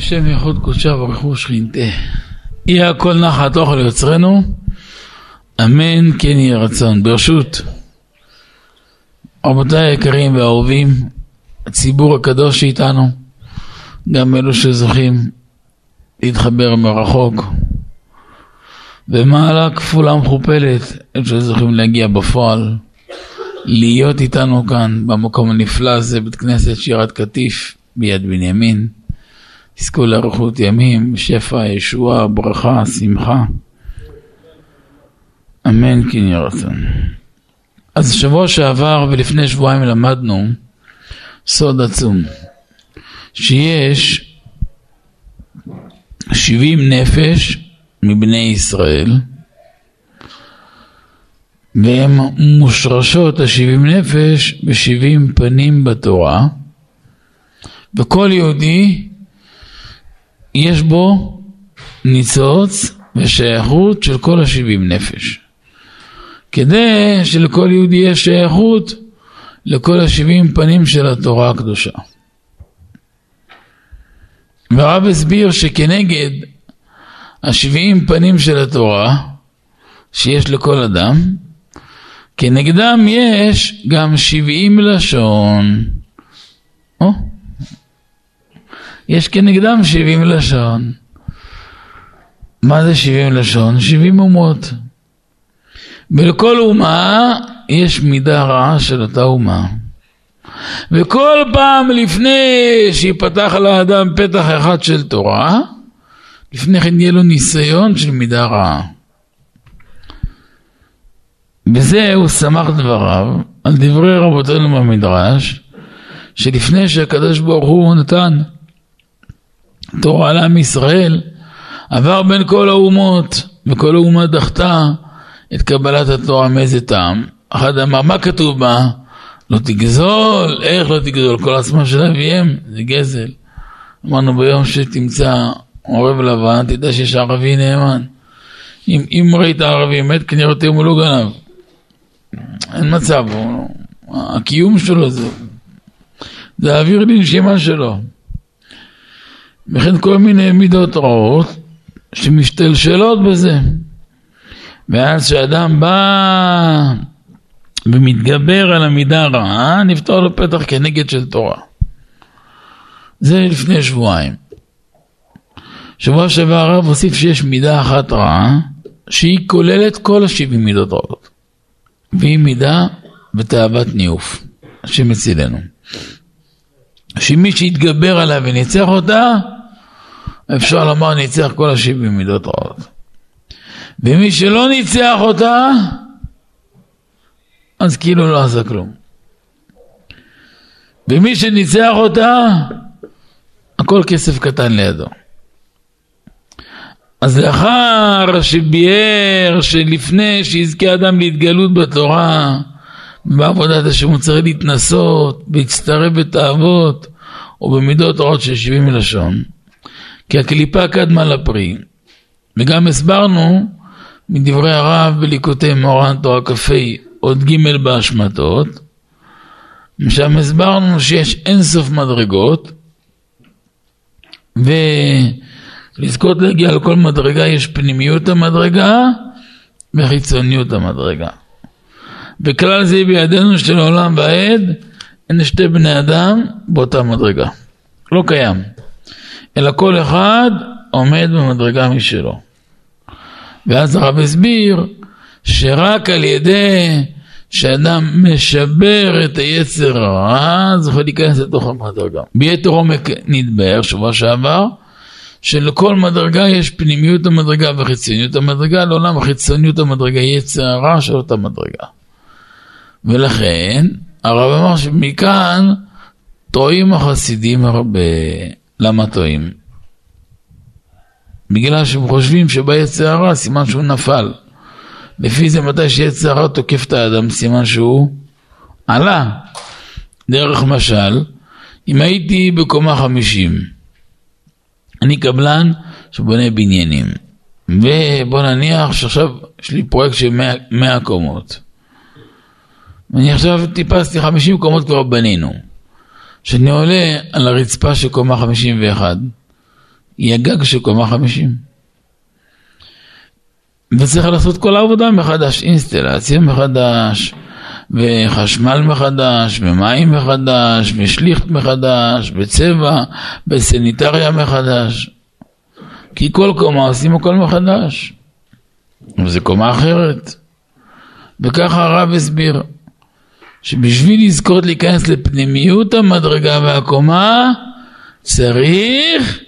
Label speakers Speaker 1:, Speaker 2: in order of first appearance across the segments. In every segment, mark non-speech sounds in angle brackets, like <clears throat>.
Speaker 1: בשם ייחוד קודשה ברכו שכינתה. יהיה הכל נחת אוכל ליוצרנו, אמן כן יהיה רצון. ברשות רבותיי היקרים והאהובים, הציבור הקדוש שאיתנו, גם אלו שזוכים להתחבר מרחוק, ומעלה כפולה ומכופלת, אלו שזוכים להגיע בפועל, להיות איתנו כאן במקום הנפלא הזה, בית כנסת שירת קטיף ביד בנימין. תזכו לאריכות ימים, שפע, ישועה, ברכה, שמחה. אמן כן יהיה רצון. אז שבוע שעבר ולפני שבועיים למדנו סוד עצום, שיש 70 נפש מבני ישראל, והן מושרשות ה-70 נפש ב-70 פנים בתורה, וכל יהודי יש בו ניצוץ ושייכות של כל השבעים נפש. כדי שלכל יהודי יש שייכות לכל השבעים פנים של התורה הקדושה. והרב הסביר שכנגד השבעים פנים של התורה שיש לכל אדם, כנגדם יש גם שבעים לשון. או, יש כנגדם שבעים לשון. מה זה שבעים לשון? שבעים אומות. ולכל אומה יש מידה רעה של אותה אומה. וכל פעם לפני שיפתח לאדם פתח אחד של תורה, לפני כן יהיה לו ניסיון של מידה רעה. בזה הוא שמח דבריו על דברי רבותינו במדרש, שלפני שהקדוש ברוך הוא נתן תורה לעם ישראל, עבר בין כל האומות, וכל האומה דחתה את קבלת התורה מאיזה טעם. אחד אמר, מה כתוב בה? לא תגזול, איך לא תגזול? כל עצמם של אביהם זה גזל. אמרנו ביום שתמצא עורב לבן, תדע שיש ערבי נאמן. אם, אם ראית ערבי מת, כנראה הוא לא גנב. אין מצב, הוא, הקיום שלו זה, זה האוויר לנשימה שלו. וכן כל מיני מידות רעות שמשתלשלות בזה. ואז כשאדם בא ומתגבר על המידה הרעה, נפתור לו פתח כנגד של תורה. זה לפני שבועיים. שבוע שעבר הרב הוסיף שיש מידה אחת רעה, שהיא כוללת כל השבעים מידות רעות. והיא מידה ותאוות ניאוף, השם יצילנו. שמי שיתגבר עליה וניצח אותה, אפשר לומר ניצח כל השבעים מידות רעות. ומי שלא ניצח אותה, אז כאילו לא עשה כלום. ומי שניצח אותה, הכל כסף קטן לידו. אז לאחר שביאר שלפני שיזכה אדם להתגלות בתורה, בעבודת השם הוא צריך להתנסות, בהצטרף בתאוות ובמידות רעות של שבעים מלשון, כי הקליפה קדמה לפרי. וגם הסברנו מדברי הרב בליקוטי מורן תורה כ"ה עוד ג' בהשמטות, שם הסברנו שיש אינסוף מדרגות, ולזכות להגיע לכל מדרגה יש פנימיות המדרגה וחיצוניות המדרגה. וכלל זה בידינו של העולם והעד, אין שתי בני אדם באותה מדרגה. לא קיים. אלא כל אחד עומד במדרגה משלו. ואז הרב הסביר שרק על ידי שאדם משבר את היצר הרע, אז יכול להיכנס לתוך המדרגה. ביתר עומק נתבהר שבוע שעבר, שלכל מדרגה יש פנימיות המדרגה וחיצוניות המדרגה, לעולם החיצוניות המדרגה יצר הרע של אותה מדרגה. ולכן הרב אמר שמכאן טועים החסידים הרבה. למה טועים? בגלל שהם חושבים שביצר הרע סימן שהוא נפל. לפי זה מתי שיצר הרע תוקף את האדם סימן שהוא עלה. דרך משל, אם הייתי בקומה חמישים, אני קבלן שבונה בניינים, ובוא נניח שעכשיו יש לי פרויקט של 100, 100 קומות. ואני עכשיו טיפסתי 50 קומות כבר בנינו. כשאני עולה על הרצפה של קומה 51, יהיה גג של קומה חמישים. וצריך לעשות כל העבודה מחדש, אינסטלציה מחדש, וחשמל מחדש, ומים מחדש, ושליכט מחדש, וצבע, וסניטריה מחדש. כי כל קומה עושים הכל מחדש. וזו קומה אחרת. וככה הרב הסביר, שבשביל לזכות להיכנס לפנימיות המדרגה והקומה, צריך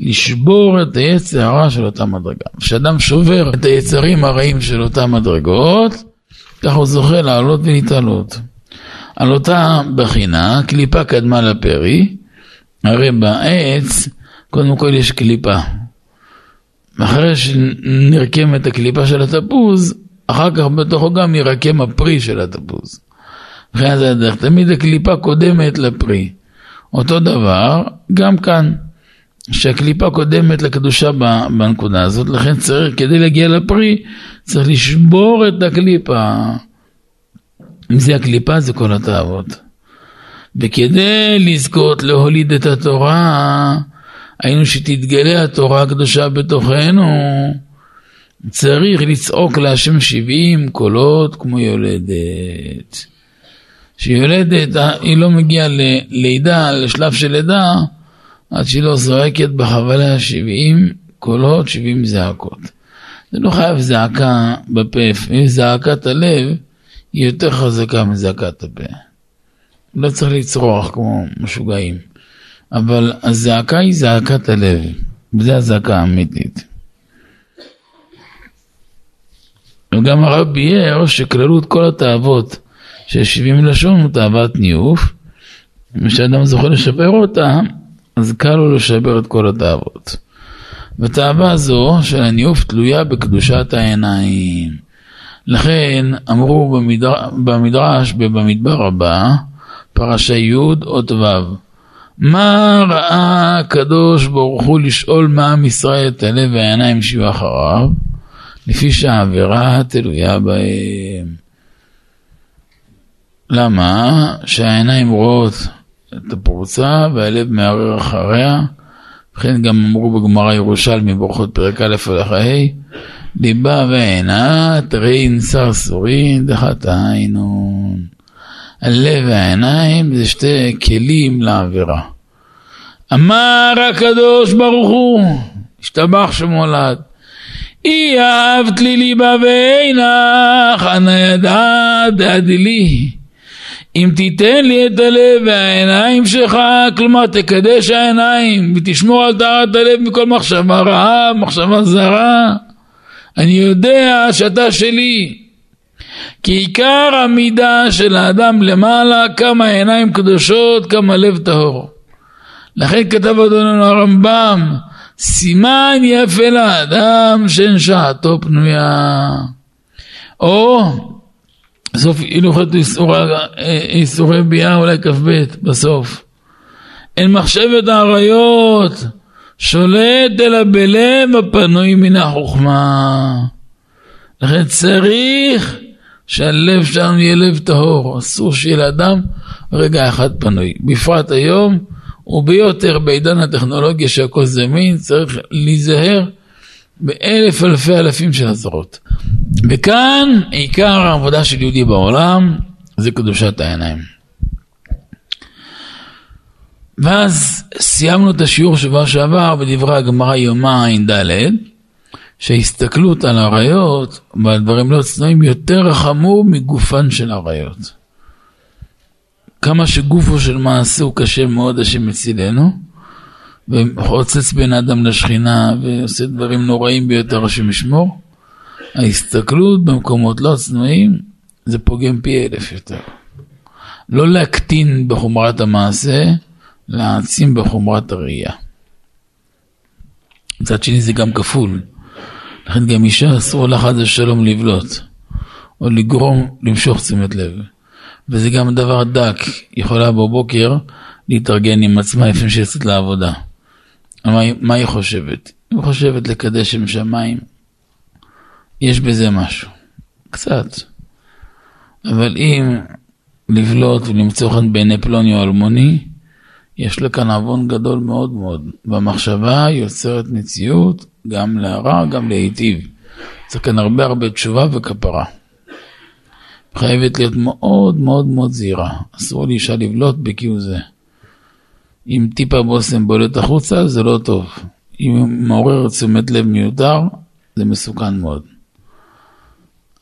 Speaker 1: לשבור את היצר הרע של אותה מדרגה. כשאדם שובר את היצרים הרעים של אותה מדרגות, ככה הוא זוכה לעלות ולהתעלות. על אותה בחינה, קליפה קדמה לפרי, הרי בעץ, קודם כל יש קליפה. אחרי שנרקמת הקליפה של התפוז, אחר כך בתוכו גם ירקם הפרי של התפוז. מבחינת הדרך, תמיד הקליפה קודמת לפרי. אותו דבר, גם כאן, שהקליפה קודמת לקדושה בנקודה הזאת, לכן צריך, כדי להגיע לפרי, צריך לשבור את הקליפה. אם זה הקליפה, זה כל התאוות. וכדי לזכות להוליד את התורה, היינו שתתגלה התורה הקדושה בתוכנו, צריך לצעוק להשם שבעים קולות כמו יולדת. שיולדת, היא לא מגיעה ללידה, לשלב של לידה, עד שהיא לא זועקת בחבלה שבעים קולות, שבעים זעקות. זה לא חייב זעקה בפה, אם זעקת הלב היא יותר חזקה מזעקת הפה. לא צריך לצרוח כמו משוגעים, אבל הזעקה היא זעקת הלב, וזו הזעקה האמיתית. וגם הרב ביאר שכללות כל התאוות של שבעים לשון הוא תאוות ניאוף, וכשאדם זוכה לשפר אותה, אז קל לו לשבר את כל התאוות. ותאווה זו של הניאוף תלויה בקדושת העיניים. לכן אמרו במדר... במדרש ובמדבר הבא, פרשה י' אות ו', מה ראה הקדוש ברוך הוא לשאול מעם ישראל את הלב והעיניים שיהיו אחריו, לפי שהעבירה תלויה בהם. למה? שהעיניים רואות את הפרוצה והלב מערער אחריה. וכן גם אמרו בגמרא ירושלמי ברכות פרק א' הלכה ה' ליבה ועינת רין סרסורין דחתיינון. הלב והעיניים זה שתי כלים לעבירה. אמר הקדוש ברוך הוא, השתבח שמו לעד, אי אהבת לי ליבה ועינך, אנא ידעת דעדי אם תיתן לי את הלב והעיניים שלך, כלומר תקדש העיניים ותשמור על טהרת הלב מכל מחשבה רעה, מחשבה זרה, אני יודע שאתה שלי. כי עיקר המידה של האדם למעלה, כמה עיניים קדושות, כמה לב טהור. לכן כתב אדוננו הרמב"ם, סימן יפה לאדם שאין שעתו פנויה. או בסוף הילוכת איסורי ביאה אולי כ"ב בסוף. אין מחשבת האריות שולט אלא בלב הפנוי מן החוכמה. לכן צריך שהלב שלנו יהיה לב טהור, אסור שיהיה לאדם רגע אחד פנוי. בפרט היום וביותר בעידן הטכנולוגיה שהכל זמין, צריך להיזהר באלף אלפי אלפים של עזרות. וכאן עיקר העבודה של יהודי בעולם זה קדושת העיניים. ואז סיימנו את השיעור שבוע שעבר בדברי הגמרא יומא ע"ד, שההסתכלות על עריות ועל דברים לא צנועים יותר חמור מגופן של עריות. כמה שגופו של מעשה הוא קשה מאוד, השם מצילנו, וחוצץ בין אדם לשכינה ועושה דברים נוראים ביותר, השם ישמור. ההסתכלות במקומות לא צנועים זה פוגם פי אלף יותר. לא להקטין בחומרת המעשה, להעצים בחומרת הראייה. מצד שני זה גם כפול. לכן גם אישה אסור לה חד ושלום לבלוט, או לגרום למשוך תשומת לב. וזה גם דבר דק, יכולה בבוקר להתארגן עם עצמה לפני שיוצאת לעבודה. מה, מה היא חושבת? היא חושבת לקדש עם שמיים, יש בזה משהו, קצת. אבל אם לבלוט ולמצוא חן בעיני פלוני או אלמוני, יש לכאן עוון גדול מאוד מאוד. והמחשבה יוצרת מציאות גם להרע, גם להיטיב. צריך כאן הרבה הרבה תשובה וכפרה. חייבת להיות מאוד מאוד מאוד זהירה. אסור לאישה לבלוט בכיו זה. אם טיפה בושם בולט החוצה זה לא טוב. אם מעורר תשומת לב מיותר זה מסוכן מאוד.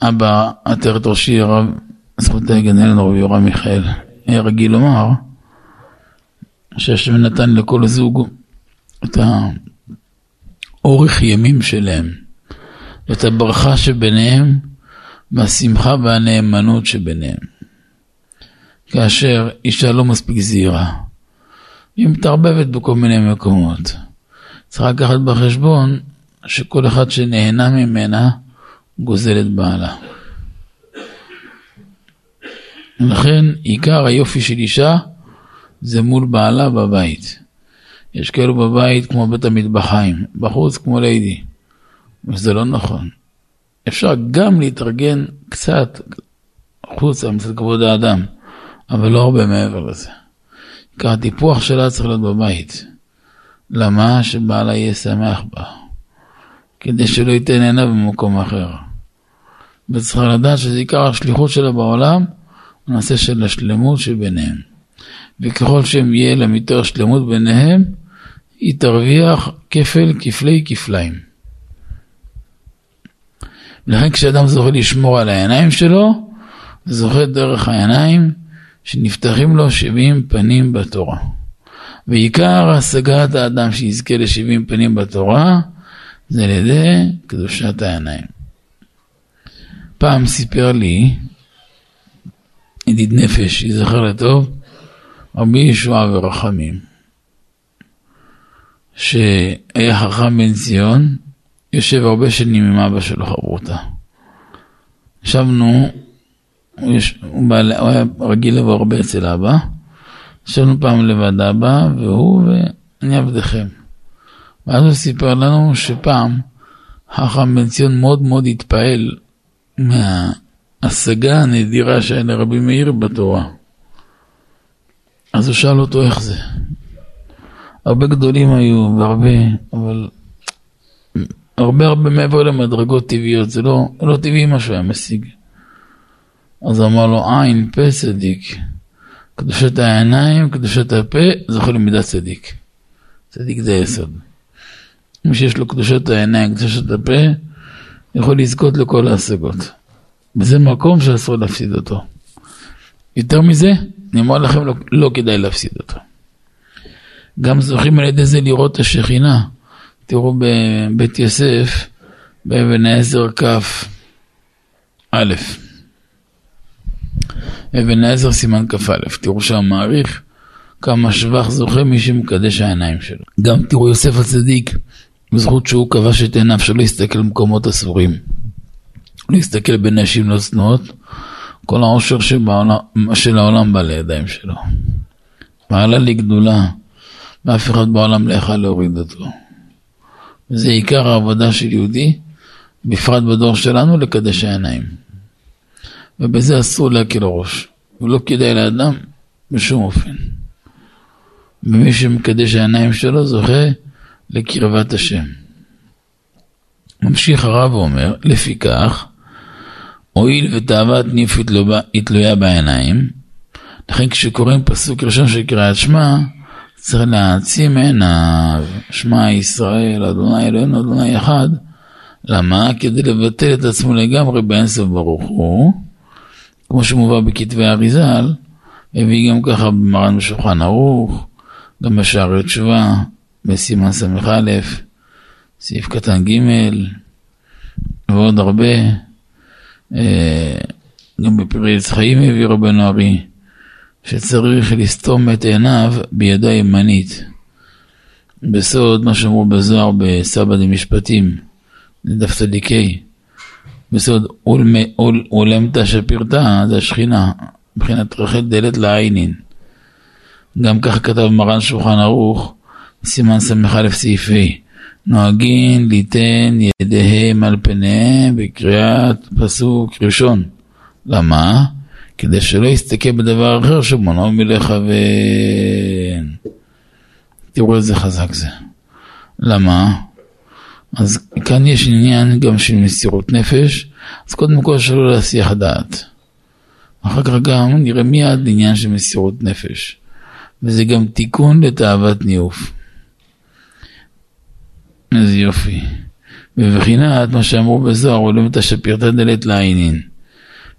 Speaker 1: אבא עטרת ראשי הרב זכות יגן רבי יורם מיכאל היה רגיל לומר שהשם נתן לכל זוג את האורך ימים שלהם, את הברכה שביניהם והשמחה והנאמנות שביניהם. כאשר אישה לא מספיק זהירה, היא מתערבבת בכל מיני מקומות. צריך לקחת בחשבון שכל אחד שנהנה ממנה גוזל את בעלה. לכן עיקר היופי של אישה זה מול בעלה בבית. יש כאלו בבית כמו בית המטבחיים, בחוץ כמו ליידי. וזה לא נכון. אפשר גם להתארגן קצת החוצה מצד כבוד האדם, אבל לא הרבה מעבר לזה. עיקר הטיפוח שלה צריך להיות בבית. למה? שבעלה יהיה שמח בה. כדי שלא ייתן עינה במקום אחר. וצריכה לדעת שזה עיקר השליחות שלה בעולם, הנושא של השלמות שביניהם. וככל שהם יהיה להם יותר שלמות ביניהם, היא תרוויח כפל כפלי כפליים. לכן כשאדם זוכה לשמור על העיניים שלו, זוכה דרך העיניים שנפתחים לו שבעים פנים בתורה. ועיקר השגת האדם שיזכה לשבעים פנים בתורה, זה על ידי קדושת העיניים. פעם סיפר לי ידיד נפש, ייזכר לטוב, רבי ישועה ורחמים, שהיה חכם בן ציון, יושב הרבה שנים עם אבא שלו חברותה. ישבנו, הוא, יש, הוא, בעל, הוא היה רגיל לבוא הרבה אצל אבא, ישבנו פעם לבד אבא, והוא ואני עבדכם. ואז הוא סיפר לנו שפעם חכם בן ציון מאוד מאוד התפעל מההשגה הנדירה שהיה לרבי מאיר בתורה. אז הוא שאל אותו איך זה. הרבה גדולים היו, והרבה, אבל הרבה הרבה מעבר למדרגות טבעיות, זה לא, לא טבעי מה שהוא היה משיג. אז אמר לו, עין, פה צדיק. קדושת העיניים, קדושת הפה, זוכה למידת צדיק. צדיק זה יסוד. מי שיש לו קדושת העיניים, קדושת הפה, יכול לזכות לכל ההשגות. וזה מקום שאסור להפסיד אותו. יותר מזה, אני אומר לכם, לא, לא כדאי להפסיד אותו. גם זוכים על ידי זה לראות את השכינה. תראו בבית יוסף, באבן העזר כ' א', אבן העזר סימן כ"א, תראו שם מעריך כמה שבח זוכה מי שמקדש העיניים שלו. גם תראו יוסף הצדיק, בזכות שהוא כבש את עיניו שלא יסתכל במקומות אסורים. לא יסתכל בנשים לא צנועות, כל העושר שבעולם, של העולם בא לידיים שלו. מעלה לי גדולה, ואף אחד בעולם לא יכל להוריד אותו. וזה עיקר העבודה של יהודי, בפרט בדור שלנו, לקדש העיניים. ובזה אסור להקל ראש, ולא כדאי לאדם בשום אופן. ומי שמקדש העיניים שלו זוכה לקרבת השם. ממשיך הרב ואומר, לפיכך, הואיל ותאוות ניף היא תלויה בעיניים, לכן כשקוראים פסוק ראשון של קריאת שמע, צריך להעצים עיניו, שמע ישראל, אדוני אלוהינו, אדוני אחד. למה? כדי לבטל את עצמו לגמרי באינסוף ברוך הוא, כמו שמובא בכתבי אריזל, הביא גם ככה במרן בשולחן ערוך, גם בשערי תשובה, בסימן ס"א, סעיף קטן ג' ועוד הרבה. אה, גם בפרי עץ חיים הביא רבנו ארי, שצריך לסתום את עיניו בידו הימנית. בסוד מה שאמרו בזוהר בסבא דמשפטים, דף צדיקי, בסוד אולמתא שפירתא זה השכינה, מבחינת רחל דלת לעינין. גם כך כתב מרן שולחן ערוך, סימן ס"א סעיף ה' נוהגים ליתן ידיהם על פניהם בקריאת פסוק ראשון. למה? כדי שלא יסתכל בדבר אחר שמונעו מלכוון. תראו איזה חזק זה. למה? אז כאן יש עניין גם של מסירות נפש, אז קודם כל שלא להסיח דעת. אחר כך גם נראה מיד עניין של מסירות נפש. וזה גם תיקון לתאוות ניאוף. איזה יופי. בבחינת מה שאמרו בזוהר, עולים את השפירתא דלת לעינין.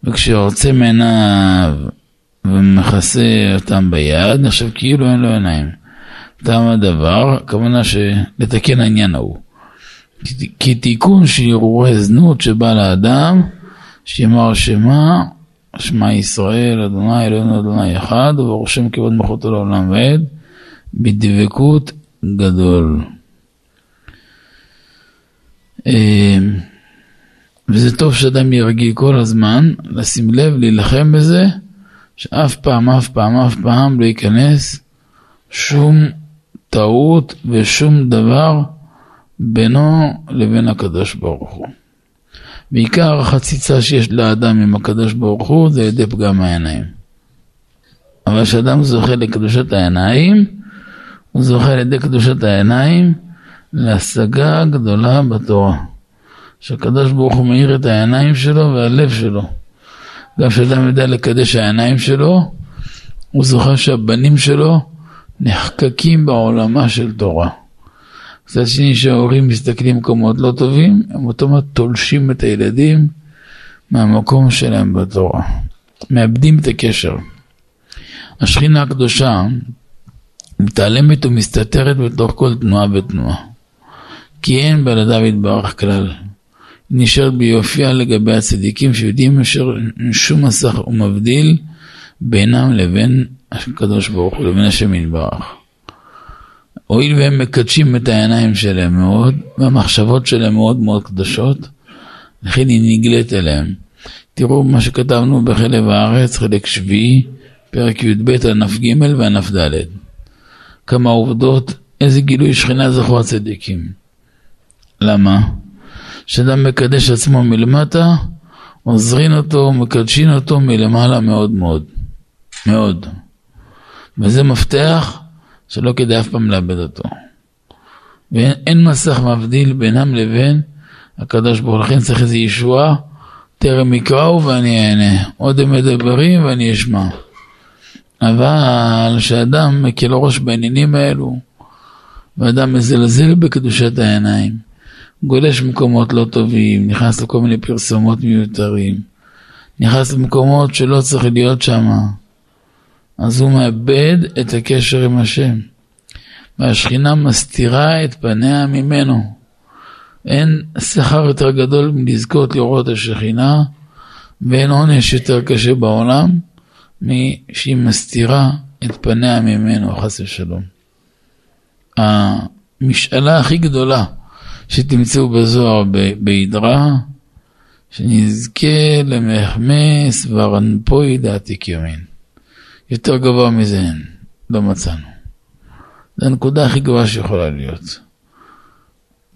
Speaker 1: וכשיוצא מעיניו ומכסה אותם ביד, נחשב כאילו אין לו עיניים. טעם הדבר, הכוונה שלתקן העניין ההוא. כי תיקון של הרהורי זנות שבא לאדם, שיאמר שמה, שמע ישראל, אדוני אלוהינו אדוני אחד, וברוך שם כבוד מלכותו לעולם ועד, בדבקות גדול. אמ, וזה טוב שאדם ירגיל כל הזמן, לשים לב, להילחם בזה, שאף פעם, אף פעם, אף פעם לא ייכנס שום טעות ושום דבר בינו לבין הקדוש ברוך הוא. בעיקר החציצה שיש לאדם עם הקדוש ברוך הוא זה ידי פגם העיניים. אבל כשאדם זוכה לקדושת העיניים, הוא זוכה על ידי קדושת העיניים להשגה גדולה בתורה. שהקדוש ברוך הוא מאיר את העיניים שלו והלב שלו. גם כשאדם יודע לקדש העיניים שלו, הוא זוכר שהבנים שלו נחקקים בעולמה של תורה. מצד שני שההורים מסתכלים במקומות לא טובים, הם אוטומט תולשים את הילדים מהמקום שלהם בתורה. מאבדים את הקשר. השכינה הקדושה מתעלמת ומסתתרת בתוך כל תנועה ותנועה. כי אין בלעדיו יתברך כלל. נשארת ביופייה לגבי הצדיקים שיודעים אשר שום מסך ומבדיל בינם לבין הקדוש ברוך הוא, לבין השם יתברך. הואיל והם מקדשים את העיניים שלהם מאוד, והמחשבות שלהם מאוד מאוד קדושות, לכן היא נגלית אליהם. תראו מה שכתבנו בחלב הארץ, חלק שביעי, פרק י"ב, ענף ג' וענף ד'. כמה עובדות, איזה גילוי שכינה זכו הצדיקים. למה? כשאדם מקדש עצמו מלמטה, עוזרין אותו, מקדשין אותו מלמעלה מאוד מאוד. מאוד. וזה מפתח שלא כדאי אף פעם לאבד אותו. ואין מסך מבדיל בינם לבין הקדוש ברוך הוא, לכן צריך איזו ישועה, טרם יקראו ואני אענה, עוד הם מדברים ואני אשמע. אבל כשאדם מקל ראש בעניינים האלו, ואדם מזלזל בקדושת העיניים, גולש במקומות לא טובים, נכנס לכל מיני פרסומות מיותרים, נכנס למקומות שלא צריך להיות שם, אז הוא מאבד את הקשר עם השם. והשכינה מסתירה את פניה ממנו. אין שכר יותר גדול מלזכות לראות השכינה, ואין עונש יותר קשה בעולם משהיא מסתירה את פניה ממנו, חס ושלום. המשאלה הכי גדולה שתמצאו בזוהר בהידרה, שנזכה למחמס ורנפוי דעתיק יומין. יותר גבוה מזה אין, לא מצאנו. זו הנקודה הכי גבוהה שיכולה להיות.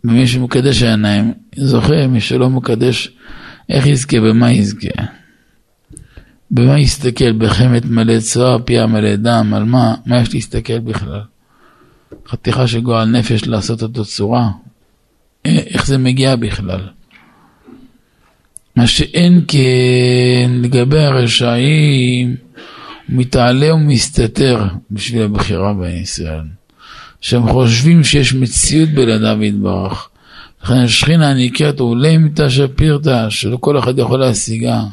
Speaker 1: ומי שמקדש העיניים זוכה, מי שלא מקדש, איך יזכה, במה יזכה? במה יסתכל? בחמת מלא צוהר, פיה מלא דם, על מה? מה יש להסתכל בכלל? חתיכה של גועל נפש לעשות אותו צורה? איך זה מגיע בכלל? מה שאין כן לגבי הרשעים, הוא מתעלה ומסתתר בשביל הבחירה בישראל. שהם חושבים שיש מציאות בלעדיו יתברך. לכן השכינה נקראת עולה מיתה שפירתא, שלא כל אחד יכול להשיגה.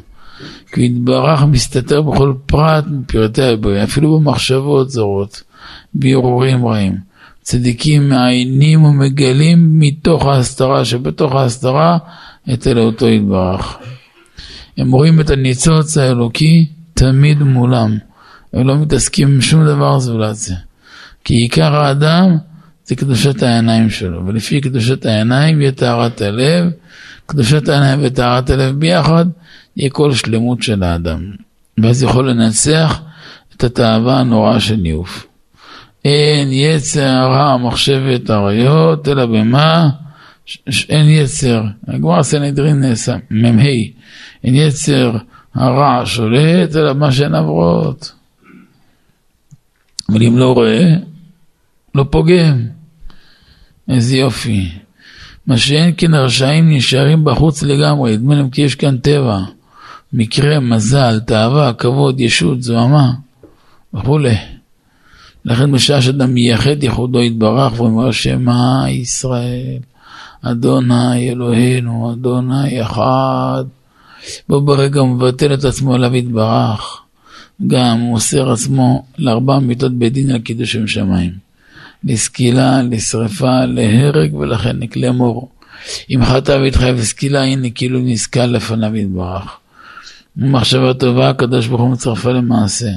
Speaker 1: כי יתברך מסתתר בכל פרט מפרטי הבריאה, אפילו במחשבות זרות, בהרהורים רעים. צדיקים מעיינים ומגלים מתוך ההסתרה שבתוך ההסתרה את אלוהותו יתברך. הם רואים את הניצוץ האלוקי תמיד מולם. הם לא מתעסקים עם שום דבר זולת זה. כי עיקר האדם זה קדושת העיניים שלו, ולפי קדושת העיניים יהיה טהרת הלב, קדושת העיניים וטהרת הלב ביחד, יהיה כל שלמות של האדם. ואז יכול לנצח את התאווה הנוראה של ניאוף. אין יצר הרע מחשבת אריות, אלא במה? אין יצר, הגמר סנהדרין נעשה, מ"ה, אין יצר הרע שולט, אלא מה שהן עברות. אבל אם לא רואה, לא פוגם. איזה יופי. מה שאין כן הרשעים נשארים בחוץ לגמרי, נדמה להם כי יש כאן טבע. מקרה, מזל, תאווה, כבוד, ישות, זוהמה וכולי. לכן בשעה שאדם מייחד ייחודו יתברך ואומר שמע ישראל, אדוני אלוהינו, אדוני אחד. בו ברגע הוא מבטל את עצמו אליו יתברך. גם הוא מוסר עצמו לארבע מיתות בית דין על קידוש שם שמיים. לסקילה, לשרפה, להרג ולחנק, לאמור. אם חטא והתחייב לסקילה, הנה כאילו נסקל לפניו יתברך. מחשבה טובה, הקדוש ברוך הוא מצרפה למעשה.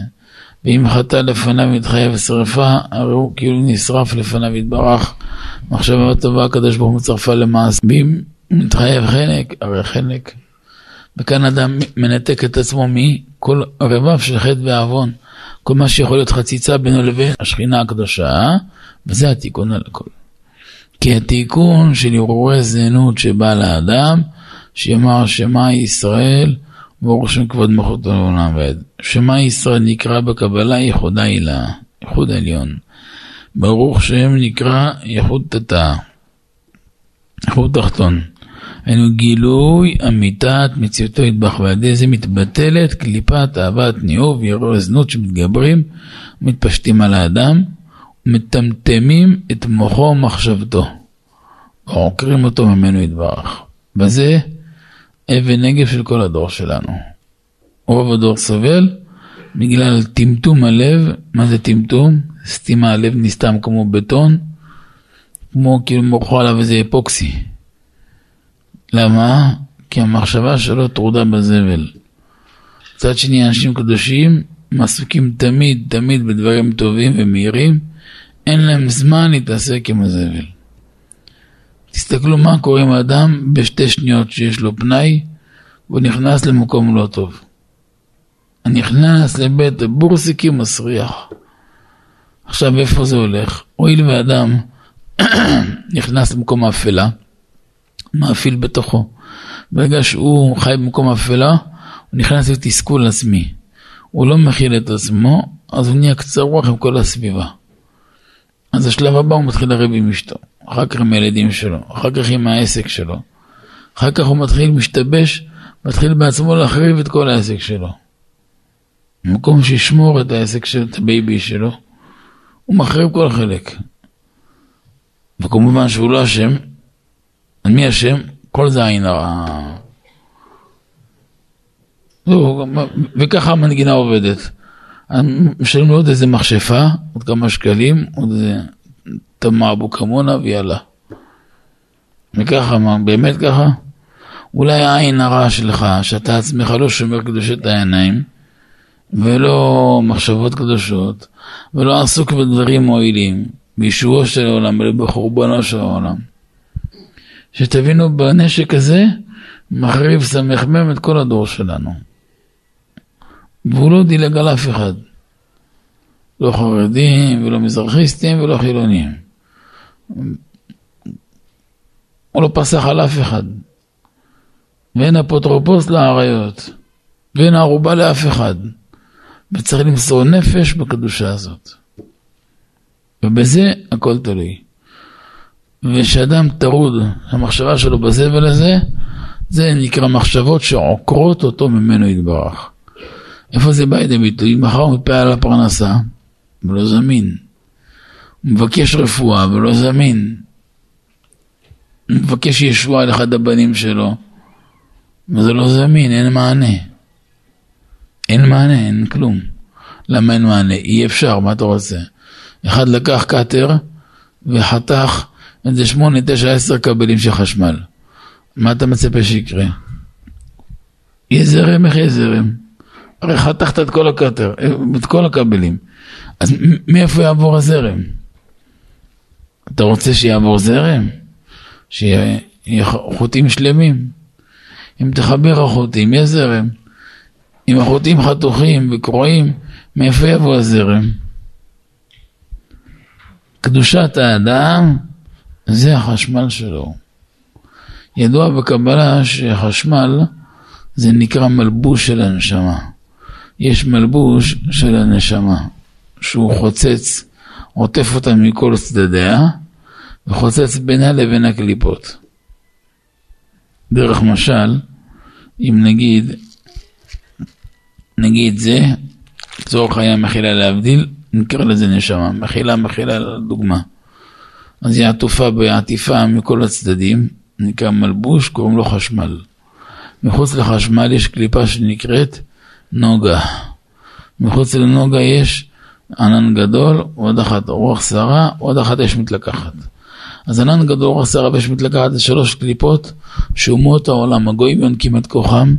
Speaker 1: ואם חטא לפניו והתחייב לשרפה, הרי הוא כאילו נשרף לפניו יתברך. מחשבה טובה, הקדוש ברוך הוא למעשה. ואם מתחייב חנק, הרי חנק. וכאן אדם מנתק את עצמו מכל רבב של חטא ועוון. כל מה שיכול להיות חציצה בינו לבין השכינה הקדושה, וזה התיקון על הכל. כי התיקון של הרהורי זנות שבא לאדם, שיאמר שמע ישראל, ברוך שם כבוד מלכות העולם ועד. שמע ישראל נקרא בקבלה ייחודה הילה, ייחוד עליון. ברוך שם נקרא ייחוד תתא, ייחוד תחתון. היינו גילוי אמיתת מציאותו ידבח, ועל ידי זה מתבטלת קליפת אהבת ניאוב ויראו זנות שמתגברים ומתפשטים על האדם ומטמטמים את מוחו ומחשבתו ועוקרים אותו ממנו יתברך. בזה אבן נגף של כל הדור שלנו. רוב הדור סובל בגלל טמטום הלב, מה זה טמטום? סתימה הלב נסתם כמו בטון, כמו כאילו מורחו עליו איזה אפוקסי. למה? כי המחשבה שלו טרודה בזבל. מצד שני, אנשים קדושים עסוקים תמיד תמיד בדברים טובים ומהירים, אין להם זמן להתעסק עם הזבל. תסתכלו מה קורה עם האדם בשתי שניות שיש לו פנאי, והוא נכנס למקום לא טוב. נכנס לבית הבורסיקי מסריח. עכשיו איפה זה הולך? הואיל ואדם <clears throat> נכנס למקום האפלה, מאפיל בתוכו. ברגע שהוא חי במקום אפלה, הוא נכנס לתסכול עצמי. הוא לא מכיל את עצמו, אז הוא נהיה קצר רוח עם כל הסביבה. אז השלב הבא הוא מתחיל לריב עם אשתו, אחר כך עם הילדים שלו, אחר כך עם העסק שלו. אחר כך הוא מתחיל משתבש, מתחיל בעצמו להחריב את כל העסק שלו. במקום שישמור את העסק של את הבייבי שלו, הוא מחריב כל חלק. וכמובן שהוא לא אשם, על מי השם? כל זה עין הרע. וככה המנגינה עובדת. משלמים לו עוד איזה מכשפה, עוד כמה שקלים, עוד איזה תמה אבו כמונה ויאללה. וככה, מה, באמת ככה? אולי העין הרע שלך, שאתה עצמך לא שומר קדושת העיניים, ולא מחשבות קדושות, ולא עסוק בדברים מועילים, בישועו של העולם, ובחורבנו של העולם. שתבינו, בנשק הזה מחריב סמ"ם את כל הדור שלנו. והוא לא דילג על אף אחד. לא חרדים, ולא מזרחיסטים, ולא חילונים. הוא לא פסח על אף אחד. ואין אפוטרופוס לאריות. ואין ערובה לאף אחד. וצריך למסור נפש בקדושה הזאת. ובזה הכל תלוי. ושאדם טרוד, המחשבה שלו בזבל הזה, זה נקרא מחשבות שעוקרות אותו ממנו יתברך. איפה זה בא לידי ביטוי? מחר הוא מתפעל על הפרנסה, ולא זמין. הוא מבקש רפואה, ולא זמין. הוא מבקש ישועה לאחד הבנים שלו, וזה לא זמין, אין מענה. אין מענה, אין כלום. למה אין מענה? אי אפשר, מה אתה רוצה? אחד לקח קאטר וחתך איזה שמונה, תשע, עשר כבלים של חשמל. מה אתה מצפה שיקרה? יהיה זרם, איך יהיה זרם? הרי חתכת את כל הקטר, את כל הכבלים. אז מאיפה יעבור הזרם? אתה רוצה שיעבור זרם? שיהיה חוטים שלמים? אם תחבר החוטים, יהיה זרם. אם החוטים חתוכים וקרועים, מאיפה יבוא הזרם? קדושת האדם זה החשמל שלו. ידוע בקבלה שחשמל זה נקרא מלבוש של הנשמה. יש מלבוש של הנשמה, שהוא חוצץ, עוטף אותה מכל צדדיה, וחוצץ בינה לבין הקליפות. דרך משל, אם נגיד, נגיד זה, לצורך העניין מחילה להבדיל, נקרא לזה נשמה, מחילה מחילה לדוגמה. אז היא עטופה בעטיפה מכל הצדדים, נקרא מלבוש, קוראים לו חשמל. מחוץ לחשמל יש קליפה שנקראת נוגה. מחוץ לנוגה יש ענן גדול, עוד אחת רוח סערה, עוד אחת אש מתלקחת. אז ענן גדול, רוח סערה ואש מתלקחת זה שלוש קליפות שאומות העולם, הגויים יונקים את כוחם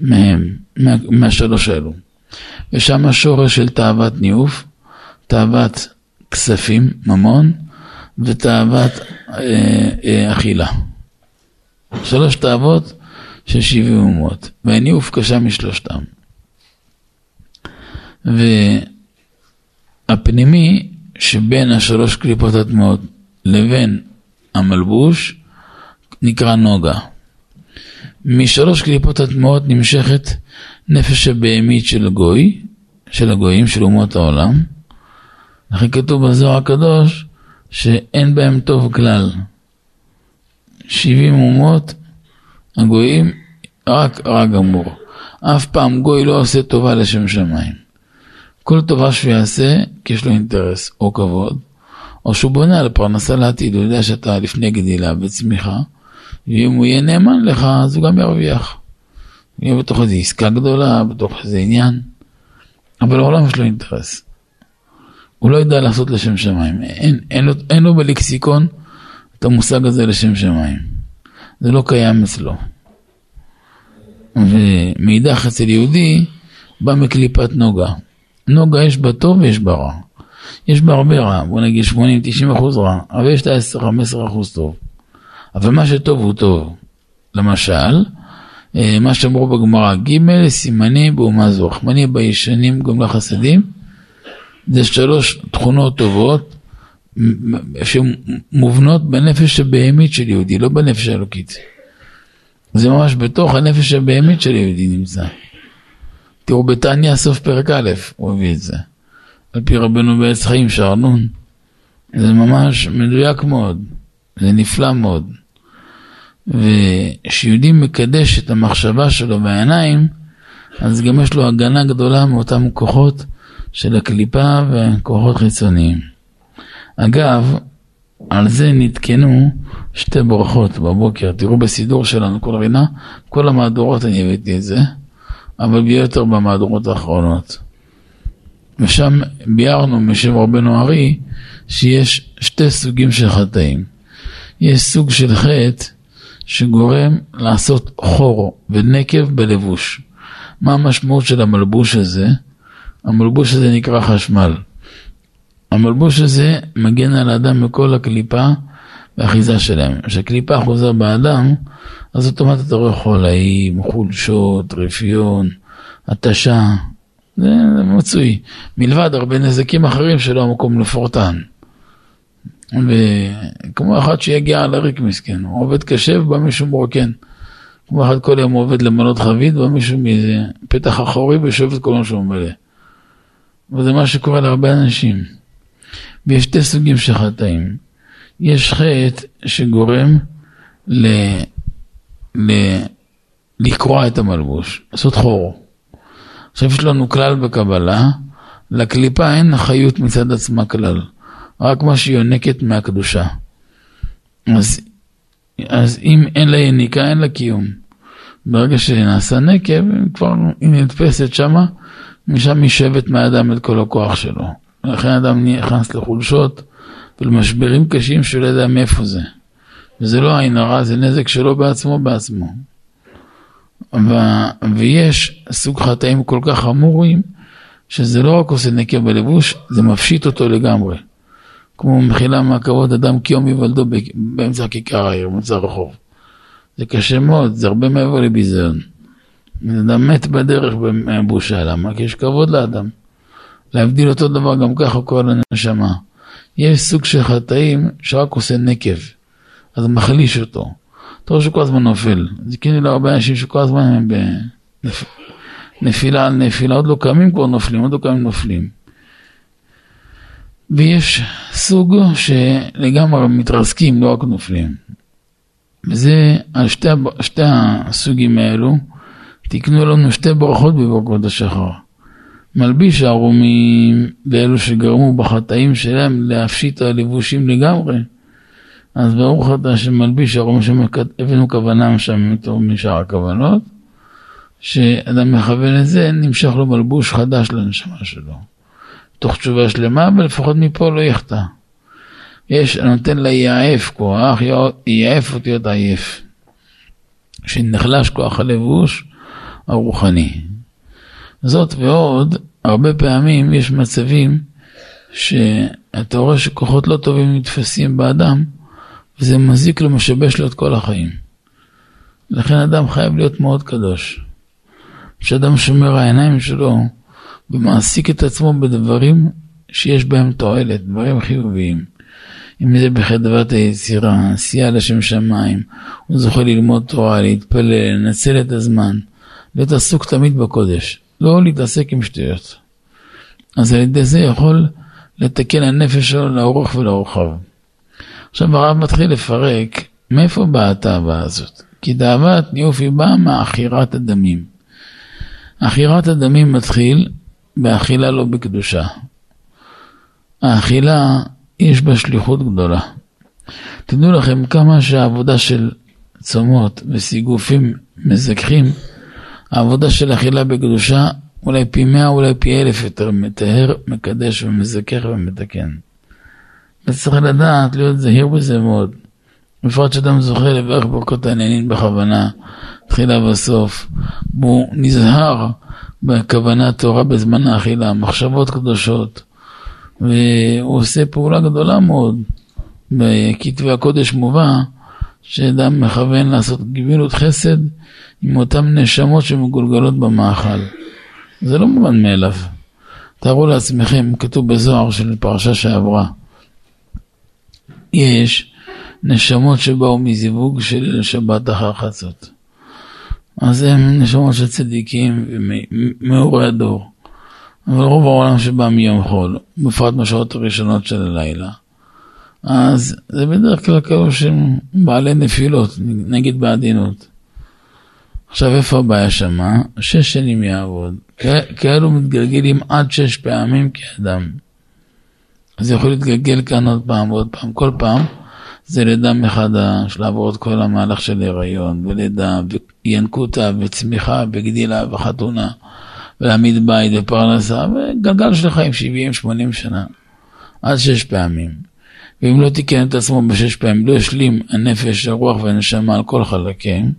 Speaker 1: מהם, מה, מהשלוש האלו. ושם השורש של תאוות ניאוף, תאוות כספים, ממון, ותאוות אה, אה, אכילה. שלוש תאוות של שבעים אומות, והניאוף קשה משלושתם. והפנימי שבין השלוש קליפות הטמעות לבין המלבוש נקרא נוגה. משלוש קליפות הטמעות נמשכת נפש הבהמית של הגוי, של הגויים, של אומות העולם. לכן כתוב בזוהר הקדוש שאין בהם טוב כלל. שבעים אומות, הגויים, רק רע גמור. אף פעם גוי לא עושה טובה לשם שמיים. כל טובה שהוא יעשה, כי יש לו אינטרס או כבוד, או שהוא בונה על פרנסה לעתיד, הוא יודע שאתה לפני גדילה וצמיחה, ואם הוא יהיה נאמן לך, אז הוא גם ירוויח. יהיה בתוך איזו עסקה גדולה, בתוך איזה עניין, אבל לעולם יש לו אינטרס. הוא לא יודע לעשות לשם שמיים, אין, אין, לו, אין לו בלקסיקון את המושג הזה לשם שמיים. זה לא קיים אצלו. ומאידך אצל יהודי בא מקליפת נוגה. נוגה יש בה טוב ויש בה רע. יש בה הרבה רע, בוא נגיד 80-90 אחוז רע, אבל יש את ה-10-15 אחוז טוב. אבל מה שטוב הוא טוב. למשל, אה, מה שאמרו בגמרא, ג' סימני באומה זו, רחמני בישנים גם לחסדים, זה שלוש תכונות טובות שמובנות בנפש הבהמית של יהודי, לא בנפש האלוקית. זה ממש בתוך הנפש הבהמית של יהודי נמצא. תראו בתניא סוף פרק א', הוא הביא את זה. על פי רבנו בעץ חיים שער נון. זה ממש מדויק מאוד, זה נפלא מאוד. וכשיהודי מקדש את המחשבה שלו בעיניים, אז גם יש לו הגנה גדולה מאותם כוחות של הקליפה וכוחות חיצוניים. אגב, על זה נתקנו שתי ברכות בבוקר. תראו בסידור שלנו כל רינה, כל המהדורות אני הבאתי את זה, אבל ביותר במהדורות האחרונות. ושם ביארנו משם רבנו ארי שיש שתי סוגים של חטאים. יש סוג של חטא שגורם לעשות חור ונקב בלבוש. מה המשמעות של המלבוש הזה? המלבוש הזה נקרא חשמל. המלבוש הזה מגן על האדם מכל הקליפה והאחיזה שלהם. כשקליפה אחוזה באדם, אז אוטומטית אתה רואה חולאים, חולשות, רפיון, התשה, זה, מצוי. מלבד הרבה נזקים אחרים שלא המקום לפורטן. וכמו אחד שיגיע על הריק מסכן, הוא עובד קשה ובא מישהו מרוקן. כמו אחד כל יום עובד למנות חבית, בא מישהו מאיזה פתח אחורי ויושב את כל מה שהוא מלא. וזה מה שקורה להרבה אנשים. ויש שתי סוגים של חטאים. יש חטא שגורם ל... ל... לקרוע את המלבוש, לעשות חור. עכשיו יש לנו כלל בקבלה, לקליפה אין חיות מצד עצמה כלל, רק מה שהיא יונקת מהקדושה. אז, אז אם אין לה יניקה, אין לה קיום. ברגע שנעשה נקב, כבר היא נתפסת שמה, משם היא שבת מהאדם את כל הכוח שלו. לכן אדם נכנס לחולשות ולמשברים קשים שהוא לא יודע מאיפה זה. וזה לא עין הרע, זה נזק שלו בעצמו בעצמו. ו... ויש סוג חטאים כל כך חמורים, שזה לא רק עושה נקר בלבוש, זה מפשיט אותו לגמרי. כמו מחילה מהכבוד אדם כי יום יוולדו באמצע כיכר העיר, באמצע הרחוב. זה קשה מאוד, זה הרבה מעבר לביזיון. אדם מת בדרך מהבושה, למה? כי יש כבוד לאדם. להבדיל אותו דבר גם ככה כל הנשמה. יש סוג של חטאים שרק עושה נקב, אז מחליש אותו. אתה רואה שכל הזמן נופל. זה כאילו להרבה אנשים שכל הזמן הם בנפילה על נפילה, עוד לא קמים כבר נופלים, עוד לא קמים נופלים. ויש סוג שלגמרי מתרסקים, לא רק נופלים. וזה, על שתי, שתי הסוגים האלו, תקנו לנו שתי ברכות בברכות השחר. מלביש הערומים ואלו שגרמו בחטאים שלהם להפשיט הלבושים לגמרי. אז ברוך אתה שמלביש הערומים שהבאנו כוונה שם מתור משאר הכוונות, שאדם מכוון את זה, נמשך לו מלבוש חדש לנשמה שלו. תוך תשובה שלמה, ולפחות מפה לא יחטא. יש, נותן ליעף כוח, יעף אותיות עייף. שנחלש כוח הלבוש הרוחני. זאת ועוד, הרבה פעמים יש מצבים שאתה רואה שכוחות לא טובים נתפסים באדם, וזה מזיק לו, משבש לו את כל החיים. לכן אדם חייב להיות מאוד קדוש. כשאדם שומר העיניים שלו ומעסיק את עצמו בדברים שיש בהם תועלת, דברים חיוביים. אם זה בחדוות היצירה, עשייה לשם שמיים, הוא זוכה ללמוד תורה, להתפלל, לנצל את הזמן, להיות עסוק תמיד בקודש, לא להתעסק עם שטויות. אז על ידי זה יכול לתקן הנפש שלו לאורך ולרוחב. עכשיו הרב מתחיל לפרק מאיפה באה התאווה הזאת. כי תאוות ניאוף היא באה מעכירת הדמים. עכירת הדמים מתחיל באכילה לא בקדושה. האכילה יש בה שליחות גדולה. תדעו לכם כמה שהעבודה של צומות וסיגופים מזכחים, העבודה של אכילה בקדושה אולי פי מאה, אולי פי אלף יותר מטהר, מקדש ומזכך ומתקן. וצריך לדעת, להיות זהיר בזה מאוד. בפרט שאדם זוכה לברך ברכות העניינים בכוונה, תחילה וסוף, והוא נזהר בכוונת תורה בזמן האכילה, מחשבות קדושות, והוא עושה פעולה גדולה מאוד. בכתבי הקודש מובא שאדם מכוון לעשות גבילות חסד עם אותן נשמות שמגולגלות במאכל. זה לא מובן מאליו. תארו לעצמכם, כתוב בזוהר של פרשה שעברה, יש נשמות שבאו מזיווג של שבת אחר חצות. אז הם נשמות של צדיקים ומאורי הדור. אבל רוב העולם שבא מיום חול, בפרט בשעות הראשונות של הלילה. אז זה בדרך כלל כאלו שהם בעלי נפילות, נגיד בעדינות. עכשיו איפה הבעיה שמה? שש שנים יעבוד. כאלו מתגלגלים עד שש פעמים כאדם. אז יכול להתגלגל כאן עוד פעם ועוד פעם. כל פעם זה לידה מחדש, לעבור את כל המהלך של הריון, ולידה, וינקותה, וצמיחה, וגדילה, וחתונה, ולהעמיד בית ופרנסה, וגלגל של חיים 70-80 שנה, עד שש פעמים. ואם לא תיקן את עצמו בשש פעמים, לא ישלים הנפש, הרוח והנשמה על כל חלקים,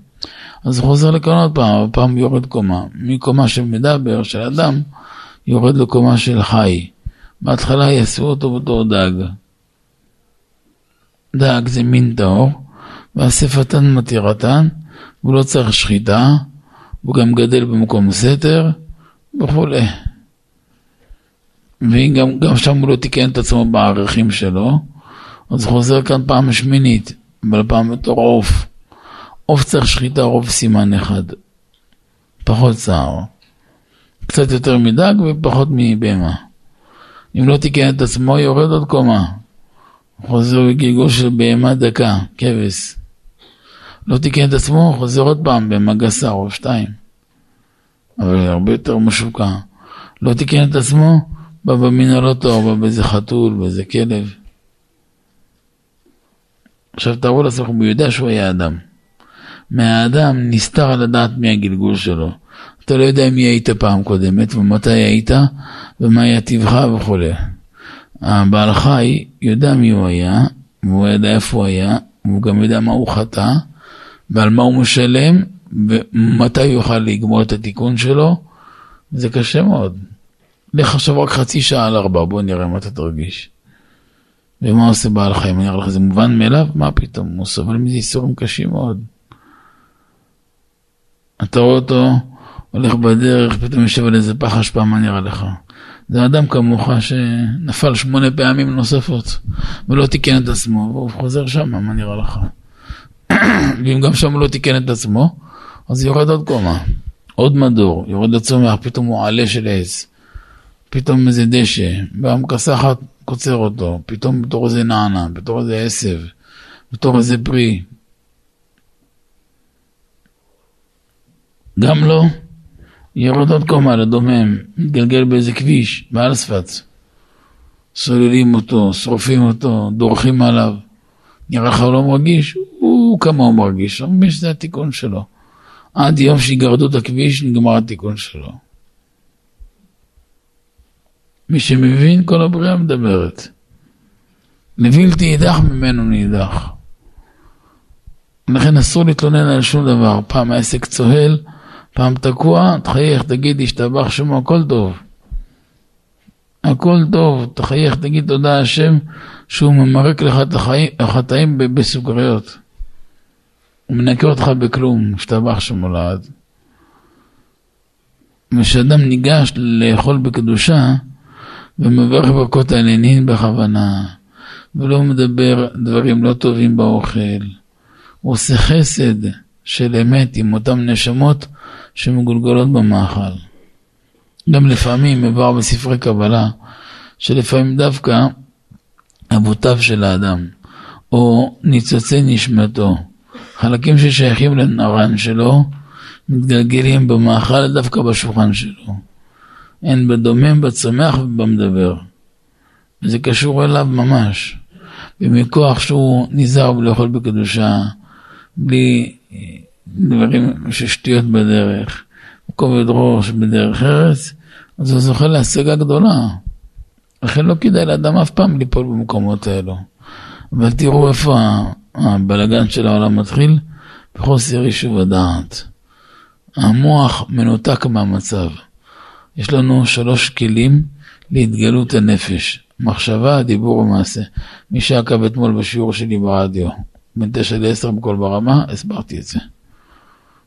Speaker 1: אז הוא חוזר לכאן עוד פעם, הפעם יורד קומה. מקומה של מדבר, של אדם, יורד לקומה של חי. בהתחלה יעשו אותו בתור דג. דג זה מין טהור, ואספתן מתירתן, והוא לא צריך שחיטה, הוא גם גדל במקום סתר, וכולי. וגם גם שם הוא לא תיקן את עצמו בערכים שלו, אז חוזר כאן פעם שמינית, אבל פעם בתור עוף. עוף צריך שחיטה רוב סימן אחד, פחות צער. קצת יותר מדג ופחות מבהמה. אם לא תיקן את עצמו, יורד עוד קומה. חוזר בגלגול של בהמה דקה, כבש. לא תיקן את עצמו, חוזר עוד פעם בהמה גסה או שתיים. אבל הרבה יותר משוקע. לא תיקן את עצמו, בא במין הלא טוב, בא באיזה חתול, באיזה כלב. עכשיו תארו לעצמכם, הוא יודע שהוא היה אדם. מהאדם נסתר לדעת מי הגלגול שלו. אתה לא יודע מי היית פעם קודמת ומתי היית ומה היה טבעך וכולי. הבעל חי יודע מי הוא היה, והוא יודע איפה הוא היה, והוא גם יודע מה הוא חטא, ועל מה הוא משלם, ומתי הוא יוכל לגמור את התיקון שלו. זה קשה מאוד. לך עכשיו רק חצי שעה על ארבע, בוא נראה מה אתה תרגיש. ומה עושה בעל חיים? אני אראה לך, זה מובן מאליו? מה פתאום? הוא סובל מזה איסורים קשים מאוד. אתה רואה אותו הולך בדרך, פתאום יושב על איזה פח אשפה, מה נראה לך? זה אדם כמוך שנפל שמונה פעמים נוספות ולא תיקן את עצמו, והוא חוזר שם, מה נראה לך? <coughs> ואם גם שם הוא לא תיקן את עצמו, אז יורד עוד קומה, עוד מדור, יורד לצומח, פתאום הוא עלה של עץ, פתאום איזה דשא, באה מכסחת, קוצר אותו, פתאום בתור איזה נענה, בתור איזה עשב, בתור איזה פרי. גם לא, יורד עוד קומה לדומם, מתגלגל באיזה כביש, מעל ספץ. סוללים אותו, שורפים אותו, דורכים עליו. נראה לך לא מרגיש? הוא כמה הוא מרגיש, הוא מבין שזה התיקון שלו. עד יום שיגרדו את הכביש, נגמר התיקון שלו. מי שמבין, כל הבריאה מדברת. לבלתי יידח ממנו נידח. לכן אסור להתלונן על שום דבר. פעם העסק צוהל, פעם תקוע, תחייך, תגיד, השתבח שמו, הכל טוב. הכל טוב, תחייך, תגיד תודה השם שהוא ממרק לך את החטאים בסוכריות. הוא מנקה אותך בכלום, השתבח שמו לעד. כשאדם ניגש לאכול בקדושה ומברך ברכות העניינים בכוונה, ולא מדבר דברים לא טובים באוכל, הוא עושה חסד של אמת עם אותן נשמות שמגולגלות במאכל. גם לפעמים מבואר בספרי קבלה, שלפעמים דווקא אבותיו של האדם, או ניצוצי נשמתו, חלקים ששייכים לנרן שלו, מתגלגלים במאכל דווקא בשולחן שלו. אין בדומם, בצומח ובמדבר. וזה קשור אליו ממש. ומכוח שהוא נזהר לאכול בקדושה, בלי דברים ששטויות בדרך, כובד ראש בדרך ארץ, אז הוא זוכה להשגה גדולה. לכן לא כדאי לאדם אף פעם ליפול במקומות האלו. אבל תראו איפה הבלגן של העולם מתחיל, בחוסר יישוב הדעת. המוח מנותק מהמצב. יש לנו שלוש כלים להתגלות הנפש, מחשבה, דיבור ומעשה. מי שעקב אתמול בשיעור שלי ברדיו, בין תשע לעשר בכל ברמה, הסברתי את זה.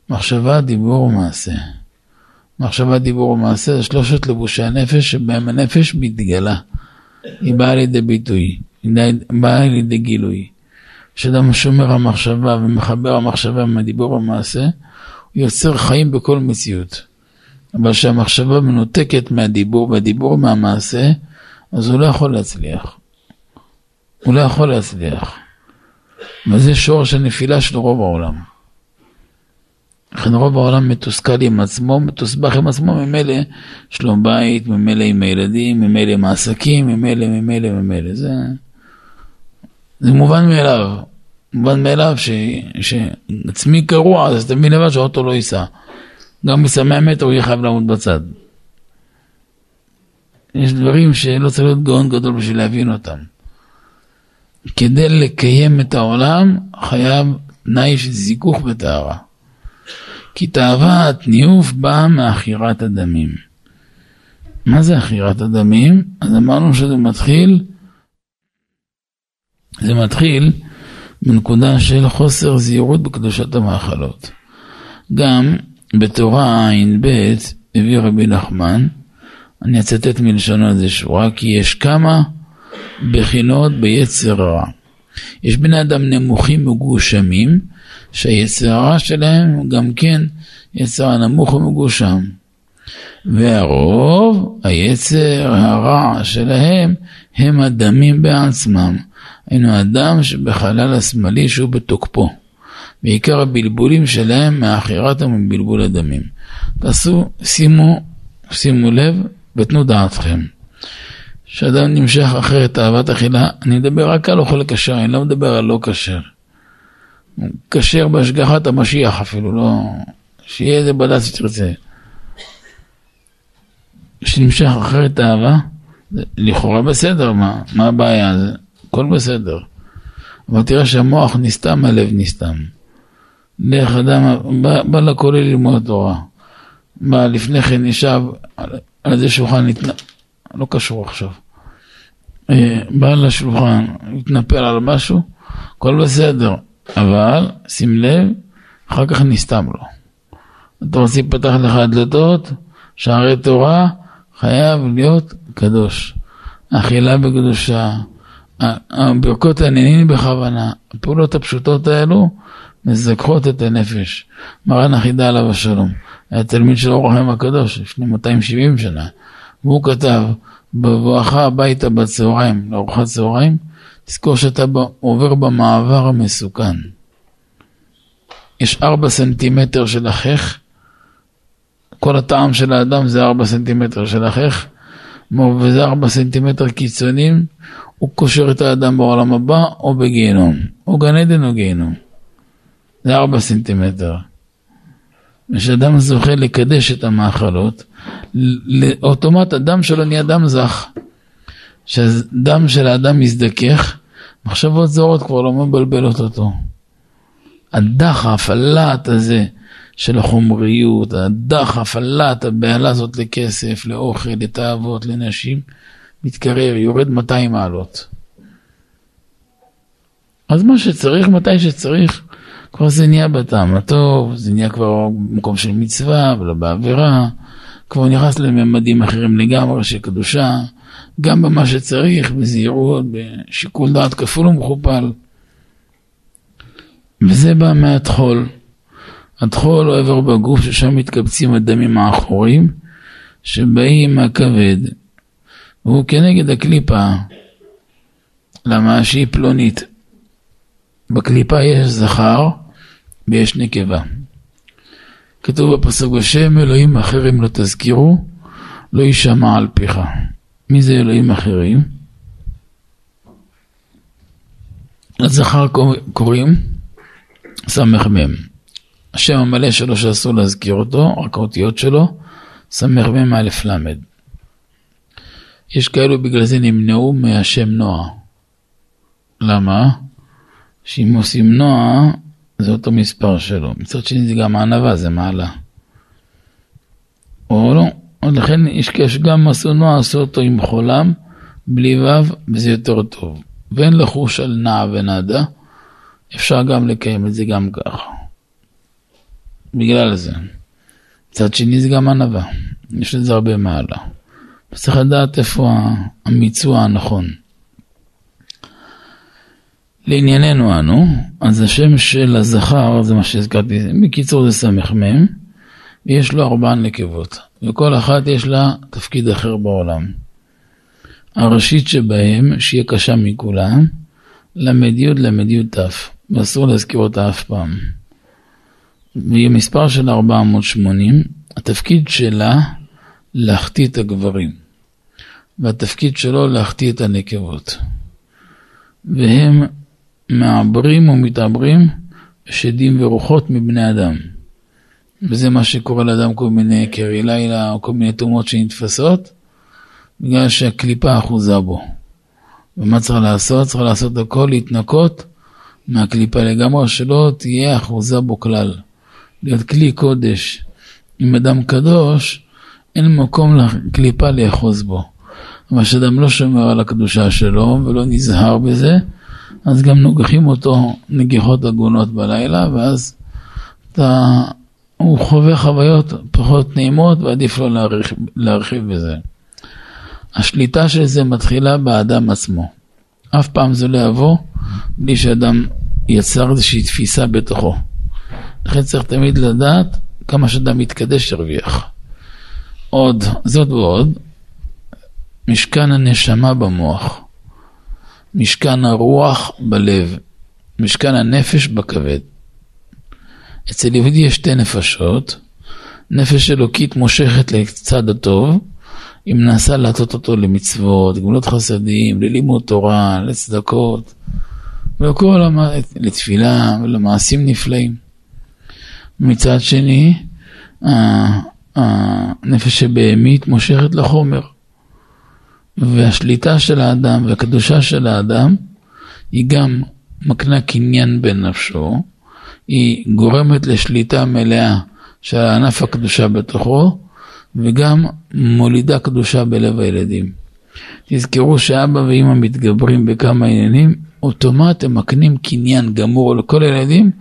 Speaker 1: מחשבה, דיבור ומעשה. מחשבה, דיבור ומעשה זה שלושת לבושי הנפש שבהם הנפש מתגלה. היא באה לידי ביטוי, היא באה לידי גילוי. כשאדם שומר המחשבה ומחבר המחשבה עם הדיבור והמעשה, הוא יוצר חיים בכל מציאות. אבל כשהמחשבה מנותקת מהדיבור והדיבור מהמעשה, אז הוא לא יכול להצליח. הוא לא יכול להצליח. וזה שורש הנפילה של רוב העולם. לכן רוב העולם מתוסכל עם עצמו, מתוסבך עם עצמו, ממילא שלום בית, ממילא עם הילדים, ממילא עם העסקים, ממילא, ממילא, ממילא. זה, זה מובן מאליו. מובן מאליו שעצמי קרוע, אז אתה מבין לבד שהאוטו לא ייסע. גם 100 מטר הוא יהיה חייב לעמוד בצד. יש דברים שלא צריך להיות גאון גדול בשביל להבין אותם. כדי לקיים את העולם חייב תנאי של זיכוך וטהרה. כי תאוות ניאוף באה מעכירת הדמים. מה זה עכירת הדמים? אז אמרנו שזה מתחיל, זה מתחיל בנקודה של חוסר זהירות בקדושת המאכלות. גם בתורה ע"ב הביא רבי נחמן, אני אצטט מלשונו איזה שורה, כי יש כמה בחינות ביצר רע. יש בני אדם נמוכים מגושמים, שהיצר הרע שלהם גם כן יצר הנמוך ומגושם. והרוב, היצר הרע שלהם, הם הדמים בעצמם. היינו אדם שבחלל השמאלי שהוא בתוקפו. ועיקר הבלבולים שלהם מאחירת ומבלבול הדמים. תעשו, שימו, שימו לב ותנו דעתכם. כשאדם נמשך אחרי תאוות אכילה, אני מדבר רק על אוכל כשר, אני לא מדבר על לא כשר. כשר בהשגחת המשיח אפילו, לא... שיהיה איזה בד"ץ שתרצה. שנמשך אחרי תאווה, לכאורה בסדר, מה, מה הבעיה? הכל בסדר. אבל תראה שהמוח נסתם, הלב נסתם. לך אדם, בא, בא לכולל ללמוד תורה. בא לפני כן ישב על איזה שולחן, התנ... לא קשור עכשיו. אה, בא לשולחן, התנפל על משהו, הכל בסדר. אבל, שים לב, אחר כך נסתם לו. אתה רוצה להיפתח לך הדלתות, שערי תורה, חייב להיות קדוש. אכילה בקדושה, ברכות העניינים בכוונה, הפעולות הפשוטות האלו מזכחות את הנפש. מרן החידה עליו השלום, היה תלמיד של אור החיים הקדוש לפני 270 שנה, והוא כתב, בבואך הביתה בצהריים, לארוחת צהריים, תזכור שאתה עובר במעבר המסוכן. יש ארבע סנטימטר של החך, כל הטעם של האדם זה ארבע סנטימטר של החך, וזה ארבע סנטימטר קיצוניים, הוא קושר את האדם בעולם הבא או בגיהנום, או גן עדן או גיהנום. זה ארבע סנטימטר. כשאדם זוכה לקדש את המאכלות, לאוטומט הדם שלו נהיה דם זך. כשהדם של האדם מזדכך, מחשבות זרות כבר לא מבלבלות אותו. הדחף, הלהט הזה של החומריות, הדחף, הלהט, הבהלה הזאת לכסף, לאוכל, לתאוות, לנשים, מתקרר, יורד 200 מעלות. אז מה שצריך, מתי שצריך, כבר זה נהיה בטעם הטוב, זה נהיה כבר מקום של מצווה ולא בעבירה, כבר נכנס לממדים אחרים לגמרי של קדושה, גם במה שצריך, בזהירות, בשיקול דעת כפול ומכופל. וזה בא מהטחול. הטחול הוא עבר בגוף ששם מתקבצים הדמים האחוריים שבאים מהכבד. והוא כנגד הקליפה. למה? שהיא פלונית. בקליפה יש זכר ויש נקבה. כתוב בפסוק השם אלוהים אחרים לא תזכירו, לא יישמע על פיך. מי זה אלוהים אחרים? לזכר קוראים סמ"ם. השם המלא שלו שאסור להזכיר אותו, רק האותיות שלו, סמ"ם א' ל'. יש כאלו בגלל זה נמנעו מהשם נועה. למה? שאם עושים נועה, זה אותו מספר שלו. מצד שני זה גם הענווה, זה מעלה. או לא, לכן יש שגם עשו נועה, עשו אותו עם חולם, בלי ו', וזה יותר טוב. ואין לחוש על נע ונדה, אפשר גם לקיים את זה גם ככה. בגלל זה. מצד שני זה גם ענווה, יש לזה הרבה מעלה. צריך לדעת איפה המיצוע הנכון. לענייננו אנו, אז השם של הזכר זה מה שהזכרתי, בקיצור זה סמ"ם, ויש לו ארבע נקבות, וכל אחת יש לה תפקיד אחר בעולם. הראשית שבהם, שהיא קשה מכולם, ל"י ל"י ת', ואסור להזכיר אותה אף פעם. והיא מספר של 480, התפקיד שלה להחטיא את הגברים, והתפקיד שלו להחטיא את הנקבות. והם מעברים ומתעברים שדים ורוחות מבני אדם. וזה מה שקורה לאדם כל מיני קרי לילה או כל מיני תאומות שנתפסות, בגלל שהקליפה אחוזה בו. ומה צריך לעשות? צריך לעשות הכל, להתנקות מהקליפה לגמרי, שלא תהיה אחוזה בו כלל. להיות כלי קודש עם אדם קדוש, אין מקום לקליפה לאחוז בו. אבל כשאדם לא שומר על הקדושה שלו ולא נזהר בזה, אז גם נוגחים אותו נגיחות הגונות בלילה, ואז אתה, הוא חווה חוויות פחות נעימות ועדיף לו להרחיב, להרחיב בזה. השליטה של זה מתחילה באדם עצמו. אף פעם זה לא יבוא בלי שאדם יצר איזושהי תפיסה בתוכו. לכן צריך תמיד לדעת כמה שאדם מתקדש ירוויח. עוד, זאת ועוד, משכן הנשמה במוח. משכן הרוח בלב, משכן הנפש בכבד. אצל יהודי יש שתי נפשות, נפש אלוקית מושכת לצד הטוב, אם נעשה להטות אותו למצוות, גמילות חסדים, ללימוד תורה, לצדקות, ולכל המ... לתפילה ולמעשים נפלאים. מצד שני, הנפש הבהמית מושכת לחומר. והשליטה של האדם והקדושה של האדם היא גם מקנה קניין בנפשו, היא גורמת לשליטה מלאה של ענף הקדושה בתוכו, וגם מולידה קדושה בלב הילדים. תזכרו שאבא ואמא מתגברים בכמה עניינים, אוטומט הם מקנים קניין גמור לכל הילדים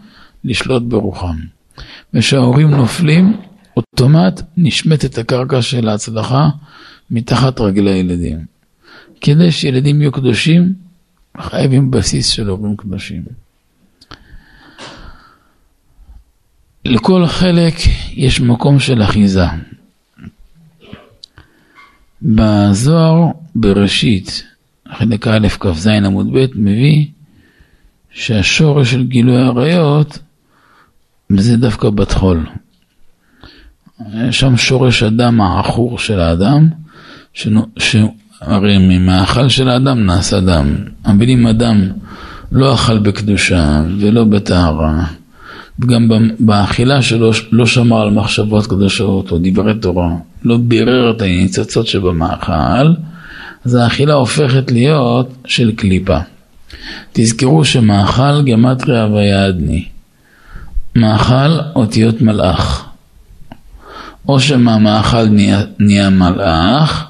Speaker 1: לשלוט ברוחם. וכשההורים נופלים, אוטומט נשמטת הקרקע של ההצלחה מתחת רגלי הילדים. כדי שילדים יהיו קדושים, חייבים בסיס של הורים קדושים. לכל חלק יש מקום של אחיזה. בזוהר בראשית, חלק א' כ"ז עמוד ב', מביא שהשורש של גילוי עריות זה דווקא בת חול. שם שורש הדם העכור של האדם, שהרי ממאכל של האדם נעשה דם. אבל אם אדם לא אכל בקדושה ולא בטהרה, וגם באכילה שלו לא שמר על מחשבות קדושות או דברי תורה, לא בירר את הניצוצות שבמאכל, אז האכילה הופכת להיות של קליפה. תזכרו שמאכל גמטריה ויעדני. מאכל אותיות מלאך. או שמהמאכל נהיה, נהיה מלאך,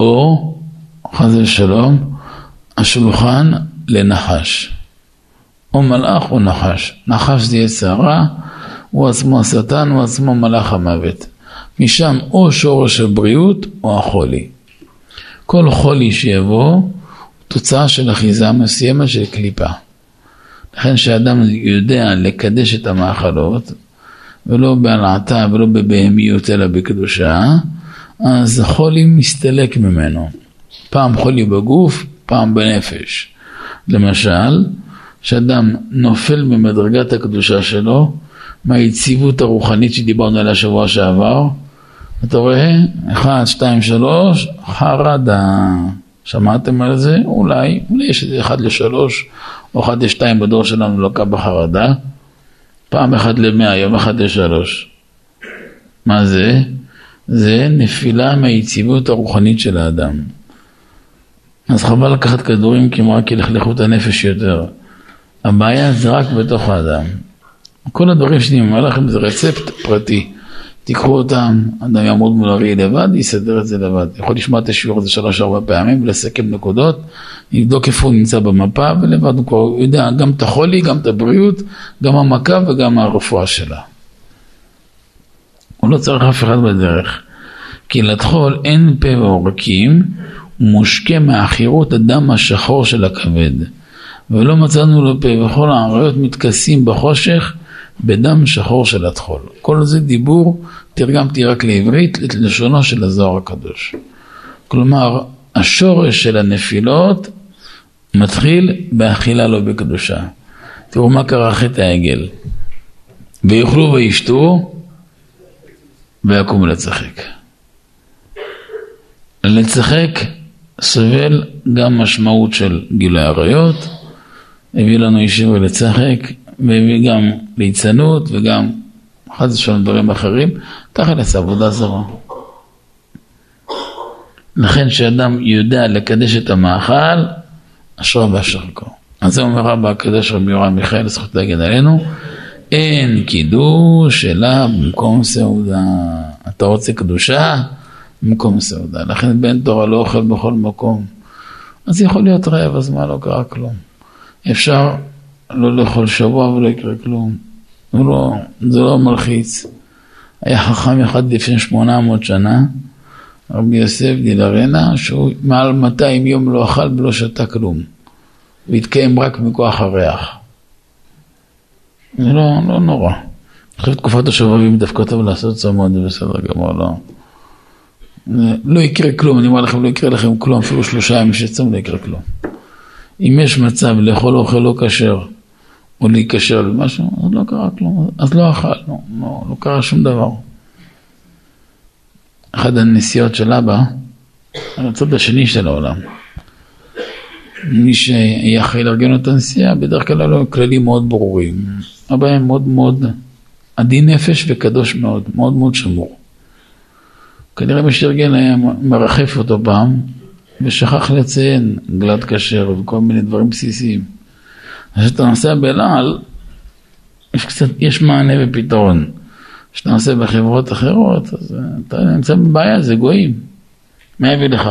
Speaker 1: או, חס ושלום, השולחן לנחש. או מלאך או נחש. נחש זה יצרה, הוא עצמו השטן, הוא עצמו מלאך המוות. משם או שורש הבריאות או החולי. כל חולי שיבוא, תוצאה של אחיזה מסוימת של קליפה. לכן כשאדם יודע לקדש את המאכלות, ולא בהלעטה ולא בבהמיות אלא בקדושה, אז החולי מסתלק ממנו. פעם חולי בגוף, פעם בנפש. למשל, כשאדם נופל במדרגת הקדושה שלו, מהיציבות הרוחנית שדיברנו עליה שבוע שעבר, אתה רואה, 1, 2, 3, חרדה. שמעתם על זה? אולי, אולי יש איזה 1 ל-3 או 1 ל-2 בדור שלנו לוקה בחרדה. פעם 1 ל-100, יום 1 ל-3. מה זה? זה נפילה מהיציבות הרוחנית של האדם. אז חבל לקחת כדורים כי הם רק ילכלכו את הנפש יותר. הבעיה זה רק בתוך האדם. כל הדברים שאני אומר לכם זה רצפט פרטי. תיקחו אותם, אדם יעמוד מול אריה לבד, יסדר את זה לבד. יכול לשמוע את השיעור הזה שלוש-ארבע פעמים ולסכם נקודות, לבדוק איפה הוא נמצא במפה, ולבד הוא כבר יודע גם את החולי, גם את הבריאות, גם המכה וגם הרפואה שלה. הוא לא צריך אף אחד בדרך. כי לטחול אין פה ועורקים, הוא מושקה מעכירות הדם השחור של הכבד. ולא מצאנו לו פה, וכל העריות מתכסים בחושך, בדם שחור של הטחול. כל זה דיבור, תרגמתי רק לעברית, את לשונו של הזוהר הקדוש. כלומר, השורש של הנפילות מתחיל באכילה לא בקדושה. תראו מה קרה חטא העגל. ויאכלו וישתו ויקומו לצחק. לצחק סובל גם משמעות של גילוי עריות, הביא לנו ישיבה לצחק, והביא גם ליצנות וגם חס ושלום דברים אחרים, תכלס עבודה זרה. לכן כשאדם יודע לקדש את המאכל, אשרו ואשר כה. אז זה אומר רבא הקדוש רבי יורם מיכאל, זכות להגן עלינו, אין קידוש אלא במקום סעודה. אתה רוצה קדושה? במקום סעודה. לכן בן תורה לא אוכל בכל מקום. אז יכול להיות רעב, אז מה לא קרה כלום. אפשר לא לאכול שבוע ולא יקרה כלום. זה לא, זה לא מלחיץ. היה חכם אחד לפני 800 שנה, רבי יוסף דילרנה, שהוא מעל 200 יום לא אכל ולא שתה כלום. והתקיים רק מכוח הריח. זה לא, לא נורא. אחרי תקופת השובבים דווקא טוב לעשות צמוד, זה בסדר גמור, לא. לא יקרה כלום, אני אומר לכם, לא יקרה לכם כלום, אפילו שלושה ימים שצום לא יקרה כלום. אם יש מצב לאכול אוכל לא כשר, או להיקשר למשהו, אז לא קרה כלום, אז לא אכל, לא, לא, לא קרה שום דבר. אחת הנסיעות של אבא, על הצד השני של העולם. מי שהיה אחראי לארגן את הנסיעה, בדרך כלל היו לו כללים מאוד ברורים. אבא היה מאוד מאוד עדין נפש וקדוש מאוד, מאוד מאוד שמור. כנראה מי שארגן היה מרחף אותו פעם, ושכח לציין גלת כשר וכל מיני דברים בסיסיים. כשאתה נוסע בלעל, יש קצת, יש מענה ופתרון. כשאתה נוסע בחברות אחרות, אז אתה נמצא בבעיה, זה גויים. מה יביא לך?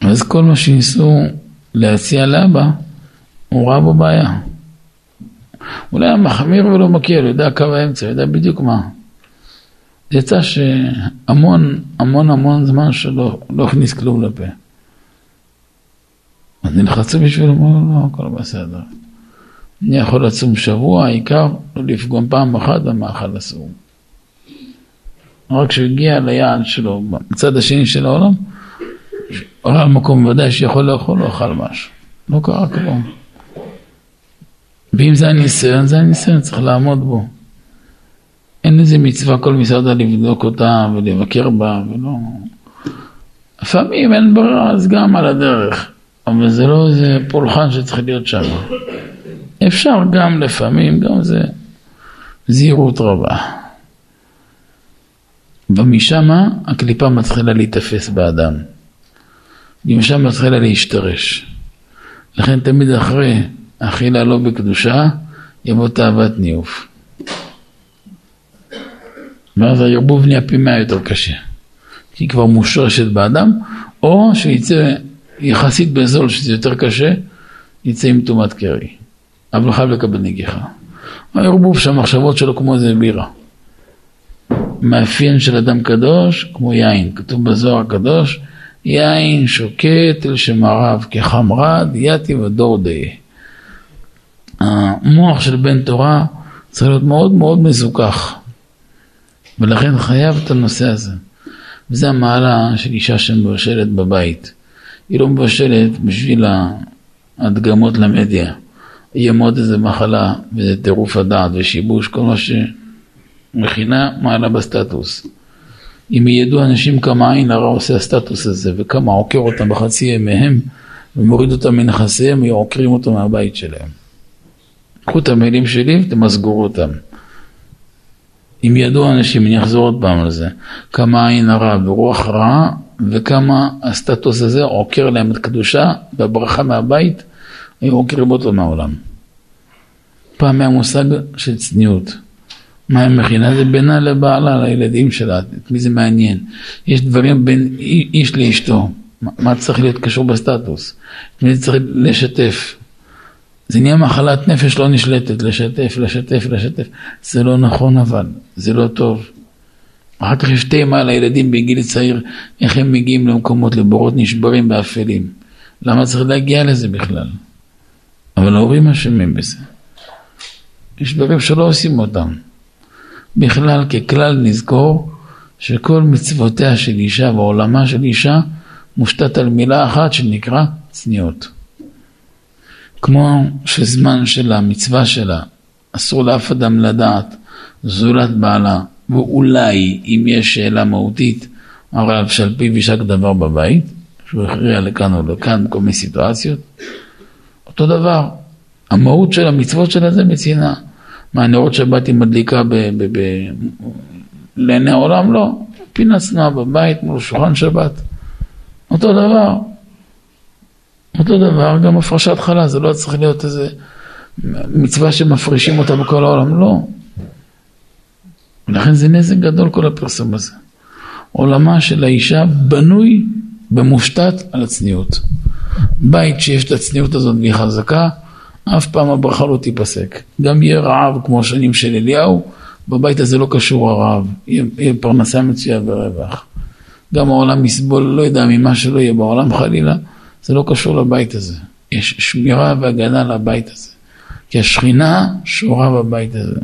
Speaker 1: אז כל מה שניסו להציע לאבא, הוא ראה בו בעיה. אולי היה מחמיר ולא מכיר, יודע קו האמצע, יודע בדיוק מה. יצא שהמון המון המון זמן שלא לא הכניס כלום לפה. אז נלחצו בשבילו, אמרו לא, הכל בסדר. אני יכול לצום שבוע, העיקר לא לפגום פעם אחת במאכל אסור. רק כשהוא הגיע ליעד שלו, בצד השני של העולם, עולה למקום ודאי שיכול לאכול, לא אכל משהו. לא קרה כלום. ואם זה הניסיון, זה הניסיון, צריך לעמוד בו. אין איזה מצווה כל מסעדה לבדוק אותה ולבקר בה ולא... לפעמים אין ברירה, אז גם על הדרך. אבל זה לא איזה פולחן שצריך להיות שם. אפשר גם לפעמים, גם זה זהירות רבה. ומשמה הקליפה מתחילה להיתפס באדם. ומשם מתחילה להשתרש. לכן תמיד אחרי אכילה לא בקדושה, יבוא תאוות ניאוף. ואז הערבוב נהיה פי מאה יותר קשה. כי היא כבר מושרשת באדם, או שיצא יחסית בזול, שזה יותר קשה, יצא עם טומאת קרי. אבל חייב לקבל נגיחה. הערבוב שהמחשבות שלו כמו איזה בירה. מאפיין של אדם קדוש, כמו יין, כתוב בזוהר הקדוש, יין שוקט אל שמריו כחמרד יתי ודור די. המוח של בן תורה צריך להיות מאוד מאוד מזוכח, ולכן חייב את הנושא הזה. וזה המעלה של אישה שמבשלת בבית. היא לא מבשלת בשביל ההדגמות למדיה. יהיה מאוד איזה מחלה וזה טירוף הדעת ושיבוש, כל מה שמכינה מעלה בסטטוס. אם ידעו אנשים כמה עין הרע עושה הסטטוס הזה וכמה עוקר אותם בחצי ימיהם ומוריד אותם מנכסיהם, עוקרים אותו מהבית שלהם. קחו את המילים שלי ותמסגרו אותם. אם ידעו אנשים, אני אחזור עוד פעם על זה, כמה עין הרע ורוח רעה וכמה הסטטוס הזה עוקר להם את קדושה והברכה מהבית, היו עוקרים אותו מהעולם. פעם היה מושג של צניעות. מה היא מכינה? זה בינה לבעלה, לילדים שלה, את מי זה מעניין. יש דברים בין איש לאשתו, מה צריך להיות קשור בסטטוס? את מי זה צריך לשתף? זה נהיה מחלת נפש לא נשלטת, לשתף, לשתף, לשתף. זה לא נכון אבל, זה לא טוב. אחר כך יש תמה על הילדים בגיל צעיר, איך הם מגיעים למקומות, לבורות נשברים באפלים. למה צריך להגיע לזה בכלל? אבל ההורים אשמים בזה. יש דברים שלא עושים אותם. בכלל, ככלל נזכור שכל מצוותיה של אישה ועולמה של אישה מושתת על מילה אחת שנקרא צניעות. כמו שזמן של המצווה שלה אסור לאף אדם לדעת זולת בעלה, ואולי אם יש שאלה מהותית, הרי שעל פיו יישק דבר בבית, שהוא הכריע לכאן או לכאן בכל מיני סיטואציות, אותו דבר, המהות של המצוות שלה זה מצנעה. מה, נרות שבת היא מדליקה לעיני העולם? לא. פינה צנועה בבית מול שולחן שבת. אותו דבר. אותו דבר, גם הפרשת חלה, זה לא צריך להיות איזה מצווה שמפרישים אותה בכל העולם, לא. ולכן זה נזק גדול כל הפרסום הזה. עולמה של האישה בנוי במושתת על הצניעות. בית שיש את הצניעות הזאת והיא חזקה, אף פעם הברכה לא תיפסק. גם יהיה רעב כמו השנים של אליהו, בבית הזה לא קשור הרעב, יהיה, יהיה פרנסה מצויה ורווח. גם העולם יסבול, לא יודע ממה שלא יהיה בעולם חלילה, זה לא קשור לבית הזה. יש שמירה והגנה לבית הזה. כי השכינה שורה בבית הזה.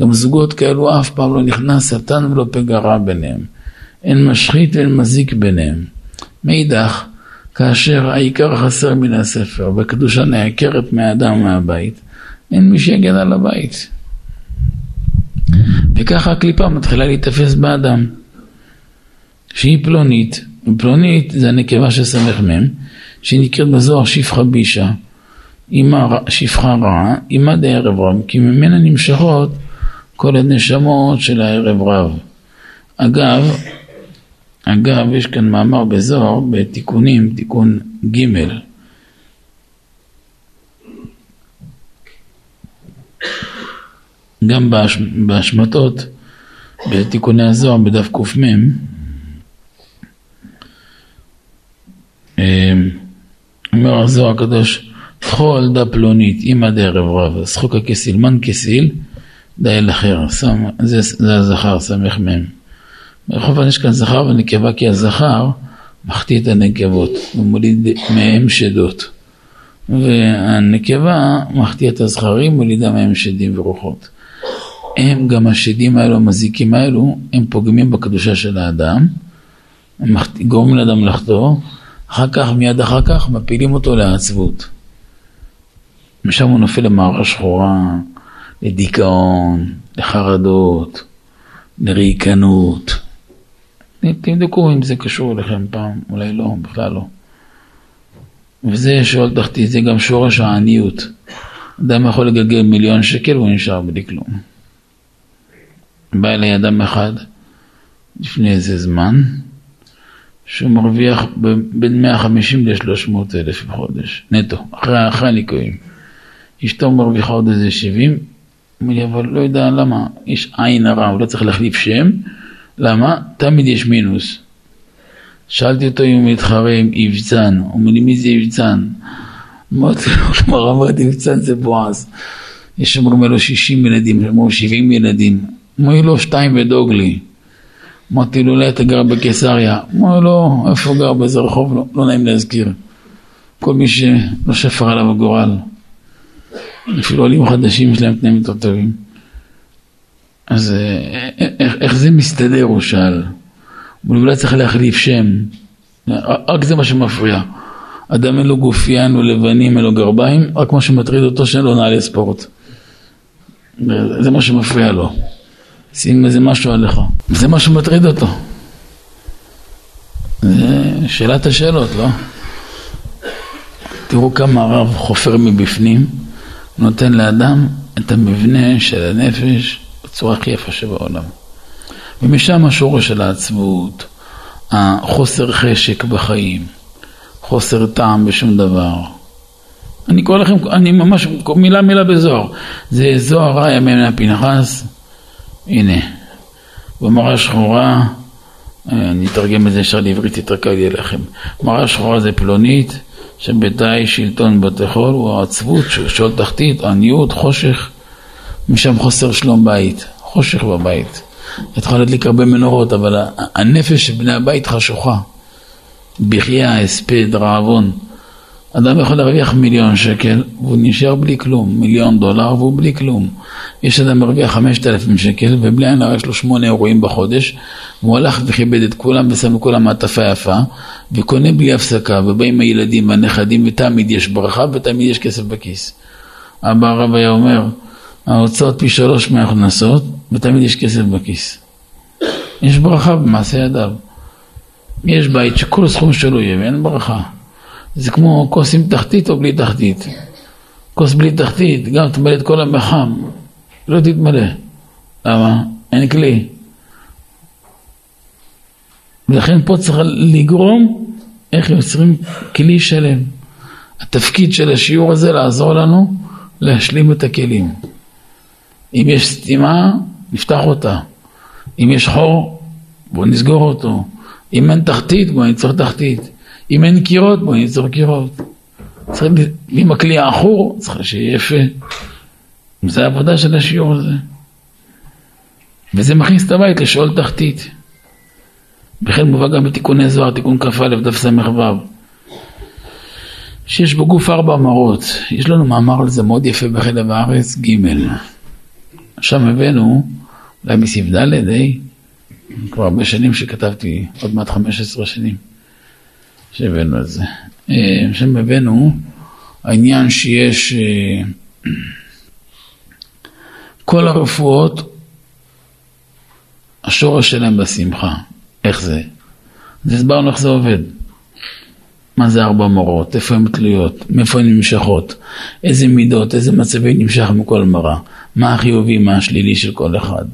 Speaker 1: גם זוגות כאלו אף פעם לא נכנס שטן ולא פגע רע ביניהם. אין משחית ואין מזיק ביניהם. מאידך, כאשר העיקר חסר מן הספר והקדושה נעקרת מהאדם מהבית, אין מי שיגן על הבית. וככה הקליפה מתחילה להיתפס באדם. שהיא פלונית, פלונית זה הנקבה של סמ"ם, שהיא נקראת בזוהר שפחה בישה, שפחה רעה, אימה דערב רב, כי ממנה נמשכות כל הנשמות של הערב רב. אגב, אגב, יש כאן מאמר בזוהר בתיקונים, תיקון ג' גם בהשמטות, בתיקוני הזוהר בדף קמ, אמ, אומר הזוהר הקדוש, תחול דה פלונית, אימא דערב רב, שחוקה כסיל, מן כסיל, אל אחר, זה, זה הזכר, סמך מ'. בכל יש כאן זכר ונקבה כי הזכר מחטיא את הנקבות, הוא מוליד מהם שדות. והנקבה מחטיא את הזכרים, מולידה מהם שדים ורוחות. הם גם השדים האלו, המזיקים האלו, הם פוגמים בקדושה של האדם, הם גורמים לאדם לחטוא, אחר כך, מיד אחר כך, מפילים אותו לעצבות. משם הוא נופל למערה שחורה, לדיכאון, לחרדות, לריקנות. תבדקו אם זה קשור אליכם פעם, אולי לא, בכלל לא. וזה שואל תחתית, זה גם שורש העניות. אדם יכול לגלגל מיליון שקל והוא נשאר בלי כלום. בא אליי אדם אחד לפני איזה זמן, שהוא מרוויח בין 150 ל-300 אלף בחודש, נטו, אחרי, אחרי הניכויים. אשתו מרוויחה עוד איזה 70, אומר לי, אבל לא יודע למה, יש עין הרע, הוא לא צריך להחליף שם, למה? תמיד יש מינוס. שאלתי אותו אם הוא מתחרה עם איבצן, הוא אומר לי, מי זה איבצן? אמרתי לו, כלומר אמרתי, איבצן זה בועז. יש שאומרים לו 60 ילדים, אמרו 70 ילדים. אמרו לו, שתיים ודוג לי. אמרתי לו, אולי אתה גר בקיסריה. אמרו לו, איפה הוא גר? באיזה רחוב? לא, לא נעים להזכיר. כל מי שלא שפר עליו הגורל. אפילו עולים חדשים יש להם תנאים יותר טובים. אז אה, איך, איך זה מסתדר, הוא שאל. הוא אולי צריך להחליף שם. רק זה מה שמפריע. אדם אין לו גופיין, אין לו לבנים, אין לו גרביים, רק מה שמטריד אותו שאין לו נעלי ספורט. זה מה שמפריע לו. שים איזה משהו עליך. זה מה שמטריד אותו. זה שאלת השאלות, לא? תראו כמה הרב חופר מבפנים, נותן לאדם את המבנה של הנפש בצורה הכי יפה שבעולם. ומשם השורש של העצבות, החוסר חשק בחיים, חוסר טעם בשום דבר. אני קורא לכם, אני ממש מילה מילה בזוהר. זה זוהר רע ימי מן הפנחס, הנה, במראה שחורה, אני אתרגם את זה ישר לעברית, יותר קל יהיה לכם. מראה שחורה זה פלונית, שביתה שלטון בתי חול, הוא העצבות, שול תחתית, עניות, חושך, משם חוסר שלום בית, חושך בבית. יכולה להדליק הרבה מנורות, אבל הנפש של בני הבית חשוכה. בחייה, הספד, רעבון. אדם יכול להרוויח מיליון שקל והוא נשאר בלי כלום, מיליון דולר והוא בלי כלום. יש אדם מרוויח חמשת אלפים שקל ובלי עין הרע יש לו שמונה אירועים בחודש והוא הלך וכיבד את כולם ושם לכולם מעטפה יפה וקונה בלי הפסקה ובאים הילדים והנכדים ותמיד יש ברכה ותמיד יש כסף בכיס. אבא הרב היה אומר, ההוצאות פי שלוש מההכנסות ותמיד יש כסף בכיס. יש ברכה במעשה ידיו. יש בית שכל סכום שלו יהיה ואין ברכה. זה כמו כוס עם תחתית או בלי תחתית. כוס בלי תחתית, גם תמלא את כל המחם, לא תתמלא. למה? אין כלי. ולכן פה צריך לגרום איך יוצרים כלי שלם. התפקיד של השיעור הזה לעזור לנו להשלים את הכלים. אם יש סתימה, נפתח אותה. אם יש חור, בואו נסגור אותו. אם אין תחתית, בואו ניצור תחתית. אם אין קירות, בואו ניצור קירות. צריך, אם הכלי העכור, צריך שיהיה יפה. זה העבודה של השיעור הזה. וזה מכניס את הבית לשאול תחתית. בכלל מובא גם בתיקוני זוהר, תיקון כ"א, דף ס"ו. שיש בגוף ארבע מראות. יש לנו מאמר על זה מאוד יפה בחלב הארץ, ג'. שם הבאנו, אולי מסעיף ד', אה? כבר הרבה שנים שכתבתי, עוד מעט 15 שנים שהבאנו את זה. אה, שם הבאנו העניין שיש אה, כל הרפואות, השורש שלהם בשמחה. איך זה? אז הסברנו איך זה עובד. מה זה ארבע מורות, איפה הן תלויות, מאיפה הן נמשכות, איזה מידות, איזה מצבים נמשך מכל מראה, מה החיובי, מה השלילי של כל אחד.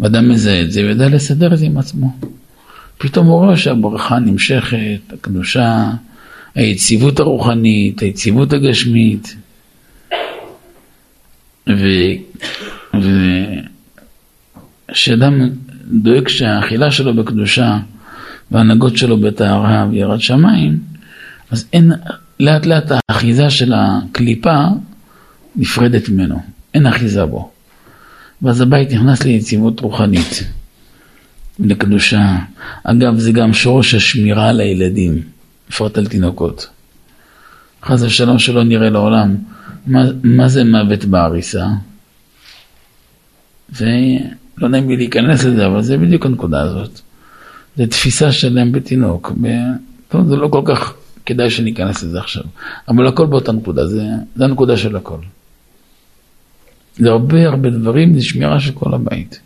Speaker 1: ואדם מזהה את זה ויודע לסדר את זה עם עצמו. פתאום הוא רואה שהברכה נמשכת, הקדושה, היציבות הרוחנית, היציבות הגשמית. וכשאדם דואג שהאכילה שלו בקדושה וההנהגות שלו בטהרה ויראת שמיים, אז אין, לאט לאט האחיזה של הקליפה נפרדת ממנו, אין אחיזה בו. ואז הבית נכנס ליציבות רוחנית, לקדושה. אגב, זה גם שורש השמירה על הילדים, בפרט על תינוקות. חס ושלום שלא נראה לעולם. מה, מה זה מוות בעריסה? ולא נעים לי להיכנס לזה, אבל זה בדיוק הנקודה הזאת. זה תפיסה שלהם בתינוק. ב... טוב, זה לא כל כך כדאי שניכנס לזה עכשיו, אבל הכל באותה נקודה, זה, זה הנקודה של הכל. זה הרבה הרבה דברים, זה שמירה של כל הבית.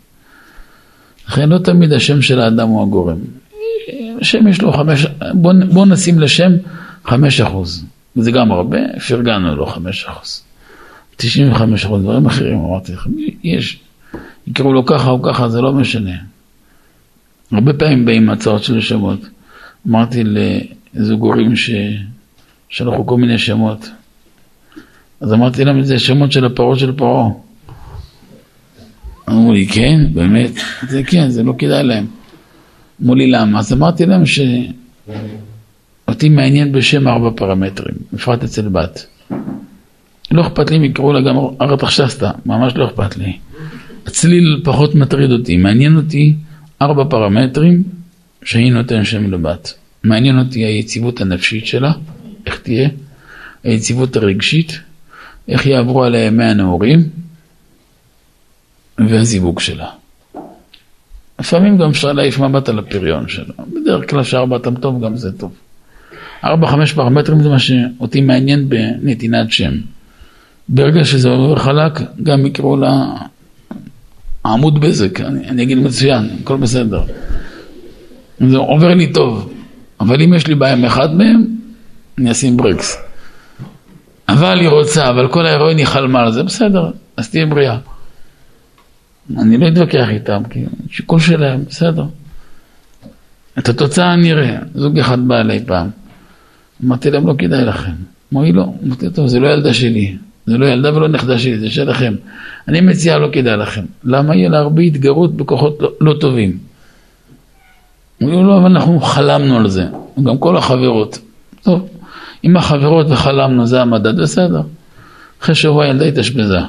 Speaker 1: לכן לא תמיד השם של האדם הוא הגורם. השם יש לו חמש, בוא, בוא נשים לשם חמש אחוז. וזה גם הרבה, פרגנו לו חמש אחוז. תשעים וחמש אחוז, דברים אחרים, אמרתי לכם, יש. יקראו לו ככה או ככה, זה לא משנה. הרבה פעמים באים הצעות של שמות. אמרתי לזוג הורים ששלחו כל מיני שמות. אז אמרתי להם את זה שמות של הפרות של פרעה. אמרו לי, כן, באמת? זה כן, זה לא כדאי להם. אמרו לי, למה? אז אמרתי להם שאותי מעניין בשם ארבע פרמטרים, בפרט אצל בת. לא אכפת לי אם יקראו לה גם ארתחשסתא, ממש לא אכפת לי. הצליל פחות מטריד אותי, מעניין אותי ארבע פרמטרים שאני נותן שם לבת. מעניין אותי היציבות הנפשית שלה, איך תהיה, היציבות הרגשית, איך יעברו עליה ימי הנעורים, והזיווג שלה. לפעמים גם אפשר להעיף מבט על הפריון שלה. בדרך כלל שארבעתם טוב, גם זה טוב. ארבע, חמש פרמטרים זה מה שאותי מעניין בנתינת שם. ברגע שזה עובר חלק, גם יקראו לה עמוד בזק, אני, אני אגיד מצוין, הכל בסדר. זה עובר לי טוב, אבל אם יש לי בעיה עם אחד מהם, אני אשים ברקס. אבל היא רוצה, אבל כל ההירואין היא חלמה על זה, בסדר, אז תהיה בריאה. אני לא אתווכח איתם, כי שיקול שלהם, בסדר. את התוצאה נראה. זוג אחד בא אליי פעם, אמרתי להם, לא כדאי לכם. אמרו לי, לא. אמרתי, טוב, זה לא ילדה שלי. זה לא ילדה ולא נכדה שלי, זה שלכם. אני מציע, לא כדאי לכם. למה יהיה לה הרבה התגרות בכוחות לא, לא טובים? אמרו לי, לא, אבל אנחנו חלמנו על זה. גם כל החברות. טוב, עם החברות וחלמנו, זה המדד, בסדר. אחרי שבוע ילדה התאשפזה.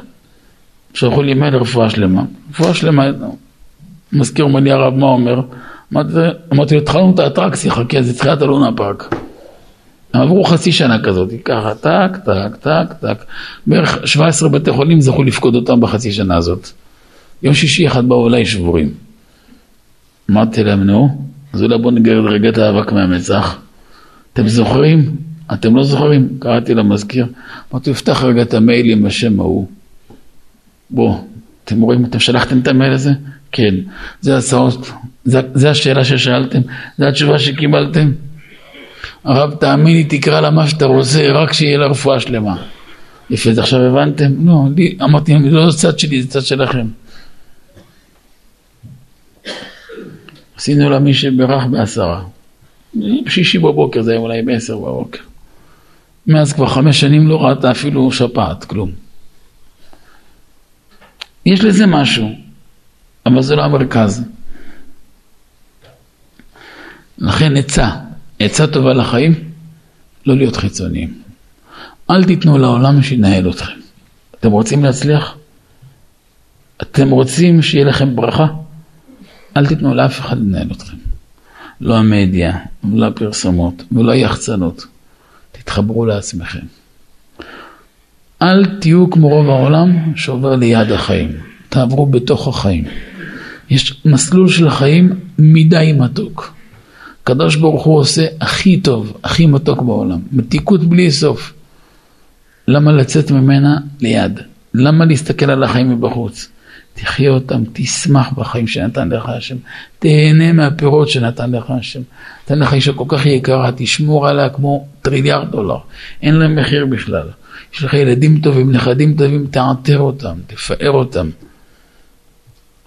Speaker 1: שלחו לי מייל רפואה שלמה. רפואה שלמה, מזכיר לי הרב, מה אומר? אמרתי לו, התחלנו את האטרקציה, חכה, זה תחילת הלונה פארק. הם עברו חצי שנה כזאת, ככה, טק, טק, טק, טק. בערך 17 בתי חולים זכו לפקוד אותם בחצי שנה הזאת. יום שישי אחד באו אליי שבורים. אמרתי להם, נו, אז אולי בואו נגרד רגע את האבק מהמצח. אתם זוכרים? אתם לא זוכרים? קראתי למזכיר, אמרתי, פתח רגע את המייל עם השם ההוא. בוא, אתם רואים, אתם שלחתם את המייל הזה? כן. זה הצעות, זה, זה השאלה ששאלתם, זה התשובה שקיבלתם. הרב, תאמין לי, תקרא לה מה שאתה רוצה, רק שיהיה לה רפואה שלמה. יפה, אז עכשיו הבנתם? לא, לי, אמרתי, לא זה צד שלי, זה צד שלכם. עשינו לה מי שברך בעשרה. בשישי בבוקר, זה היה אולי בעשר בבוקר. מאז כבר חמש שנים לא ראתה אפילו שפעת, כלום. יש לזה משהו, אבל זה לא המרכז. לכן עצה, עצה טובה לחיים, לא להיות חיצוניים. אל תיתנו לעולם שינהל אתכם. אתם רוצים להצליח? אתם רוצים שיהיה לכם ברכה? אל תיתנו לאף אחד לנהל אתכם. לא המדיה, ולא הפרסומות, ולא היחצנות. תתחברו לעצמכם. אל תהיו כמו רוב העולם שעובר ליד החיים. תעברו בתוך החיים. יש מסלול של החיים מדי מתוק. הקדוש ברוך הוא עושה הכי טוב, הכי מתוק בעולם. מתיקות בלי סוף. למה לצאת ממנה ליד? למה להסתכל על החיים מבחוץ? תחיה אותם, תשמח בחיים שנתן לך השם, תהנה מהפירות שנתן לך השם. נתן לך אישה כל כך יקרה, תשמור עליה כמו טריליארד דולר, אין להם מחיר בכלל. יש לך ילדים טובים, נכדים טובים, תעטר אותם, תפאר אותם.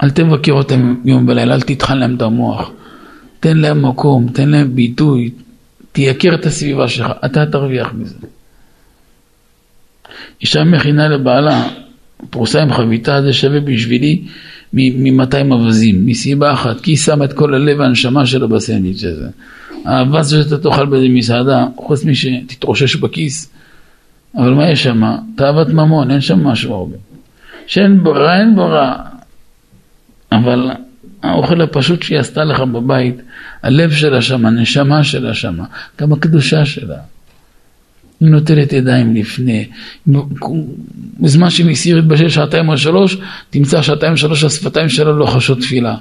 Speaker 1: אל תבקר אותם יום ולילה, אל תטחן להם את המוח. תן להם מקום, תן להם ביטוי, תייקר את הסביבה שלך, אתה תרוויח מזה. אישה מכינה לבעלה, פרוסה עם חביתה, זה שווה בשבילי מ-200 אווזים, מסיבה אחת, כי היא שמה את כל הלב והנשמה שלה בסנדוויץ' הזה. האבז שאתה תאכל באיזה מסעדה, חוץ משתתרושש בכיס, אבל מה יש שם? תאוות ממון, אין שם משהו הרבה. שאין ברירה, אין ברירה. אבל האוכל הפשוט שהיא עשתה לך בבית, הלב שלה שם, הנשמה שלה שם, גם הקדושה שלה. היא נוטלת ידיים לפני. בזמן שהיא מסיר בשל שעתיים או שלוש, תמצא שעתיים או שלוש השפתיים שלה לא חשות תפילה.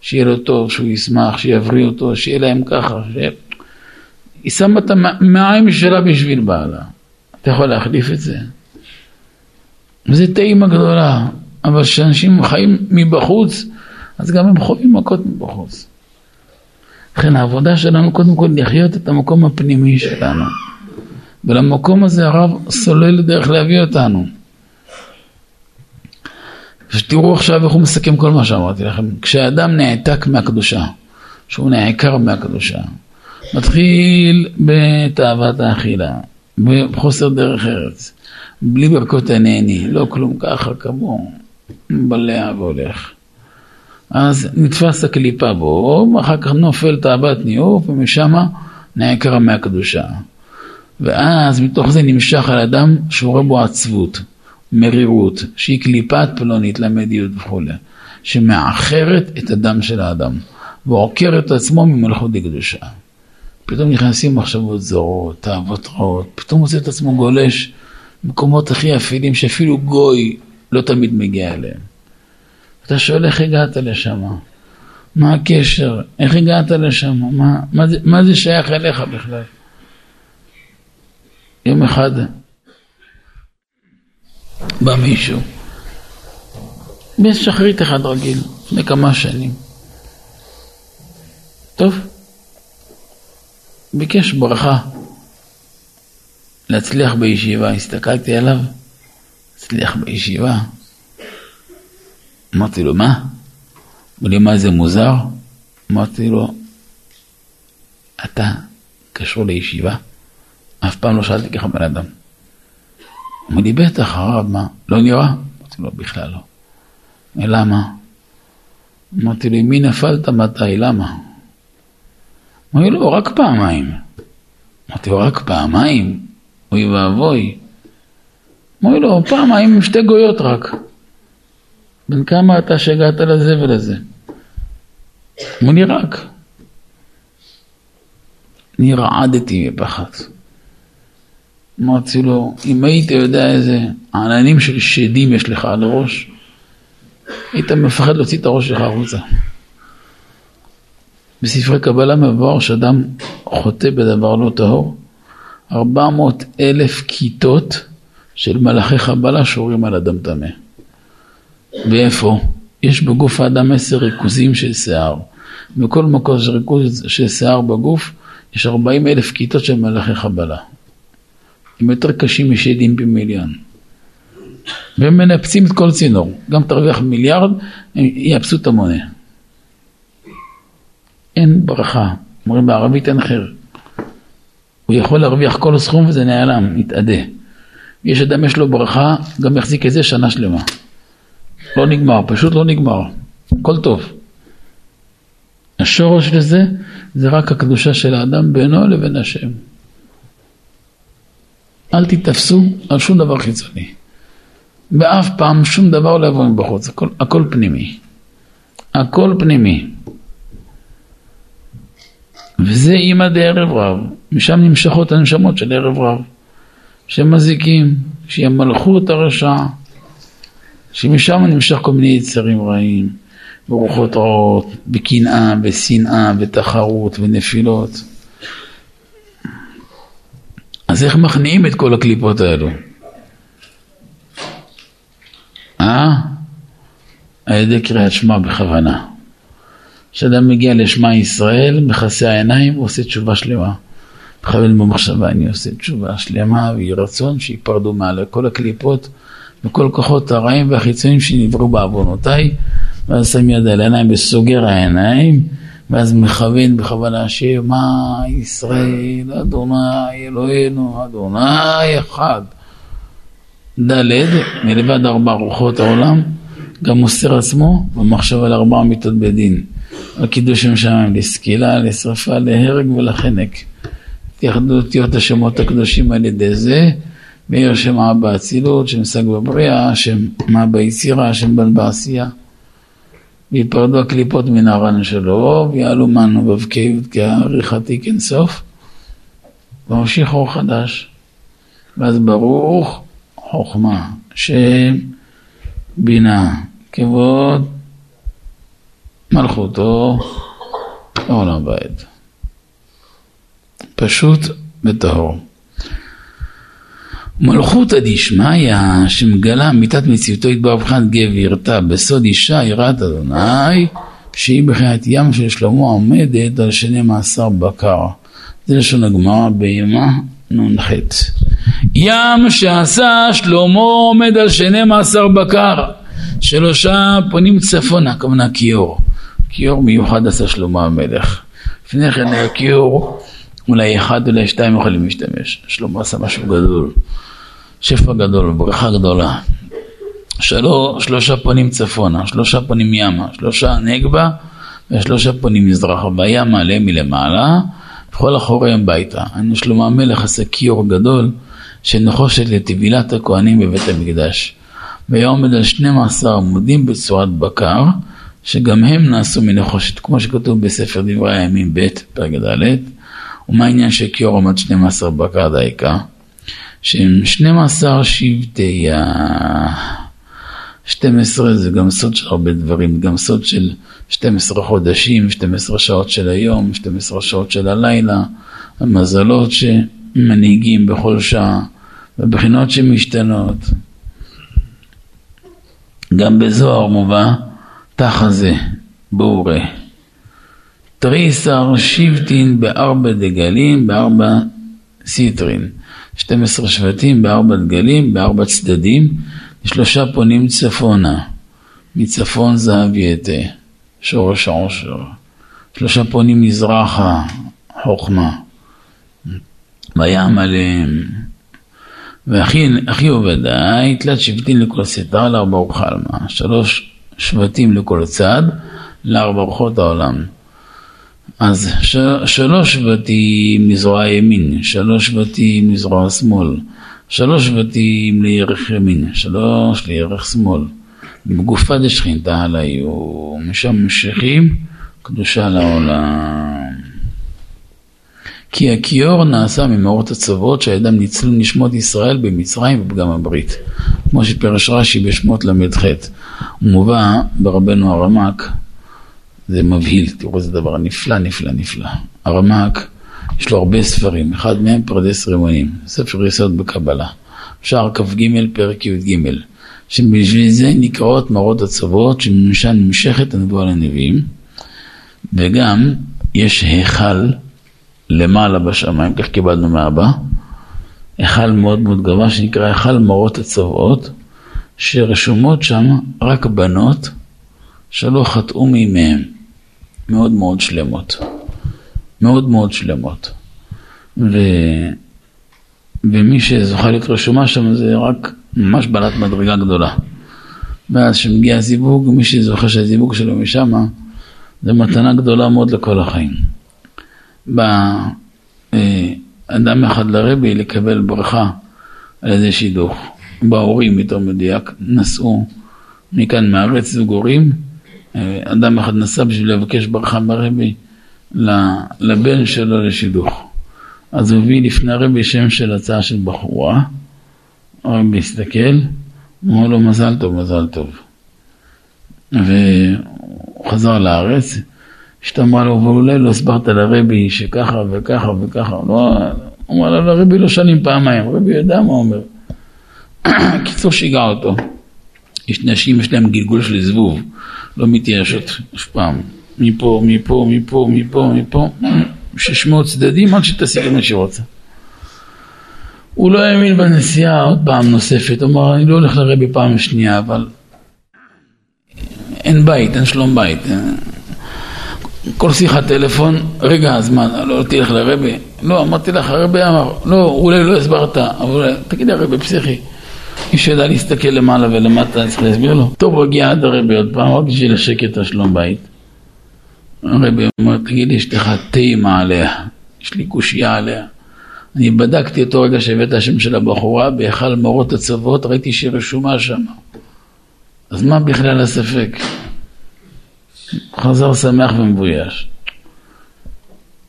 Speaker 1: שיהיה לו טוב, שהוא ישמח, שיבריא אותו, שיהיה להם ככה. ש... היא שמה את המעיים שלה בשביל בעלה. אתה יכול להחליף את זה. וזה טעימה גדולה, אבל כשאנשים חיים מבחוץ, אז גם הם חווים מכות מבחוץ. לכן העבודה שלנו קודם כל לחיות את המקום הפנימי שלנו. ולמקום הזה הרב סולל דרך להביא אותנו. ותראו עכשיו איך הוא מסכם כל מה שאמרתי לכם. כשאדם נעתק מהקדושה, שהוא נעקר מהקדושה, מתחיל בתאוות האכילה, בחוסר דרך ארץ, בלי ברכות הנהני, לא כלום ככה כמוהו, בלע והולך. אז נתפס הקליפה בו, אחר כך נופל תאוות ניאוף, ומשם נעקר מהקדושה. ואז מתוך זה נמשך על אדם שהוא רואה בו עצבות, מרירות, שהיא קליפת פלונית למדיות וכולי, שמאחרת את הדם של האדם, ועוקר את עצמו ממלכות לקדושה. פתאום נכנסים מחשבות זרות, תאוות רעות, פתאום מוצא את עצמו גולש במקומות הכי אפלים שאפילו גוי לא תמיד מגיע אליהם. אתה שואל איך הגעת לשם? מה הקשר? איך הגעת לשם? מה, מה, זה, מה זה שייך אליך בכלל? יום אחד בא מישהו, בשחרית אחד רגיל, לפני כמה שנים. טוב, ביקש ברכה להצליח בישיבה, הסתכלתי עליו, הצליח בישיבה. אמרתי לו, מה? אמר לי, מה זה מוזר? אמרתי לו, אתה קשור לישיבה? אף פעם לא שאלתי ככה בן אדם. אמר לי, בטח, הרב, מה? לא נראה? אמרתי לו, בכלל לא. למה? אמרתי לו, מי נפלת מתי? למה? אמר לי, לא, רק פעמיים. אמרתי לו, רק פעמיים? אוי ואבוי. אמר לי, לא, פעמיים עם שתי גויות רק. בן כמה אתה שהגעת לזה ולזה? אמר לי, רק. אני רעדתי מפחד. אמרתי לו, אם היית יודע איזה עננים של שדים יש לך על הראש, היית מפחד להוציא את הראש שלך החוצה. בספרי קבלה מבואר שאדם חוטא בדבר לא טהור, 400 אלף כיתות של מלאכי חבלה שורים על אדם טמא. ואיפה? יש בגוף האדם עשר ריכוזים של שיער. בכל מקום יש ריכוז של שיער בגוף, יש 40 אלף כיתות של מלאכי חבלה. הם יותר קשים משדים במיליון. והם מנפצים את כל צינור. גם תרוויח מיליארד, הם יאפסו את המונה. אין ברכה. אומרים בערבית אין חיר. הוא יכול להרוויח כל סכום וזה נעלם, מתאדה. יש אדם יש לו ברכה, גם יחזיק את זה שנה שלמה. לא נגמר, פשוט לא נגמר. הכל טוב. השורש לזה זה רק הקדושה של האדם בינו לבין השם. אל תתפסו על שום דבר חיצוני. ואף פעם שום דבר לא יבוא מבחוץ, הכל, הכל פנימי. הכל פנימי. וזה אימא דערב רב, משם נמשכות הנשמות של ערב רב, שמזיקים, שהיא המלכות הרשע, שמשם נמשך כל מיני יצרים רעים, ורוחות רעות, בקנאה, בשנאה, בתחרות ונפילות. אז איך מכניעים את כל הקליפות האלו? אה? על ידי קריאת שמע בכוונה. כשאדם מגיע לשמע ישראל, מכסה העיניים, הוא עושה תשובה שלמה. מכוון במחשבה, אני עושה תשובה שלמה, ויהי רצון שיפרדו מעל כל הקליפות וכל כוחות הרעים והחיצונים שנבראו בעוונותיי, ואז שם יד על העיניים וסוגר העיניים, ואז מכוון בכוונה שמע ישראל, אדוני אלוהינו, אדוני אחד. ד' מלבד ארבע רוחות העולם, גם מוסר עצמו במחשבה לארבע מיתות בדין. על קידוש שם שמיים, לסקילה, לשרפה, להרג ולחנק. תייחדו אותיות השמות הקדושים על ידי זה, מאיר שם אבא אצילות, שם שג בבריאה, שם מה ביצירה, שם בן בעשייה. ויפרדו הקליפות מן הרן שלו, ויעלו מנו בבקי ודקה עריכתי כנסוף, וממשיך אור חדש. ואז ברוך חוכמה, שם, בינה, כבוד, מלכותו, לעולם ועד. פשוט וטהור. מלכותא דשמיא שמגלה אמיתת מציאותו מבחינת גבירתה בסוד אישה יראת אדוני שהיא בחינת ים של שלמה עומדת על שני מעשר בקר. זה לשון הגמרא בימה נ"ח. ים שעשה שלמה עומד על שני מעשר בקר שלושה פונים צפונה, כמובן כיור. כיור מיוחד עשה שלמה המלך. לפני כן היה כיור, אולי אחד, אולי שתיים יכולים להשתמש. שלמה עשה משהו גדול. שפע גדול, ברכה גדולה. שלוש, שלושה פונים צפונה, שלושה פונים ימה, שלושה נגבה ושלושה פונים מזרחה. והיה מעלה מלמעלה, וכל אחוריהם ביתה. אני שלמה המלך עשה כיור גדול של נחושת לטבילת הכהנים בבית המקדש. והיה עומד על 12 עמודים בצורת בקר, שגם הם נעשו מנחושת, כמו שכתוב בספר דברי הימים ב', פרק ד', ומה העניין שכיור עמד 12 בקר דייקה? שהם 12 שבטי ה... 12 זה גם סוד של הרבה דברים, גם סוד של 12 חודשים, 12 שעות של היום, 12 שעות של הלילה, המזלות שמנהיגים בכל שעה, ובחינות שמשתנות. גם בזוהר מובא תחזה, בורא. תריסר שבטין בארבע דגלים, בארבע סיטרין. 12 שבטים בארבע דגלים, בארבע צדדים, שלושה פונים צפונה, מצפון זהב יתה, שורש העושר. שלושה פונים מזרחה, חוכמה. וים עליהם. ואחי עובדי, תלת שבטים לכל סתר לארבע וחלמה. שלוש שבטים לכל צד, לארבע רוחות העולם. אז ש, שלוש שבטים לזרוע ימין, שלוש שבטים לזרוע שמאל, שלוש שבטים לירך ימין, שלוש לירך שמאל. בגופה דשכינתה על היו, משם ממשיכים קדושה לעולם. כי הכיור נעשה ממאורות הצוות שהאדם ניצלו נשמות ישראל במצרים ובגם הברית. כמו שפרש רש"י בשמות ל"ח. הוא מובא ברבנו הרמק זה מבהיל, תראו איזה דבר נפלא, נפלא, נפלא. הרמ"ק, יש לו הרבה ספרים, אחד מהם פרדס רימונים, ספר יסוד בקבלה, שער כ"ג פרק י"ג, שבשביל זה נקראות מראות הצוות שממשן נמשכת הנבואה לנביאים, וגם יש היכל למעלה בשמיים, כך קיבלנו מאבא, היכל מאוד מאוד גבוה שנקרא היכל מראות הצוות, שרשומות שם רק בנות שלא חטאו מימיהם. מאוד מאוד שלמות. מאוד מאוד שלמות. ו... ומי שזוכה להיות רשומה שם זה רק ממש בעלת מדרגה גדולה. ואז כשמגיע הזיווג, מי שזוכה שהזיווג שלו משם, זה מתנה גדולה מאוד לכל החיים. בא אה, אדם אחד לרבי לקבל ברכה על ידי שידוך. בהורים, יותר מדויק, נסעו מכאן מארץ זוג הורים אדם אחד נסע בשביל לבקש ברכה מהרבי לבן שלו לשידוך. אז הוא הביא לפני הרבי שם של הצעה של בחורה, הרבי הסתכל, אמר לו מזל טוב, מזל טוב. והוא חזר לארץ, אשתו אמרה לו, אבל אולי לא הסברת לרבי שככה וככה וככה, לא, אמר לו, לרבי לא שנים פעמיים, הרבי יודע מה אומר. <clears throat> קיצור שיגע אותו. יש נשים, יש להם גלגול של זבוב. לא מתייאשת אף פעם. מפה, מפה, מפה, מפה, מפה, שש מאות צדדים עד שתשיג מה שהיא רוצה. הוא לא האמין בנסיעה עוד פעם נוספת, הוא אמר אני לא הולך לרבי פעם שנייה, אבל אין בית, אין שלום בית. כל שיחת טלפון, רגע, אז מה, לא תלך לרבי? לא, אמרתי לך, הרבי אמר, לא, אולי לא הסברת, אבל תגידי הרבי פסיכי. מי שיודע להסתכל למעלה ולמטה, צריך להסביר לו. טוב, הוא הגיע עד הרבי עוד פעם, רק בשביל השקט השלום בית. הרבי אומר, תגיד לי, יש לך תימה עליה, יש לי קושייה עליה. אני בדקתי אותו רגע שהבאת השם של הבחורה, בהיכל מורות הצוות, ראיתי שהיא רשומה שם. אז מה בכלל הספק? חזר שמח ומבויש.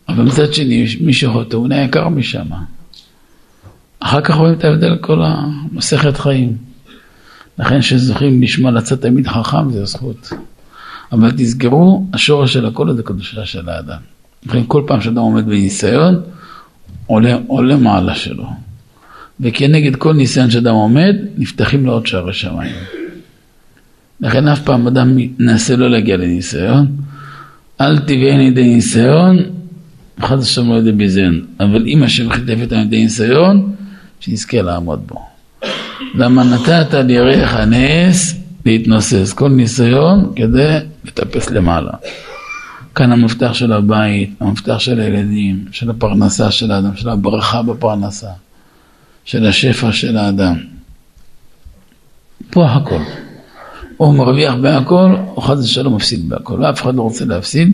Speaker 1: אבל מצד שני, מי שחוטא הוא נעקר משם. אחר כך רואים את ההבדל כל המסכת חיים. לכן שזוכים לשמוע לצאת תמיד חכם זה זכות. אבל תזכרו, השורש של הכל זה קדושה של האדם. לכן כל פעם שאדם עומד בניסיון, עולה, עולה מעלה שלו. וכנגד כל ניסיון שאדם עומד, נפתחים לו עוד שערי שמיים. לכן אף פעם אדם מנסה לא להגיע לניסיון. אל תביאן לידי ניסיון, חד ושלום לא ידי ביזיון. אבל אם השם חיטף איתנו לידי ניסיון, שנזכה לעמוד בו. למה נתת לירך הנס להתנוסס, כל ניסיון כדי לטפס למעלה. כאן המפתח של הבית, המפתח של הילדים, של הפרנסה של האדם, של הברכה בפרנסה, של השפע של האדם. פה הכל. או מרוויח בהכל, או חס ושלום מפסיד בהכל, ואף אחד לא רוצה להפסיד.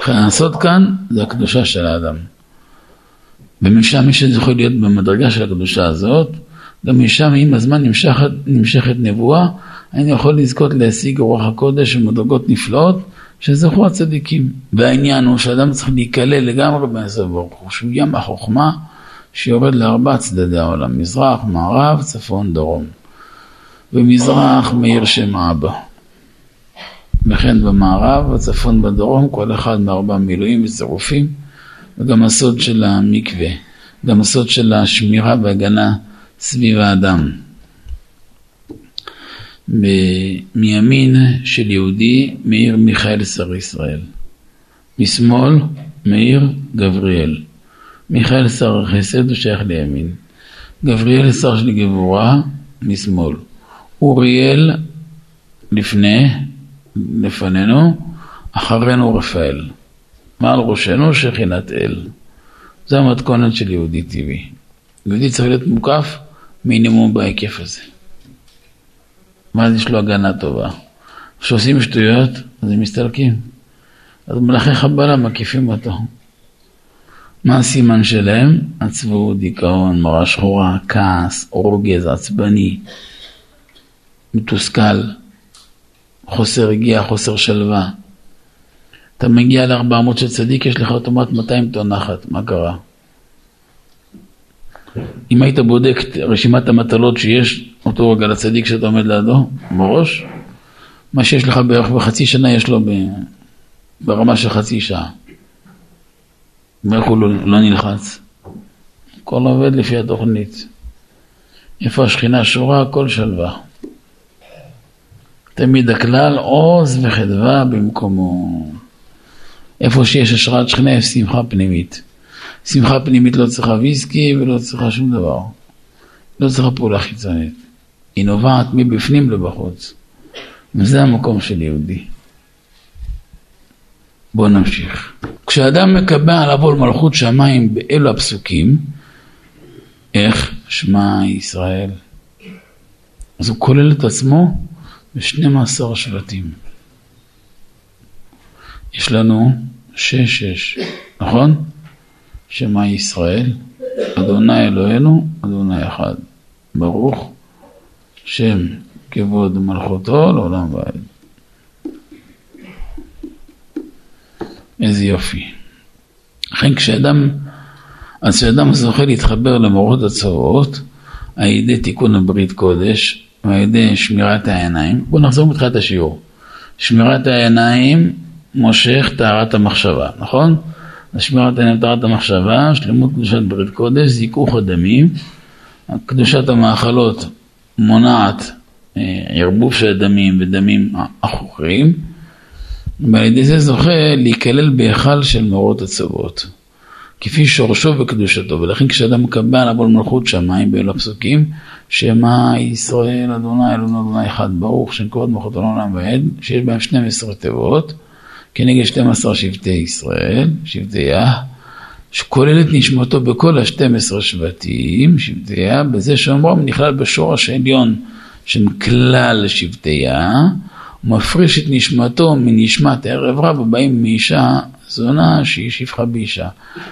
Speaker 1: לכן לעשות כאן זה הקדושה של האדם. ומשם מי שזוכה להיות במדרגה של הקדושה הזאת, גם משם עם הזמן נמשכת, נמשכת נבואה, אני יכול לזכות להשיג רוח הקודש ומדרגות נפלאות שזכו הצדיקים. והעניין הוא שאדם צריך להיכלל לגמרי בעשר ברוך הוא, שהוא ים החוכמה שיורד לארבע צדדי העולם, מזרח, מערב, צפון, דרום. במזרח מאיר שם אבא. וכן במערב, בצפון, בדרום, כל אחד מארבע מילואים וצירופים, וגם הסוד של המקווה, גם הסוד של השמירה והגנה סביב האדם. מימין של יהודי מאיר מיכאל שר ישראל, משמאל מאיר גבריאל. מיכאל שר החסד הוא שייך לימין, גבריאל שר של גבורה משמאל, אוריאל לפני, לפנינו, אחרינו רפאל. מעל ראשנו שכינת אל. זו המתכונת של יהודי טבעי. יהודי צריך להיות מוקף מינימום בהיקף הזה. ואז יש לו הגנה טובה. כשעושים שטויות, אז הם מסתלקים. אז מלאכי חבלה מקיפים אותו. מה הסימן שלהם? עצבות, דיכאון, מראה שחורה, כעס, רוגז, עצבני, מתוסכל, חוסר רגיעה, חוסר שלווה. אתה מגיע ל-400 של צדיק, יש לך אוטומט 200 טון נחת, מה קרה? אם היית בודק את רשימת המטלות שיש אותו רגע לצדיק שאתה עומד לידו, בראש, מה שיש לך בערך בחצי שנה יש לו ב... ברמה של חצי שעה. ואיך הוא לא, לא נלחץ? הכל עובד לפי התוכנית. איפה השכינה שורה, הכל שלווה. תמיד הכלל עוז וחדווה במקומו. איפה שיש השראת שכינה יש שמחה פנימית. שמחה פנימית לא צריכה ויסקי ולא צריכה שום דבר. לא צריכה פעולה חיצונית. היא נובעת מבפנים לבחוץ. וזה המקום של יהודי. בואו נמשיך. כשאדם מקבע לעבור מלכות שמיים באלו הפסוקים, איך? שמע ישראל. אז הוא כולל את עצמו ב-12 שבטים. יש לנו שש שש, נכון? שמע ישראל, אדוני אלוהינו, אדוני אחד. ברוך שם כבוד מלכותו לעולם ועד. איזה יופי. לכן כשאדם, אז כשאדם זוכה להתחבר למורות הצבאות, על ידי תיקון הברית קודש, ועל ידי שמירת העיניים, בואו נחזור מתחילת השיעור. שמירת העיניים מושך טהרת המחשבה, נכון? שמירת העיניים טהרת המחשבה, שלמות קדושת ברית קודש, זיכוך הדמים, קדושת המאכלות מונעת אה, ערבוב של דמים ודמים עכורים, ועל ידי זה זוכה להיכלל בהיכל של מאורות הצוות, כפי שורשו וקדושתו, ולכן כשאדם מקבל עבור מלכות שמיים באלו הפסוקים, שמע ישראל אדוני אלוהינו אדוני אחד ברוך שם כבוד מלכות העולם ועד, שיש בהם 12 תיבות, כנגד 12 שבטי ישראל, שבטי יה, שכולל את נשמתו בכל ה-12 שבטים, שבטי יה, בזה שאומרם נכלל בשורש העליון של כלל שבטי יה, ומפריש את נשמתו מנשמת ערב רב הבאים מאישה זונה שהיא שפחה באישה,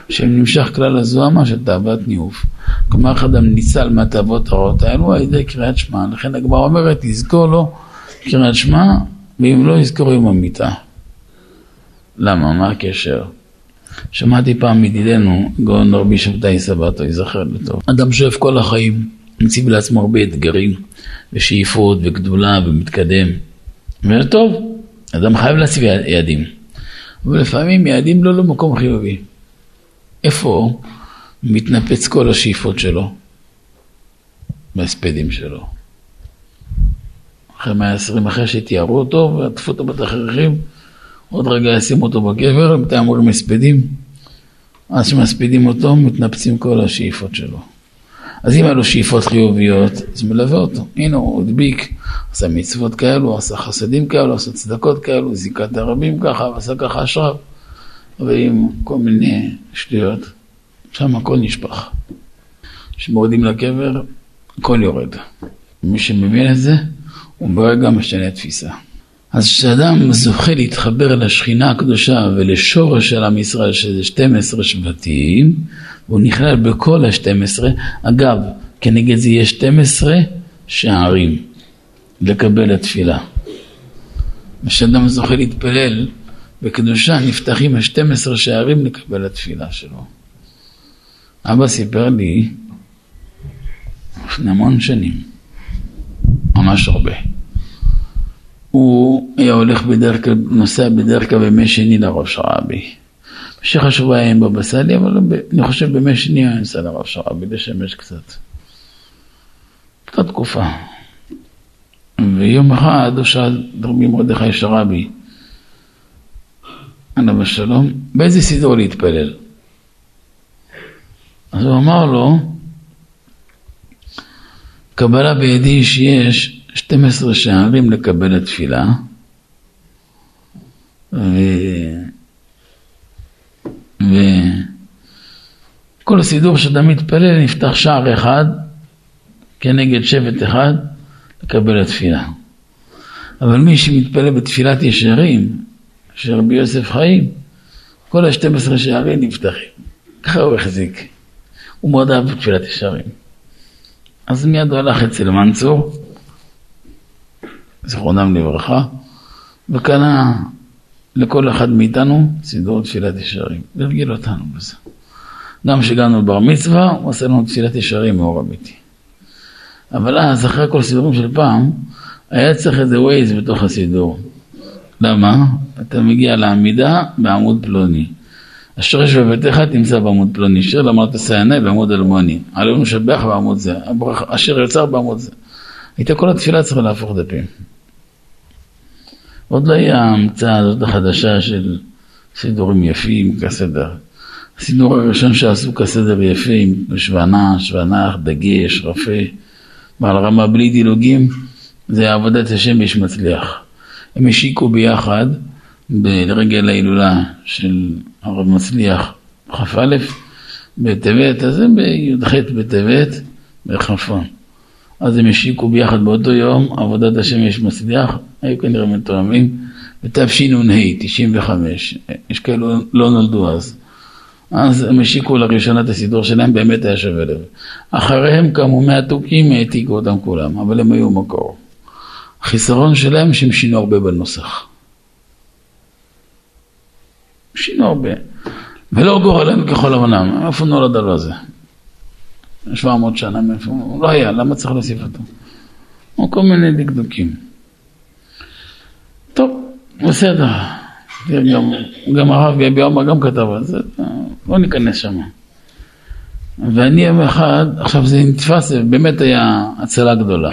Speaker 1: שנמשך כלל הזוהמה של תאוות ניאוף. כלומר, אדם ניצל מהתאוות הרעות האלו על ידי קריאת שמע. לכן הגמרא אומרת, יזכור לו קריאת שמע, ואם לא יזכור יום המיתה. למה? מה הקשר? שמעתי פעם מידידנו, גאון רבי שבתאי סבתו, ייזכר לטוב. אדם שואף כל החיים, מציב לעצמו הרבה אתגרים, ושאיפות, וגדולה, ומתקדם. וטוב, אדם חייב להציב יעדים. אבל לפעמים יעדים לא למקום חיובי. איפה מתנפץ כל השאיפות שלו? בהספדים שלו. אחרי 120, אחרי שתיארו אותו ועטפו אותו בתכריכים, עוד רגע ישימו אותו בקבר, בינתיים אומרים הספדים. אז שמספידים אותו, מתנפצים כל השאיפות שלו. אז אם היו לו שאיפות חיוביות, אז מלווה אותו. הנה הוא הדביק, עשה מצוות כאלו, עשה חסדים כאלו, עשה צדקות כאלו, זיכה את הרבים ככה, ועשה ככה אשריו. ועם כל מיני שטויות, שם הכל נשפך. כשמורדים לקבר, הכל יורד. מי שמבין את זה, הוא ברגע משנה תפיסה. אז כשאדם זוכה להתחבר לשכינה הקדושה ולשורש של עם ישראל, שזה 12 שבטים, והוא נכלל בכל ה-12, אגב, כנגד זה יש 12 שערים לקבל התפילה. כשאדם זוכה להתפלל בקדושה, נפתחים ה-12 שערים לקבל התפילה שלו. אבא סיפר לי לפני המון שנים, ממש הרבה. הוא היה הולך בדרך כלל, נוסע בדרך כלל בימי שני לראש רבי. השבוע היה עם בבא סאלי, אבל אני חושב בימי שני היה נוסע לראש רבי, לשמש קצת. אותה תקופה. ויום אחד הוא שאל רבי מרדכי שרבי, עליו השלום, באיזה סידור להתפלל? אז הוא אמר לו, קבלה בידי שיש 12 שערים לקבל התפילה, ו... וכל הסידור שאתה מתפלל נפתח שער אחד כנגד שבט אחד לקבל התפילה. אבל מי שמתפלל בתפילת ישרים של רבי יוסף חיים, כל ה-12 שערים נפתחים. ככה הוא החזיק. הוא מאוד אהב בתפילת ישרים. אז מיד הוא הלך אצל מנצור, זכרונם לברכה, וקנה לכל אחד מאיתנו סידור תפילת ישרים, והרגיל אותנו בזה. גם כשהגענו לבר מצווה, הוא עשה לנו תפילת ישרים מאור אמיתי. אבל אז, אחרי כל הסידורים של פעם, היה צריך איזה ווייז בתוך הסידור. למה? אתה מגיע לעמידה בעמוד פלוני. השורש בביתך תמצא בעמוד פלוני, שיר למרת סייני בעמוד אלמוני, עלינו שבח בעמוד זה, אשר יוצר בעמוד זה. הייתה כל התפילה צריכה להפוך דפים. עוד לא היה ההמצאה הזאת החדשה של סידורים יפים כסדר. הסידור הראשון שעשו כסדר יפה עם שוונה, שוונח, דגש, רפה, בעל רמה בלי דילוגים, זה עבודת השם איש מצליח. הם השיקו ביחד לרגל ההילולה של הרב מצליח כ"א בטבת, אז זה בי"ח בטבת בכ"פון. אז הם השיקו ביחד באותו יום, עבודת השם יש מצליח, היו כנראה מתואמים, בתשנ"ה, 95, יש כאלו לא נולדו אז. אז הם השיקו לראשונה את הסידור שלהם, באמת היה שווה לב. אחריהם קמו מהתוכים, העתיקו אותם כולם, אבל הם היו מקור. החיסרון שלהם שהם שינו הרבה בנוסח. שינו הרבה. ולא גורלם ככל הבנם, איפה נולד הלא הזה? 700 שנה מאיפה, לא היה, למה צריך להוסיף אותו? או כל מיני דקדוקים. טוב, בסדר. גם, גם הרב גבי עומר גם כתב על זה, לא ניכנס שם. ואני יום אחד, עכשיו זה נתפס, באמת היה הצלה גדולה.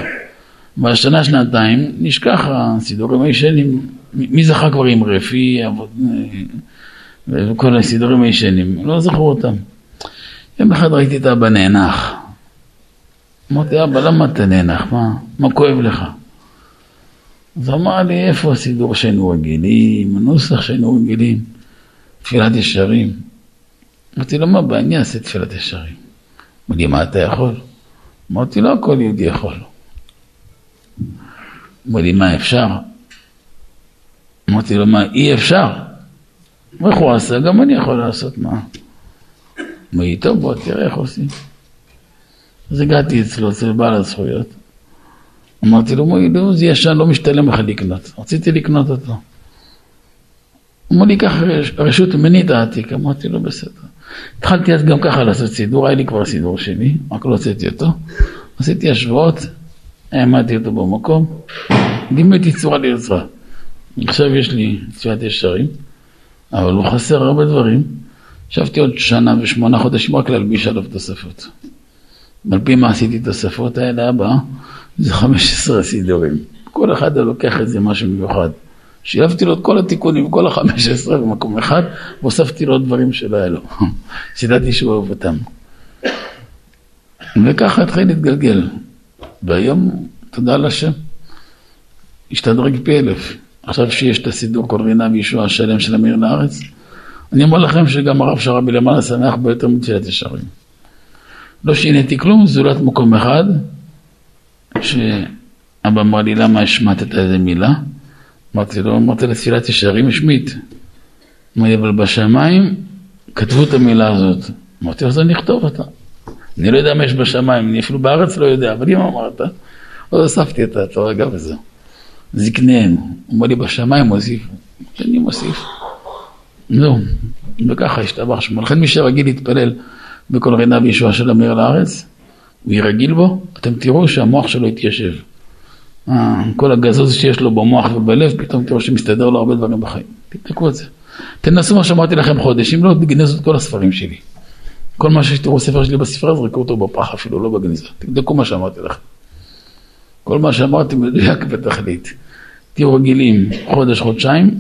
Speaker 1: בשנה, שנתיים, נשכח הסידורים הישנים. מי זכה כבר עם רפי, וכל הסידורים הישנים? לא זכרו אותם. יום אחד ראיתי את אבא נאנח. אמרתי, אבא, למה אתה נאנח? מה, מה כואב לך? אז אמר לי, איפה הסידור שהיינו רגילים, הנוסח שהיינו רגילים, תפילת ישרים. אמרתי לו, מה הבעיה, אני אעשה תפילת ישרים. אמר לי, מה אתה יכול? אמרתי, לא הכל יהודי יכול. אמר לי, מה אפשר? אמרתי לו, מה, אי אפשר? איך הוא עשה? גם אני יכול לעשות, מה? אמר טוב, בוא תראה איך עושים. אז הגעתי אצלו, אצל בעל הזכויות. אמרתי לו, מוילי, זה ישן, לא משתלם לך לקנות. רציתי לקנות אותו. הוא אומר לי, קח רשות ממני את העתיק. אמרתי לו, בסדר. התחלתי אז גם ככה לעשות סידור, היה לי כבר סידור שלי, רק לא הוצאתי אותו. עשיתי השוואות, העמדתי אותו במקום, דימיתי צורה ליוצרה. עכשיו יש לי תפילת ישרים, אבל הוא חסר הרבה דברים. ישבתי עוד שנה ושמונה חודשים רק להלביש עליו תוספות. על פי מה עשיתי תוספות האלה הבא, זה 15 סידורים. כל אחד לוקח איזה משהו מיוחד. שילבתי לו את כל התיקונים, כל החמש עשרה במקום אחד, והוספתי לו דברים שלא היה לו, <laughs> שידעתי שהוא אוהב אותם. וככה התחיל להתגלגל. והיום, תודה לשם, השתדרג פי אלף. עכשיו שיש את הסידור כל רינה וישוע השלם של אמיר לארץ, אני אומר לכם שגם הרב שרבי למעלה שמח ביותר מתפילת ישרים. לא שיניתי כלום, זולת מקום אחד, שאבא אמר לי למה השמטת איזה מילה, אמרתי לו, אמרתי לתפילת ישרים השמיט. אמר לי, אבל בשמיים כתבו את המילה הזאת. אמרתי לו, אז אני אכתוב אותה. אני לא יודע מה יש בשמיים, אני אפילו בארץ לא יודע, אבל אם אמרת, אז הוספתי את התורה גם וזהו. זקניהם, אומר לי, בשמיים הוסיפו. אני מוסיף. זהו, וככה השתבח שמו. לכן מי שרגיל להתפלל בכל רינה וישועה של אמיר לארץ, הוא יהיה רגיל בו, אתם תראו שהמוח שלו יתיישב. אה, כל הגזוז שיש לו במוח ובלב, פתאום תראו שמסתדר לו הרבה דברים בחיים. תבדקו את זה. תנסו מה שאמרתי לכם חודש, אם לא תגנזו את כל הספרים שלי. כל מה שתראו ספר שלי בספרה, זרקו אותו בפח אפילו, לא בגניזה. תבדקו מה שאמרתי לכם. כל מה שאמרתי מדויק בתכלית. תהיו רגילים חודש, חודשיים,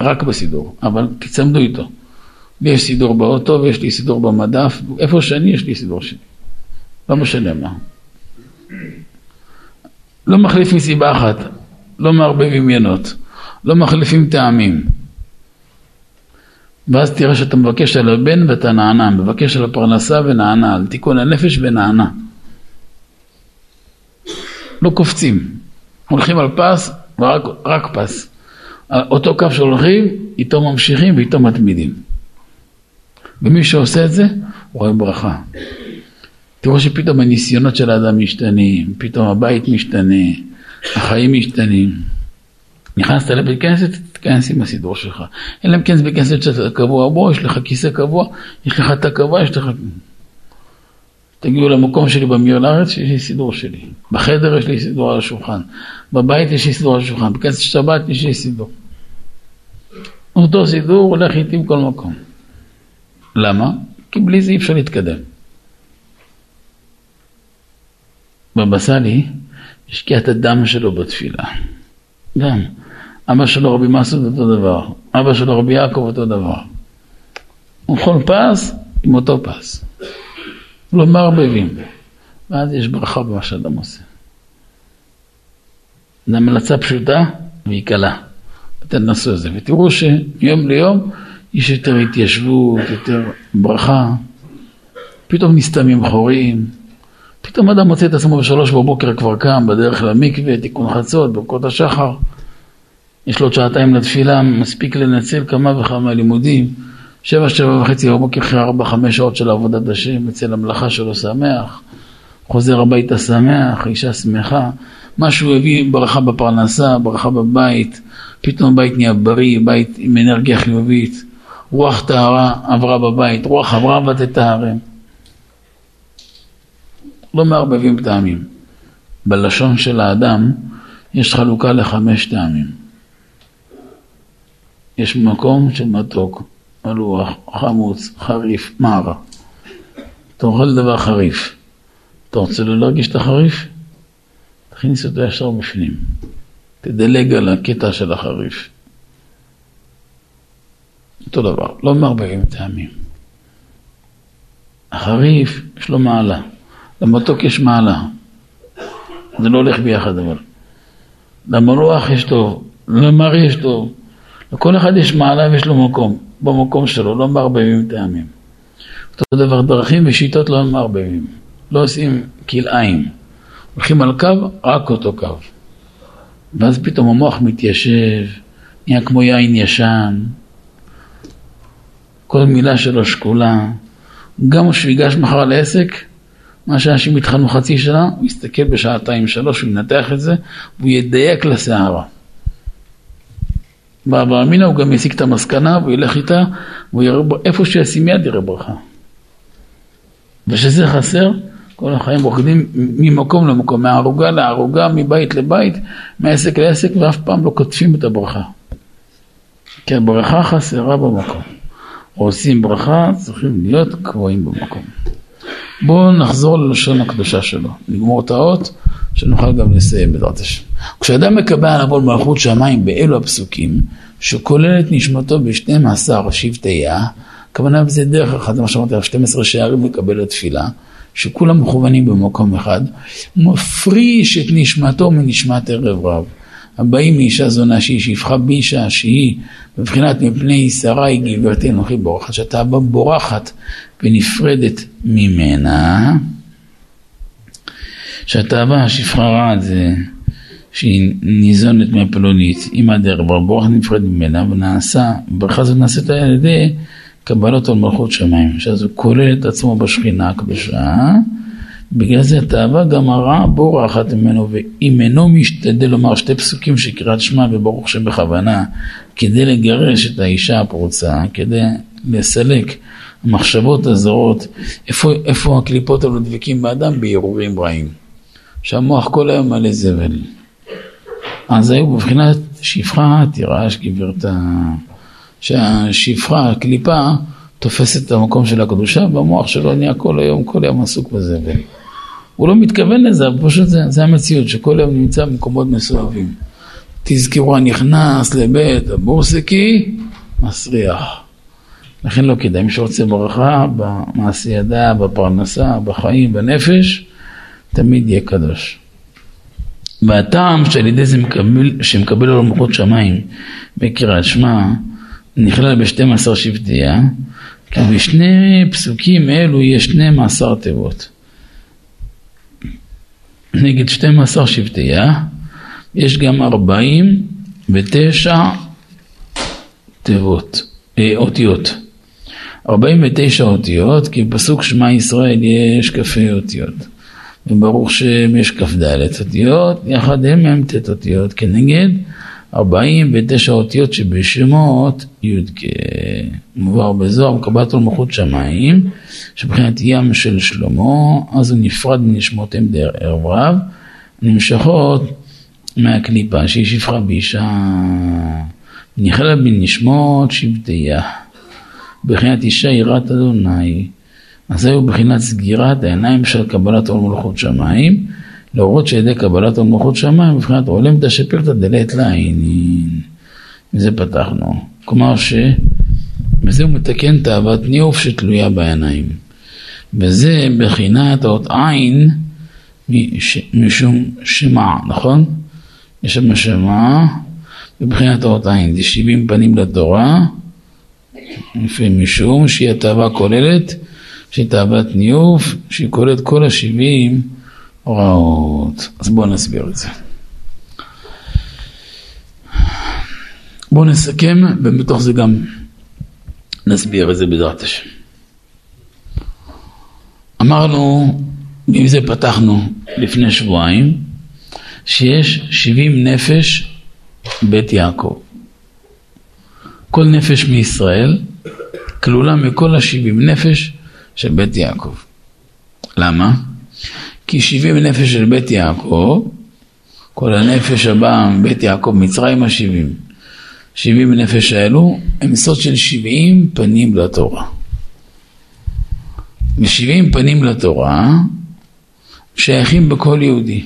Speaker 1: רק בסידור, אבל תצמדו איתו. לי יש סידור באוטו ויש לי סידור במדף, איפה שאני יש לי סידור שלי. לא משנה מה. לא מחליף מסיבה אחת, לא מערבבים ינות, לא מחליפים טעמים. ואז תראה שאתה מבקש על הבן ואתה נענה, מבקש על הפרנסה ונענה, על תיקון הנפש ונענה. לא קופצים, הולכים על פס ורק פס. אותו קו שהולכים, איתו ממשיכים ואיתו מתמידים. ומי שעושה את זה, רואה ברכה. תראו שפתאום הניסיונות של האדם משתנים, פתאום הבית משתנה, החיים משתנים. נכנסת לבית כנסת, תתכנס עם הסידור שלך. אלא אם כן זה בית כנסת שאתה קבוע בו, יש לך כיסא קבוע, יש לך תא קבוע, יש לך... תגיעו למקום שלי במיר לארץ, שיש לי סידור שלי. בחדר יש לי סידור על השולחן. בבית יש לי סידור על השולחן. בכנסת שבת יש לי סידור. אותו סידור הולך איתי בכל מקום. למה? כי בלי זה אי אפשר להתקדם. בבא סאלי השקיע את הדם שלו בתפילה. גם. אבא שלו רבי מסעוד אותו דבר, אבא שלו רבי יעקב אותו דבר. וכל פס עם אותו פס. לא מערבבים. ואז יש ברכה במה שאדם עושה. זו המלצה פשוטה והיא קלה. תנסו את זה ותראו שיום ליום יש יותר התיישבות, יותר ברכה. פתאום נסתמים חורים. פתאום אדם מוצא את עצמו בשלוש בבוקר כבר קם בדרך למקווה, תיקון חצות, ברכות השחר. יש לו עוד שעתיים לתפילה, מספיק לנצל כמה וכמה לימודים. שבע, שבע וחצי בבוקר אחרי ארבע, חמש שעות של עבודת השם, אצל המלאכה שלו שמח, חוזר הביתה שמח, אישה שמחה, מה שהוא הביא ברכה בפרנסה, ברכה בבית, פתאום הבית נהיה בריא, בית עם אנרגיה חיובית, רוח טהרה עברה בבית, רוח עברה ותטהרם. לא מערבבים טעמים. בלשון של האדם יש חלוקה לחמש טעמים. יש מקום של מתוק, מלוח, חמוץ, חריף, מרה. אתה אוכל דבר חריף. אתה רוצה לא להרגיש את החריף? תכניס אותו ישר בפנים. תדלג על הקטע של החריף. אותו דבר, לא מערבבים טעמים. החריף יש לו מעלה. למתוק יש מעלה. זה לא הולך ביחד אבל. למרוח יש טוב, למר יש טוב. לכל אחד יש מעלה ויש לו מקום, במקום שלו, לא מערבבים טעמים. אותו דבר דרכים ושיטות לא מערבבים. לא עושים כלאיים. הולכים על קו, רק אותו קו. ואז פתאום המוח מתיישב, נהיה כמו יין ישן, כל מילה שלו שקולה. גם כשהוא ייגש מחר לעסק, מה שאנשים התחלנו חצי שנה, הוא יסתכל בשעתיים שלוש, הוא ינתח את זה, והוא ידייק לסערה. באברהם אמינא הוא גם יסיק את המסקנה והוא ילך איתה, והוא יראה, איפה שישים יד יראה ברכה. וכשזה חסר, כל החיים רוקדים ממקום למקום, מהערוגה לערוגה, מבית לבית, מעסק לעסק, ואף פעם לא קוטפים את הברכה. כי הברכה חסרה במקום. עושים ברכה, צריכים להיות קבועים במקום. בואו נחזור ללשון הקדושה שלו, נגמור את האות, שנוכל גם לסיים בעזרת השם. כשאדם מקבל עליו מלכות שמיים באלו הפסוקים, שכולל את נשמתו ב-12 שבטיה, הכוונה בזה דרך אחת, זה מה שאמרתי, 12 שערים לקבל התפילה, שכולם מכוונים במקום אחד, מפריש את נשמתו מנשמת ערב רב. הבאים מאישה זונה שהיא שפחה באישה שהיא בבחינת מפני שרי גברתי אנוכי בורחת, שאתה בא בורחת ונפרדת ממנה, שאתה בא שפחה רעת זה שהיא ניזונת מהפלונית, אימא דרך בורחת נפרדת ממנה ונעשה, ברכה הזאת נעשית על ידי קבלות על מלכות שמיים, שזה כולל את עצמו בשכינה הקדושה, בגלל זה התאווה גם הרע בורחת ממנו, ואם אינו משתדל לומר שתי פסוקים של קריאת שמע וברוך שבכוונה, כדי לגרש את האישה הפרוצה, כדי לסלק המחשבות הזרות, איפה, איפה הקליפות האלו דבקים באדם? בהרהורים רעים. שהמוח כל היום מלא זבל. אז היו בבחינת שפחה תירש גברתה. שהשפחה, הקליפה, תופסת את המקום של הקדושה, והמוח שלו נהיה כל היום, כל היום עסוק בזבל. הוא לא מתכוון לזה, אבל פשוט זה, זה המציאות, שכל היום נמצא במקומות מסואבים. תזכרו, הנכנס לבית הבורסקי, מסריח. לכן לא כדאי, מי שרוצה ברכה במעשי ידה, בפרנסה, בחיים, בנפש, תמיד יהיה קדוש. והטעם שעל ידי זה מקבל, שמקבל על מוחות שמיים בקריאת שמע, נכלל ב-12 שבטיה, כי בשני פסוקים אלו יש 12 תיבות. נגד 12 שבטיה, יש גם 49 תיבות, אה, אותיות. 49 אותיות, כי בפסוק שמע ישראל יש כ"ה אותיות. וברוך שם יש כ"ד אותיות, יחד הם הם ט' אותיות כנגד 49 אותיות שבשמות י"ק. מובהר בזוהר מקבלת מלכות שמיים, שבחינת ים של שלמה, אז הוא נפרד מנשמותיהם דרך ערב רב, נמשכות מהקליפה שהיא שפחה באישה, נכלה בנשמות שבטיה, בחינת אישה יראת אדוני. אז זהו בחינת סגירת העיניים של קבלת עול מלכות שמיים. להורות שידי קבלת המלכות שמיים מבחינת עולם דשפירתא דלית לעינין. מזה פתחנו. כלומר שבזה הוא מתקן תאוות ניאוף שתלויה בעיניים. וזה בחינת האות עין משום שמע, נכון? יש שם שמע בבחינת האות עין, זה שבעים פנים לתורה, לפעמים משום שהיא התאווה כוללת, שהיא תאוות ניאוף, שהיא כוללת כל השבעים הוראות. אז בואו נסביר את זה. בואו נסכם, ובתוך זה גם נסביר את זה בעזרת השם. אמרנו, עם זה פתחנו לפני שבועיים, שיש 70 נפש בית יעקב. כל נפש מישראל כלולה מכל ה-70 נפש של בית יעקב. למה? כי שבעים נפש של בית יעקב, כל הנפש הבאה מבית יעקב, מצרים השבעים. שבעים נפש האלו הם סוד של שבעים פנים לתורה. ושבעים פנים לתורה שייכים בכל יהודי.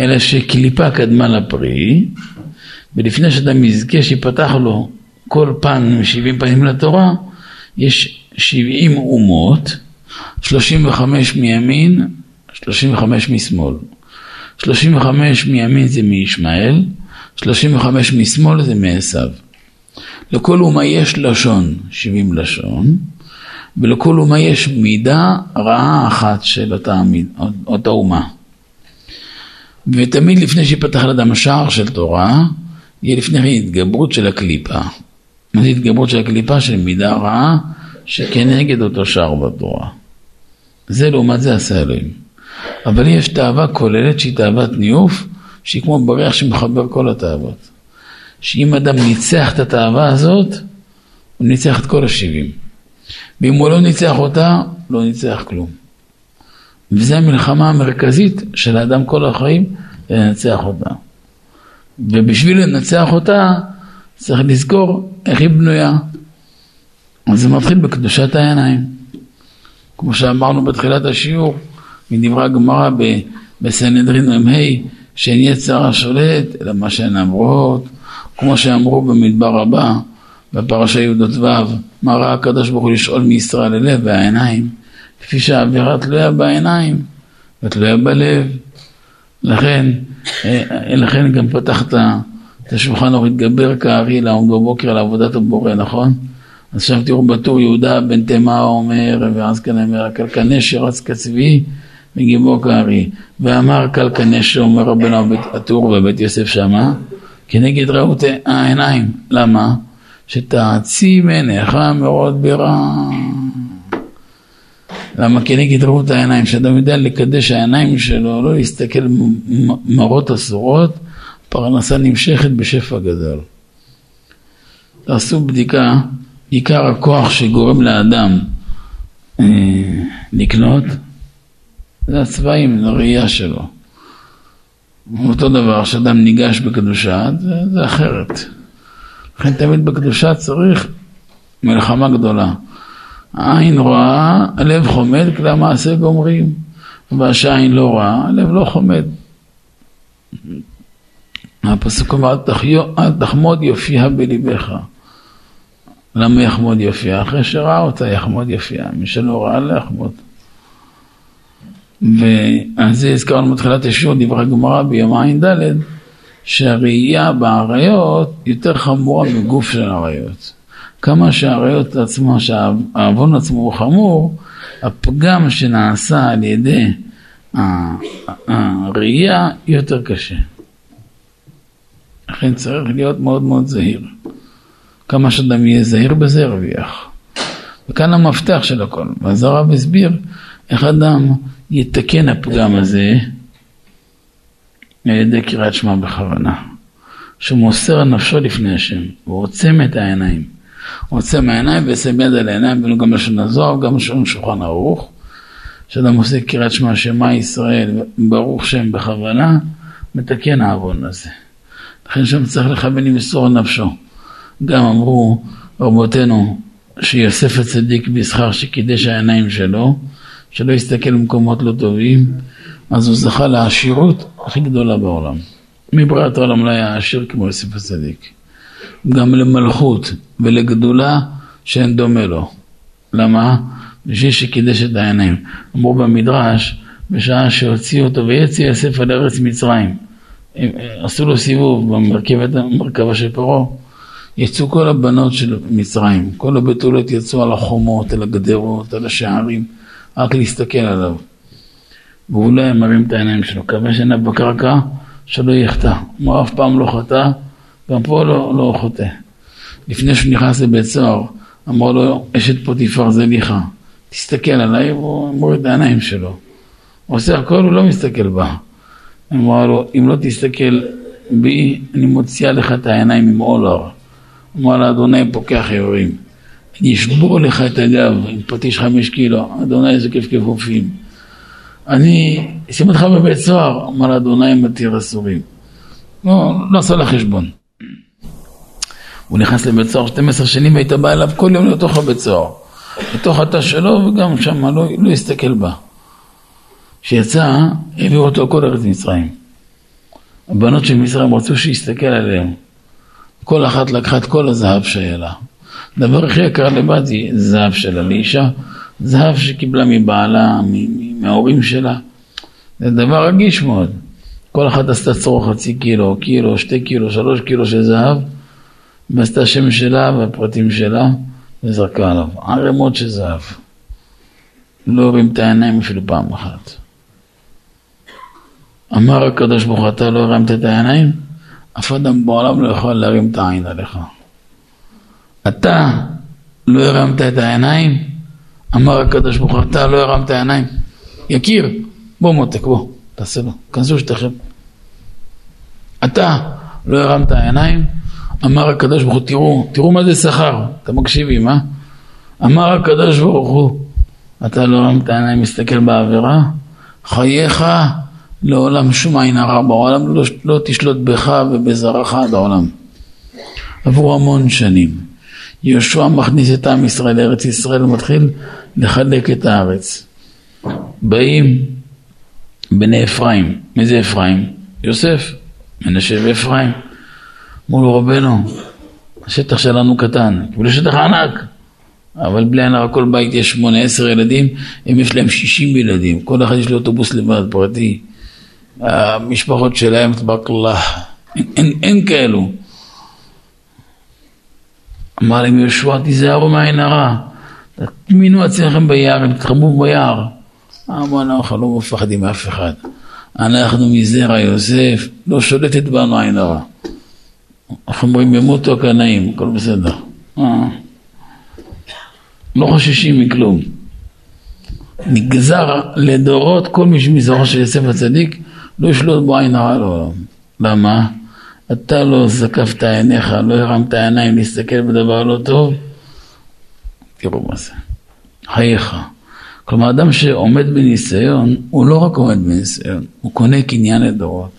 Speaker 1: אלא שקליפה קדמה לפרי, ולפני שאדם יזכה שיפתח לו כל פן עם שבעים פנים לתורה, יש שבעים אומות 35 מימין, 35 משמאל. 35 מימין זה מישמעאל, 35 משמאל זה מעשיו. לכל אומה יש לשון, 70 לשון, ולכל אומה יש מידה רעה אחת של אותה, אותה אומה. ותמיד לפני שיפתח לאדם שער של תורה, יהיה לפני כן התגברות של הקליפה. מה זה התגברות של הקליפה? של מידה רעה שכנגד אותו שער בתורה. זה לעומת זה עשה אלוהים. אבל יש תאווה כוללת שהיא תאוות ניאוף, שהיא כמו בריח שמחבר כל התאוות. שאם אדם ניצח את התאווה הזאת, הוא ניצח את כל השבעים. ואם הוא לא ניצח אותה, לא ניצח כלום. וזו המלחמה המרכזית של האדם כל החיים, לנצח אותה. ובשביל לנצח אותה, צריך לזכור איך היא בנויה. אז זה מתחיל בקדושת העיניים. כמו שאמרנו בתחילת השיעור, מדברי הגמרא בסנהדרין מ"ה, שאין יצר השולט, אלא מה שהן אמרות, כמו שאמרו במדבר הבא, בפרשה י"ו, מה ראה הקדוש ברוך הוא לשאול מישראל ללב והעיניים, כפי שהאווירה תלויה בעיניים ותלויה בלב. לכן, אה, לכן גם פתחת את השולחן אור התגבר כארי לעמוד בבוקר על עבודת הבורא, נכון? אז עכשיו תראו בטור יהודה בן תימה אומר, ואז כאן אומר, קלקנה שרץ כצבי מגיבור כארי, ואמר קלקנה שאומר רבנו הטור בבית יוסף שמה, כנגד ראות העיניים, למה? שתעצים עיניך מאוד ברע. למה כנגד ראות העיניים, שאדם יודע לקדש העיניים שלו, לא להסתכל מראות אסורות, פרנסה נמשכת בשפע גדול. תעשו בדיקה, עיקר הכוח שגורם לאדם אה, לקנות, זה הצבעים, זה הראייה שלו. אותו דבר, כשאדם ניגש בקדושה, זה, זה אחרת. לכן תמיד בקדושה צריך מלחמה גדולה. העין רואה, הלב חומד, כלי המעשה גומרים. והשעין לא רואה, הלב לא חומד. הפסוק אומר, אל תחמוד יופייה בליבך. למה יחמוד יופייה? אחרי שראה אותה יחמוד יופייה. מי שלא ראה לא יחמוד. ועל זה הזכרנו בתחילת השיעור, דברי הגמרא ביום ע"ד, שהראייה באריות יותר חמורה מגוף של אריות. כמה שהאריות עצמו, שהעוון עצמו הוא חמור, הפגם שנעשה על ידי הראייה יותר קשה. לכן צריך להיות מאוד מאוד זהיר. כמה שאדם יהיה זהיר בזה ירוויח. וכאן המפתח של הכל. ואז הרב הסביר איך אדם יתקן הפגם הזה על ידי קריאת שמע בכוונה. שהוא מוסר נפשו לפני השם, הוא עוצם את העיניים. עוצם העיניים ושם יד על העיניים, ולא גם לשון הזוהר, גם לשון שולחן ערוך. כשאדם עושה קריאת שמע שמע ישראל, ברוך שם בכוונה, מתקן העוון הזה. לכן שם צריך לכוון למסור נפשו. גם אמרו רבותינו שיוסף הצדיק בשכר שקידש העיניים שלו, שלא יסתכל במקומות לא טובים, אז הוא זכה לעשירות הכי גדולה בעולם. מבריאת העולם לא היה עשיר כמו יוסף הצדיק. גם למלכות ולגדולה שאין דומה לו. למה? בשביל שקידש את העיניים. אמרו במדרש, בשעה שהוציאו אותו ויצא יוסף על ארץ מצרים, עשו לו סיבוב במרכבה של פרעה, יצאו כל הבנות של מצרים, כל הבתולות יצאו על החומות, על הגדרות, על השערים, רק להסתכל עליו. והוא לא היה מרים את העיניים שלו, קווה שעיניו בקרקע, שלא יחטא. הוא אף פעם לא חטא, גם פה לא, לא חוטא. לפני שהוא נכנס לבית סוהר, אמר לו, אשת פוטיפר זה ליחה, תסתכל עליי, והוא מוריד את העיניים שלו. הוא עושה הכל, הוא לא מסתכל בה. אמר לו, אם לא תסתכל בי, אני מוציאה לך את העיניים עם אולר. אמר לה, אדוני פוקח יורים. אני אשבור לך את הגב עם פטיש חמש קילו, אדוני איזה כיף כפופים. אני אשים אותך בבית סוהר, אמר לה, אדוני מתיר אסורים. לא, לא עשה לה חשבון. הוא נכנס לבית סוהר 12 שנים והיית בא אליו כל יום לתוך הבית סוהר. לתוך התא שלו וגם שם לא, לא הסתכל בה. כשיצא, הביאו אותו כל ארץ מצרים. הבנות של מצרים רצו שיסתכל עליהם. כל אחת לקחה את כל הזהב שהיה לה. הדבר הכי יקר לבת זה זהב שלה, לאישה, זהב שקיבלה מבעלה, מההורים שלה. זה דבר רגיש מאוד. כל אחת עשתה צורך חצי קילו, קילו, שתי קילו, שלוש קילו של זהב, ועשתה שם שלה והפרטים שלה, וזרקה עליו. ערימות של זהב. לא הרים את העיניים אפילו פעם אחת. אמר הקדוש ברוך הוא, אתה לא הרמת את העיניים? אף אדם בעולם לא יכול להרים את העין עליך. אתה לא הרמת את העיניים? אמר הקדוש ברוך הוא, אתה לא הרמת העיניים? יקיר, בוא מותק, בוא, תעשה לו, כנסו שתיכם. אתה לא הרמת העיניים, אמר הקדוש ברוך הוא, תראו, תראו מה זה שכר, אתם מקשיבים, אה? אמר הקדוש ברוך הוא, אתה לא הרמת העיניים, מסתכל בעבירה, חייך לעולם שום עין הרע בעולם, לא, לא תשלוט בך ובזרעך עד העולם. עברו המון שנים. יהושע מכניס את עם ישראל לארץ ישראל ומתחיל לחלק את הארץ. באים בני אפרים, מי זה אפרים? יוסף, מנשה ואפרים. אמרו לו רבנו, השטח שלנו קטן, קיבלו שטח ענק, אבל בלי עין הרע כל בית יש שמונה עשר ילדים, הם יש להם שישים ילדים, כל אחד יש לו אוטובוס לבד פרטי. המשפחות שלהם, תברך אללה, אין, אין כאלו. אמר להם יהושע, תיזהרו מהעין הרע, תטמינו עצמכם ביער, תתחברו ביער. אמרו, אנחנו לא מפחדים מאף אחד. אנחנו מזרע יוסף, לא שולטת בנו עין הרע. איך אומרים, ימותו הקנאים, הכל בסדר. אה. לא חוששים מכלום. נגזר לדורות כל מי שמזרעו של יוסף הצדיק לא ישלוט בו עין הרע לעולם. למה? אתה לא זקפת עיניך, לא הרמת עיניים להסתכל בדבר לא טוב, תראו מה זה, חייך. כלומר, אדם שעומד בניסיון, הוא לא רק עומד בניסיון, הוא קונה קניין לדורות.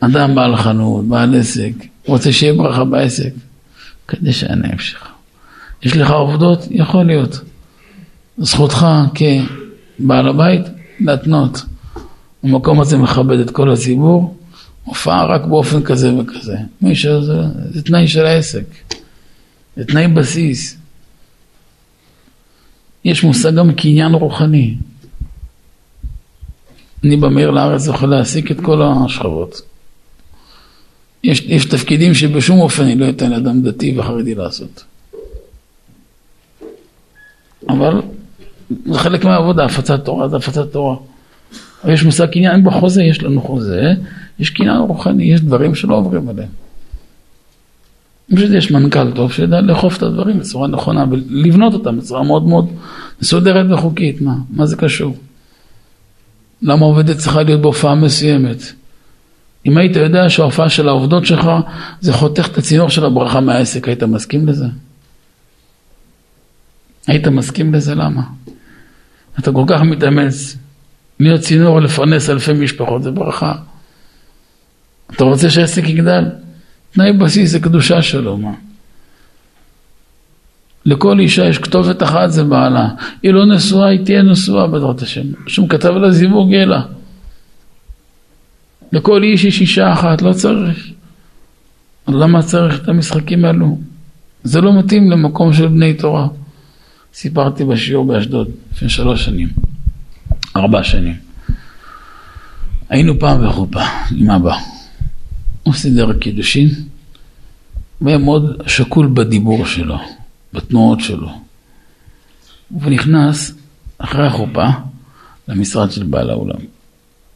Speaker 1: אדם בעל חנות, בעל עסק, רוצה שיהיה ברכה בעסק, כדי שהעיניים שלך. יש לך עובדות? יכול להיות. זכותך כבעל הבית להתנות. המקום הזה מכבד את כל הציבור, הופעה רק באופן כזה וכזה. מי שזה, זה תנאי של העסק, זה תנאי בסיס. יש מושג גם קניין רוחני. אני במהיר לארץ יכול להעסיק את כל השכבות. יש, יש תפקידים שבשום אופן אני לא אתן לאדם דתי וחרדי לעשות. אבל זה חלק מהעבודה, הפצת תורה זה הפצת תורה. יש מושג קניין בחוזה, יש לנו חוזה, יש קניין רוחני, יש דברים שלא עוברים עליהם. פשוט יש מנכ"ל טוב שיודע לאכוף את הדברים בצורה נכונה ולבנות אותם בצורה מאוד מאוד מסודרת וחוקית, מה, מה זה קשור? למה עובדת צריכה להיות בהופעה מסוימת? אם היית יודע שההופעה של העובדות שלך זה חותך את הצינור של הברכה מהעסק, היית מסכים לזה? היית מסכים לזה? למה? אתה כל כך מתאמץ להיות צינור לפרנס אלפי משפחות, זה ברכה. אתה רוצה שהעסק יגדל? תנאי בסיס זה קדושה שלו, מה? לכל אישה יש כתובת אחת, זה בעלה. היא לא נשואה, היא תהיה נשואה בעזרת השם. שום כתב לה זיווג יהיה לכל איש יש אישה אחת, לא צריך. אז למה צריך את המשחקים האלו? זה לא מתאים למקום של בני תורה. סיפרתי בשיעור באשדוד לפני שלוש שנים. ארבע שנים. היינו פעם בחופה עם אבא. הוא סידר קידושין, והיה מאוד שקול בדיבור שלו, בתנועות שלו. הוא נכנס אחרי החופה למשרד של בעל האולם.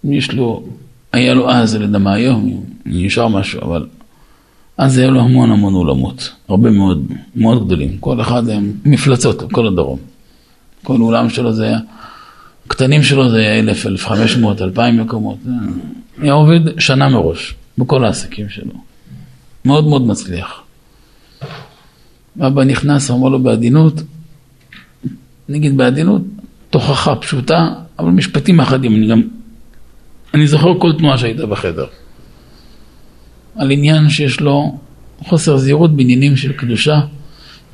Speaker 1: יש לו, היה לו אז, אני יודע מה היום, נשאר משהו, אבל אז היה לו המון המון אולמות, הרבה מאוד, מאוד גדולים. כל אחד היה מפלצות, כל הדרום. כל אולם שלו זה היה הקטנים שלו זה היה 1,000, 1,500, 2,000 מקומות. היה עובד שנה מראש, בכל העסקים שלו. מאוד מאוד מצליח. אבא נכנס, אמר לו בעדינות, נגיד בעדינות, תוכחה פשוטה, אבל משפטים אחדים, אני גם, אני זוכר כל תנועה שהייתה בחדר. על עניין שיש לו חוסר זהירות בעניינים של קדושה,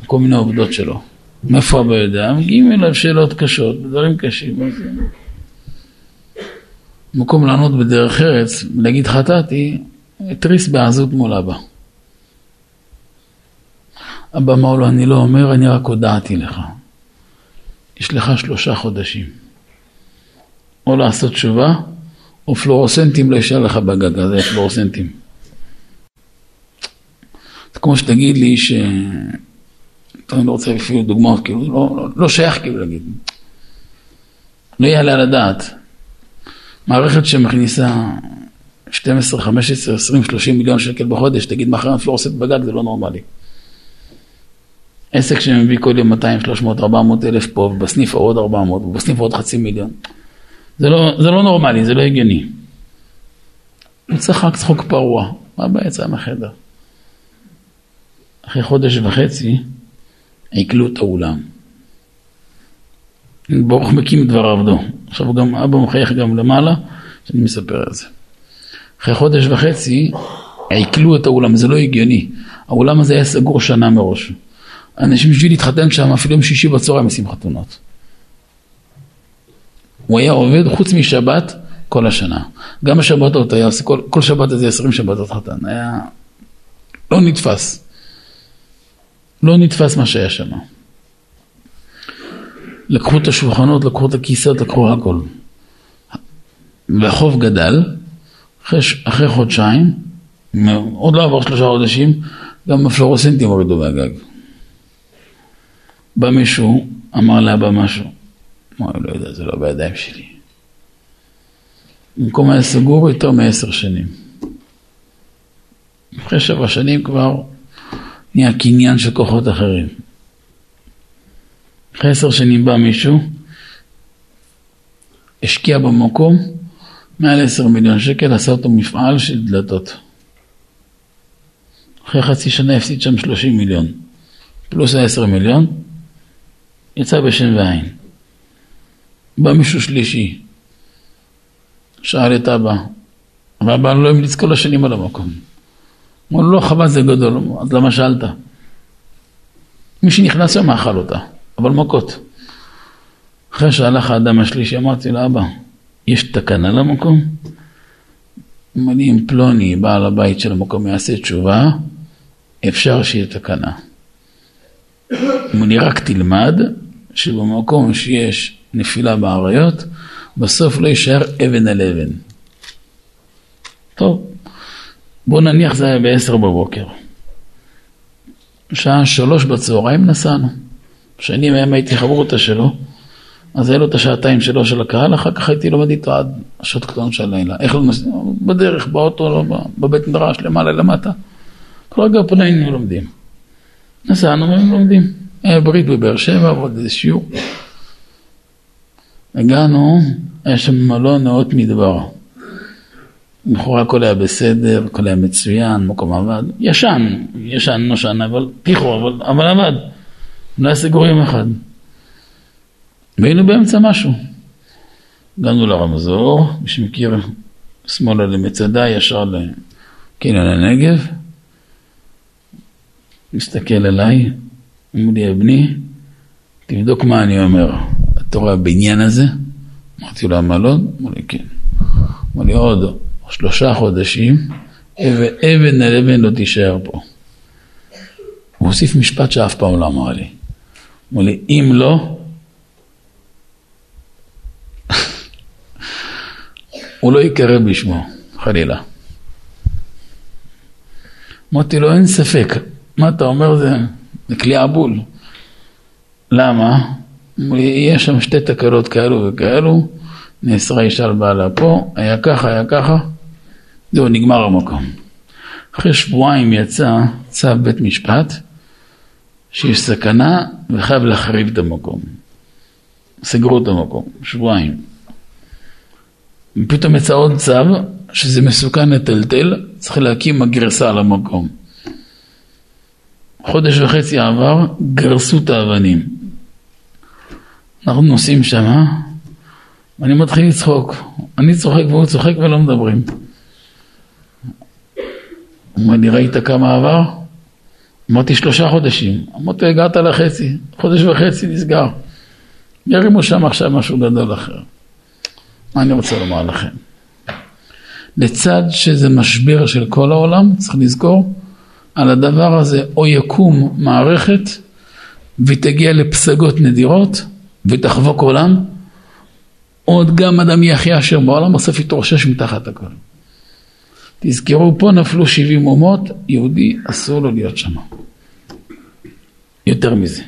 Speaker 1: כל מיני עובדות שלו. מאיפה אבא יודע? מגיעים אליו שאלות קשות, דברים קשים. במקום לענות בדרך ארץ, להגיד חטאתי, התריס בעזות מול אבא. אבא אמר לו, אני לא אומר, אני רק הודעתי לך. יש לך שלושה חודשים. או לעשות תשובה, או פלורוסנטים לא יישאר לך בגגה, זה פלורוסנטים. זה כמו שתגיד לי ש... אני לא רוצה אפילו דוגמאות, כאילו, לא, לא, לא שייך כאילו להגיד. לא יעלה על הדעת. מערכת שמכניסה 12, 15, 20, 30 מיליון שקל בחודש, תגיד מחר פלורסט בגג, זה לא נורמלי. עסק שמביא כל יום 200, 300, 400 אלף פה, ובסניף עוד 400, ובסניף עוד חצי מיליון. זה לא, זה לא נורמלי, זה לא הגיוני. הוא צחק צחוק פרוע. אבא יצא מהחדר. אחרי חודש וחצי עיכלו את האולם. ברוך מקים דבר עבדו. עכשיו גם אבא מחייך גם למעלה, שאני מספר על זה. אחרי חודש וחצי עיכלו את האולם, זה לא הגיוני. האולם הזה היה סגור שנה מראש. אנשים בשביל להתחתן שם, אפילו יום שישי בצהריים עושים חתונות. הוא היה עובד חוץ משבת כל השנה. גם בשבתות היה כל, כל שבת איזה עשרים שבתות חתן. היה לא נתפס. לא נתפס מה שהיה שם. לקחו את השולחנות, לקחו את הכיסאות, לקחו הכל. והחוב גדל, אחרי, אחרי חודשיים, עוד לא עבר שלושה חודשים, גם הפלורוסנטים הורידו מהגג. בא מישהו, אמר לאבא משהו. אמר, לא יודע, זה לא בידיים שלי. במקום היה סגור יותר מעשר שנים. אחרי שבע שנים כבר נהיה קניין של כוחות אחרים. אחרי עשר שנים בא מישהו, השקיע במקום מעל עשר מיליון שקל, עשה אותו מפעל של דלתות. אחרי חצי שנה הפסיד שם שלושים מיליון, פלוס העשר מיליון, יצא בשם ועין. בא מישהו שלישי, שאל את אבא, ואבא לא המליץ כל השנים על המקום. אמר לו, לא, חבל זה גדול, אז למה שאלת? מי שנכנס שם אכל אותה, אבל מכות. אחרי שהלך האדם השלישי, אמרתי לו, אבא, יש תקנה למקום? אמר לי, אם פלוני, בעל הבית של המקום, יעשה תשובה, אפשר שיהיה תקנה. אמר לי, רק תלמד שבמקום שיש נפילה באריות, בסוף לא יישאר אבן על אבן. טוב, בוא נניח זה היה בעשר בבוקר. שעה שלוש בצהריים נסענו. כשאני מהם הייתי חברותא שלו, אז היה לו את השעתיים שלו של הקהל, אחר כך הייתי לומד איתו עד השעות קטנות של הלילה. איך לא נסענו? בדרך, באוטו, לא, בבית מדרש, למעלה, למטה. כל רגע פונה היינו לומדים. נסענו והם לומדים. היה ברית בבאר שבע, ועוד איזה שיעור. הגענו, היה שם מלון נאות מדבר. לכאורה הכל היה בסדר, הכל היה מצוין, מקום עבד. ישן, ישן, נושן, אבל פיחו, אבל, אבל עבד. לא היה סגור יום אחד. והיינו באמצע משהו. הגענו לרמזור, מי שמכיר, שמאלה למצדה, ישר לקניון הנגב. מסתכל עליי, אמר לי, אבני, תבדוק מה אני אומר. אתה רואה הבניין הזה? אמרתי לו, המלון? אמר לי, כן. אמר לי, עוד שלושה חודשים, אבן על אבן לא תישאר פה. הוא הוסיף משפט שאף פעם לא אמר לי. אמר לי, אם לא, הוא לא יקרא בשמו, חלילה. אמרתי לו, אין ספק, מה אתה אומר זה, זה כלי בול. למה? יש שם שתי תקלות כאלו וכאלו, נאסרה אישה על בעלה פה, היה ככה, היה ככה, זהו, נגמר המקום. אחרי שבועיים יצא צו בית משפט, שיש סכנה וחייב להחריב את המקום. סגרו את המקום, שבועיים. ופתאום יצא עוד צו, שזה מסוכן לטלטל, צריך להקים הגרסה על המקום. חודש וחצי עבר, גרסו את האבנים. אנחנו נוסעים שמה, ואני מתחיל לצחוק. אני צוחק והוא צוחק ולא מדברים. הוא אומר לי, ראית כמה עבר? אמרתי, שלושה חודשים. אמרתי, הגעת לחצי, חודש וחצי נסגר. ירימו שם עכשיו משהו גדול אחר. מה אני רוצה לומר לכם? לצד שזה משבר של כל העולם, צריך לזכור, על הדבר הזה או יקום מערכת ותגיע לפסגות נדירות ותחבוק עולם, עוד גם אדם יחיה אשר בעולם בסוף יתרושש מתחת הכל. תזכרו, פה נפלו 70 אומות, יהודי אסור לו להיות שם. יותר מזה.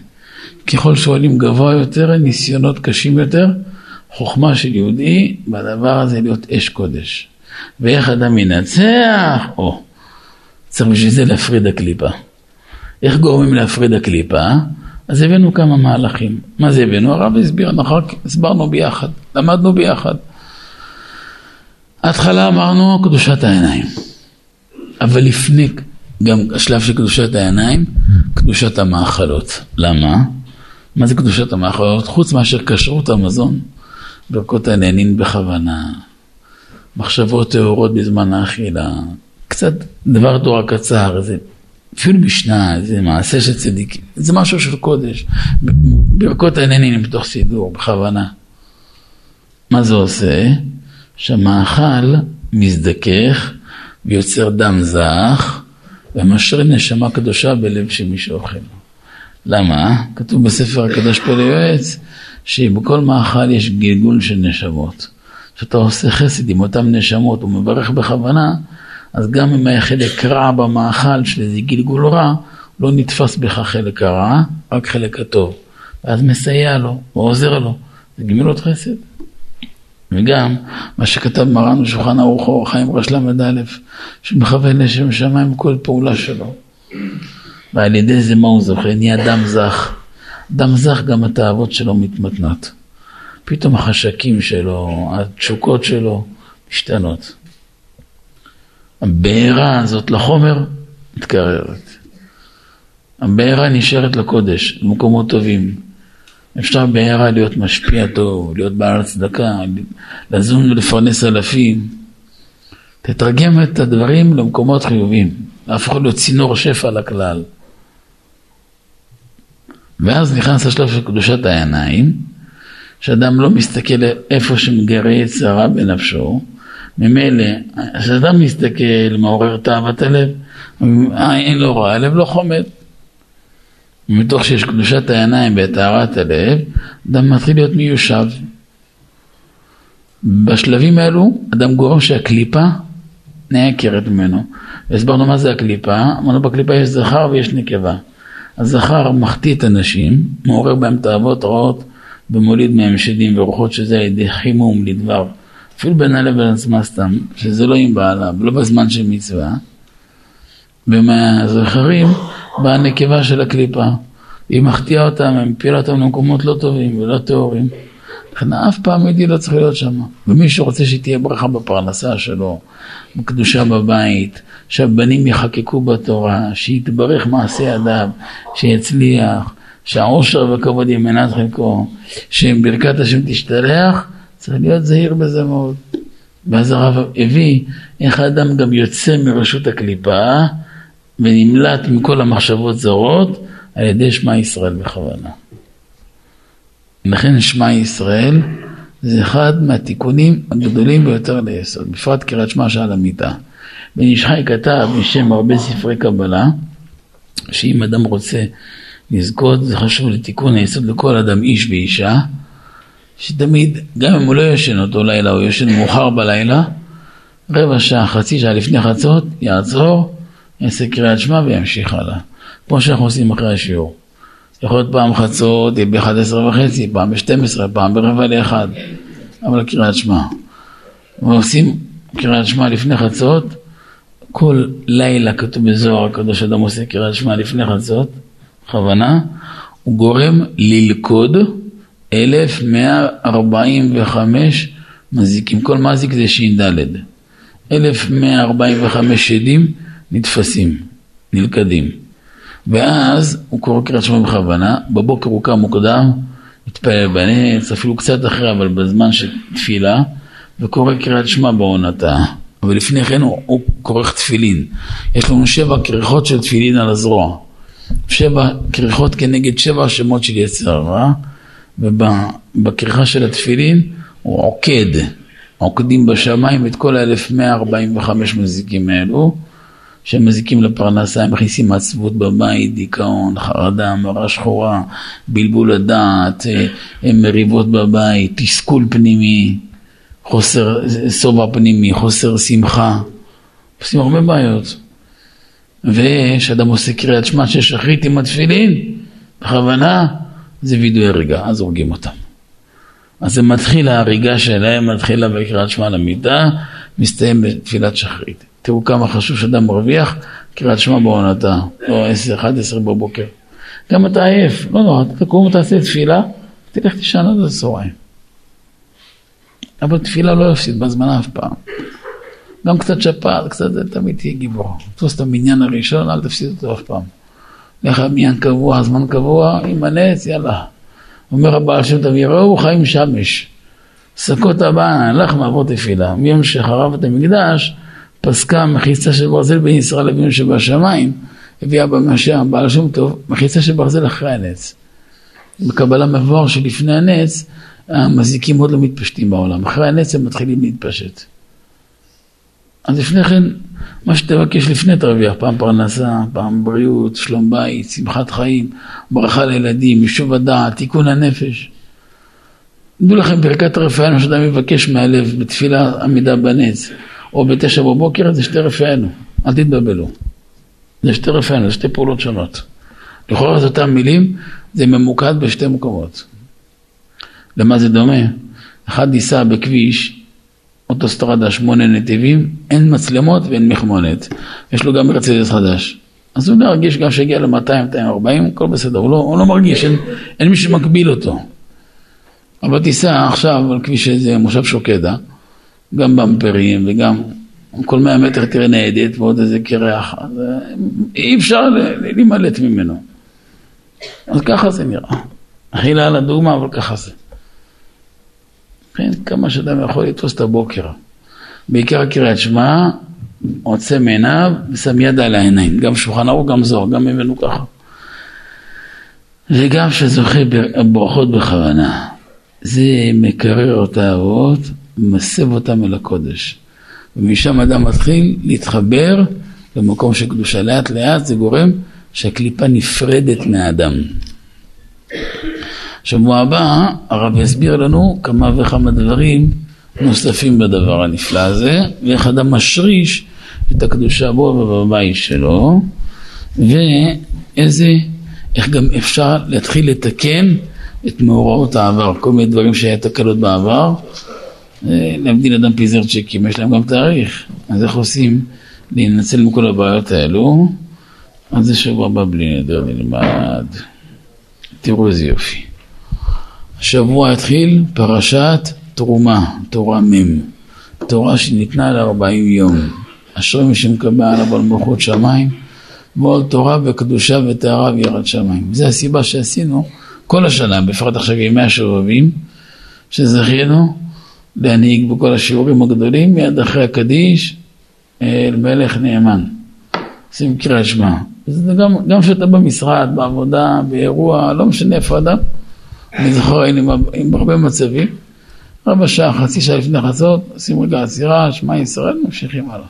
Speaker 1: ככל שעולים גבוה יותר, ניסיונות קשים יותר, חוכמה של יהודי בדבר הזה להיות אש קודש. ואיך אדם ינצח? או, צריך בשביל זה להפריד הקליפה. איך גורמים להפריד הקליפה? אז הבאנו כמה מהלכים. מה זה הבאנו? הרב הסביר, אנחנו הסברנו ביחד, למדנו ביחד. ההתחלה אמרנו קדושת העיניים. אבל לפני, גם השלב של קדושת העיניים, קדושת המאכלות. למה? מה זה קדושת המאכלות? חוץ מאשר כשרות המזון, ברכות הנהנין בכוונה, מחשבות טהורות בזמן האכילה, קצת דבר תורה קצר, זה אפילו משנה, זה מעשה של צדיקים, זה משהו של קודש. ברכות העניינים בתוך סידור, בכוונה. מה זה עושה? שהמאכל מזדכך ויוצר דם זך ומשרה נשמה קדושה בלב של מי שאוכל. למה? כתוב בספר הקדוש פה ליועץ שבכל מאכל יש גלגול של נשמות. כשאתה עושה חסד עם אותן נשמות ומברך בכוונה, אז גם אם היה חלק רע במאכל, שזה גלגול רע, לא נתפס בך חלק הרע, רק חלק הטוב. ואז מסייע לו, ועוזר לו. זה גמילות חסד. וגם מה שכתב מרן בשולחן ערוך אור החיים ראש ל"א, שמכוון לשם שמיים כל פעולה שלו. ועל ידי זה מה הוא זוכה? נהיה דם זך. דם זך גם התאוות שלו מתמתנות. פתאום החשקים שלו, התשוקות שלו, משתנות. הבעירה הזאת לחומר מתקררת. הבעירה נשארת לקודש, למקומות טובים. אפשר בעירה להיות משפיע טוב, להיות בעל צדקה, לזון ולפרנס אלפים. תתרגם את הדברים למקומות חיוביים, להפוך להיות צינור שפע לכלל. ואז נכנס השלב של קדושת העיניים, שאדם לא מסתכל איפה שמגרה יצרה בנפשו, ממילא, כשאדם מסתכל, מעורר תאוות הלב, אין לו רע, הלב לא חומד. מתוך שיש קדושת העיניים וטהרת הלב, אדם מתחיל להיות מיושב. בשלבים האלו, אדם גורם שהקליפה נעקרת ממנו. והסברנו מה זה הקליפה, אמרנו בקליפה יש זכר ויש נקבה. הזכר מחטיא את הנשים, מעורר בהם תאוות רעות ומוליד מהם שדים ורוחות שזה על ידי חימום לדבר. אפילו בין הלב לעצמה סתם, שזה לא עם בעלה ולא בזמן של מצווה. ומהזכרים באה הנקבה של הקליפה. היא מחטיאה אותם, מפילה אותם למקומות לא טובים ולא טהורים. לכן אף פעם הייתי לא צריך להיות שם. ומי שרוצה שתהיה ברכה בפרנסה שלו, בקדושה בבית, שהבנים יחקקו בתורה, שיתברך מעשה ידיו, שיצליח, שהעושר והכבוד ימנת חלקו, שברכת השם תשתלח, צריך להיות זהיר בזה מאוד. ואז הרב הביא איך האדם גם יוצא מרשות הקליפה ונמלט מכל המחשבות זרות על ידי שמע ישראל בכוונה. לכן שמע ישראל זה אחד מהתיקונים הגדולים ביותר ליסוד, בפרט קריאת שמע שעל המיטה. בן איש חי כתב בשם הרבה ספרי קבלה, שאם אדם רוצה לזכות, זה חשוב לתיקון היסוד לכל אדם איש ואישה, שתמיד, גם אם הוא לא ישן אותו לילה, הוא ישן מאוחר בלילה, רבע שעה, חצי שעה לפני חצות, יעצור, יעשה קריאת שמע וימשיך הלאה. כמו שאנחנו עושים אחרי השיעור. יכול להיות פעם חצות, ב-11 וחצי, פעם ב-12, פעם ברבע לאחד, אבל קריאת שמע. ועושים קריאת שמע לפני חצות, כל לילה כתוב בזוהר הקדוש אדם עושה קריאת שמע לפני חצות, בכוונה, הוא גורם ללכוד 1145 מזיקים, כל מזיק זה ש"ד. 1145 שדים נתפסים, נלכדים. ואז הוא קורא קריאת שמע בכוונה, בבוקר הוא קם מוקדם, מתפלל בנץ, אפילו קצת אחרי, אבל בזמן של תפילה, וקורא קריאת שמע בעונתה. אבל לפני כן הוא, הוא כורך תפילין. יש לנו שבע כריכות של תפילין על הזרוע. שבע כריכות כנגד שבע שמות של יצר הרע. ובכריכה של התפילין הוא עוקד, עוקדים בשמיים את כל ה-1145 מזיקים האלו, שהם מזיקים לפרנסה, הם מכניסים עצבות בבית, דיכאון, חרדה, מרה שחורה, בלבול הדעת, אה, מריבות בבית, תסכול פנימי, חוסר שובע פנימי, חוסר שמחה, עושים הרבה בעיות. וכשאדם עושה קריאת שמע של שחרית עם התפילין, בכוונה, זה וידוי הריגה, אז הורגים אותם. אז זה מתחיל ההריגה שלהם, מתחילה בקריאת שמע למיטה, מסתיים בתפילת שחרית. תראו כמה חשוב שאדם מרוויח קריאת שמע בעונתה, לא 10-11 בבוקר. גם אתה עייף, לא נורא, אתה תקום ותעשה תפילה, תלך תישן עד הצהריים. אבל תפילה לא יפסיד בזמן אף פעם. גם קצת שפעת, קצת זה, תמיד תהיה גיבור. תפוס את המניין הראשון, אל תפסיד אותו אף פעם. לך מניין קבוע, זמן קבוע, עם הנץ, יאללה. אומר הבעל שם טוב, יראו חיים שמש. שקות הבאה, הלך מעבור תפילה. מיום שחרב את המקדש, פסקה מחיצה של ברזל בין ישראל לבין שבשמיים, הביאה במשה הבעל שם טוב, מחיצה של ברזל אחרי הנץ. בקבלה מבואר שלפני הנץ, המזיקים עוד לא מתפשטים בעולם. אחרי הנץ הם מתחילים להתפשט. אז לפני כן, מה שתבקש לפני תרוויח, פעם פרנסה, פעם בריאות, שלום בית, שמחת חיים, ברכה לילדים, יישוב הדעת, תיקון הנפש. דעו לכם ברכת רפאנו שאתה מבקש מהלב בתפילה עמידה בנץ או בתשע בבוקר זה שתי רפאנו, אל תתבלבלו. זה שתי רפאנו, זה שתי פעולות שונות. לכאורה זה אותם מילים, זה ממוקד בשתי מקומות. למה זה דומה? אחד ייסע בכביש אוטוסטרדה שמונה נתיבים, אין מצלמות ואין מחמונת. יש לו גם מרצדס חדש. אז הוא מרגיש גם שהגיע ל-200-240, הכל בסדר, הוא לא, הוא לא מרגיש, אין, אין מי שמקביל אותו. אבל תיסע עכשיו על כביש איזה מושב שוקדה, גם במפרים וגם כל 100 מטר תראה ניידת ועוד איזה קרח, אי אפשר להימלט ממנו. אז ככה זה נראה. אכילה על הדוגמה, אבל ככה זה. כן, כמה שאדם יכול לתפוס את הבוקר. בעיקר קריאת שמע, עוצם עיניו ושם יד על העיניים. גם שולחן ערוך, גם זוהר, גם ממנו ככה. וגם שזוכה בברכות בכוונה. זה מקרר את האבות, מסב אותם אל הקודש. ומשם אדם מתחיל להתחבר למקום של קדושה. לאט לאט זה גורם שהקליפה נפרדת מהאדם. שבוע הבא הרב יסביר לנו כמה וכמה דברים נוספים בדבר הנפלא הזה, ואיך אדם משריש את הקדושה בו ובבית שלו, ואיזה, איך גם אפשר להתחיל לתקן את מאורעות העבר, כל מיני דברים שהיה תקלות בעבר, להבדיל אדם פיזר צ'קים, יש להם גם תאריך, אז איך עושים להינצל מכל הבעיות האלו? אז זה שבוע הבא בלי נדר נלמד. תראו איזה יופי. השבוע התחיל פרשת תרומה, תורה מ', תורה שניתנה לארבעים יום. אשרי מי שמקבל עליו על מלכות שמיים, ועוד תורה וקדושה וטהרה ויראת שמיים. זו הסיבה שעשינו כל השנה, בפרט עכשיו ימי השובבים, שזכינו להנהיג בכל השיעורים הגדולים, מיד אחרי הקדיש, אל מלך נאמן. עושים קריאת שמע. זה גם, גם כשאתה במשרד, בעבודה, באירוע, לא משנה איפה אדם. אני זוכר, היינו עם הרבה מצבים. רבע שעה, חצי שעה לפני חצות, עושים רגע עצירה, שמע ישראל, ממשיכים הלאה.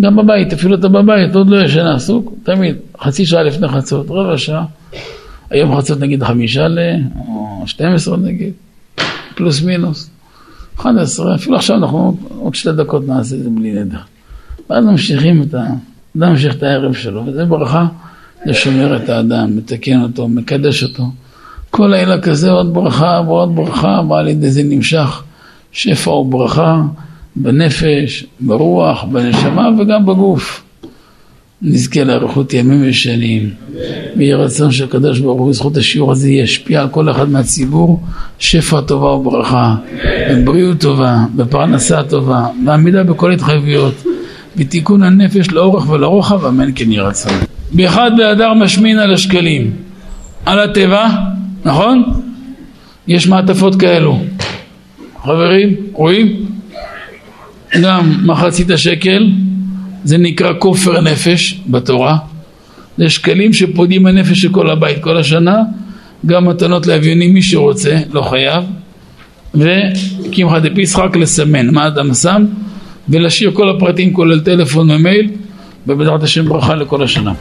Speaker 1: גם בבית, אפילו אתה בבית, עוד לא ישן עסוק, תמיד, חצי שעה לפני חצות, רבע שעה. היום חצות נגיד חמישה ל... או שתים עשרה נגיד, פלוס מינוס. אחד עשרה, אפילו עכשיו אנחנו עוד שתי דקות נעשה את זה בלי נדר. ואז ממשיכים את ה... אדם ממשיך את הערב שלו, וזה ברכה לשומר את האדם, מתקן אותו, מקדש אותו. כל לילה כזה עוד ברכה ועוד ברכה, ועל ידי זה נמשך שפע וברכה בנפש, ברוח, בנשמה וגם בגוף. נזכה לאריכות ימים ושנים. ויהי רצון שהקדוש ברוך הוא בזכות השיעור הזה ישפיע על כל אחד מהציבור שפע טובה וברכה, ובריאות טובה, בפרנסה טובה, ועמידה בכל התחייבויות, ותיקון הנפש לאורך ולרוחב, אמן כן יהי רצון. באחד באדר משמין על השקלים, על התיבה, נכון? יש מעטפות כאלו. חברים, רואים? גם מחצית השקל זה נקרא כופר נפש בתורה. זה שקלים שפודים הנפש של כל הבית כל השנה, גם מתנות לאביונים מי שרוצה, לא חייב, וקמחא דפיסחק לסמן מה אדם שם, ולהשאיר כל הפרטים כולל טלפון ומייל, ובעזרת השם ברכה לכל השנה.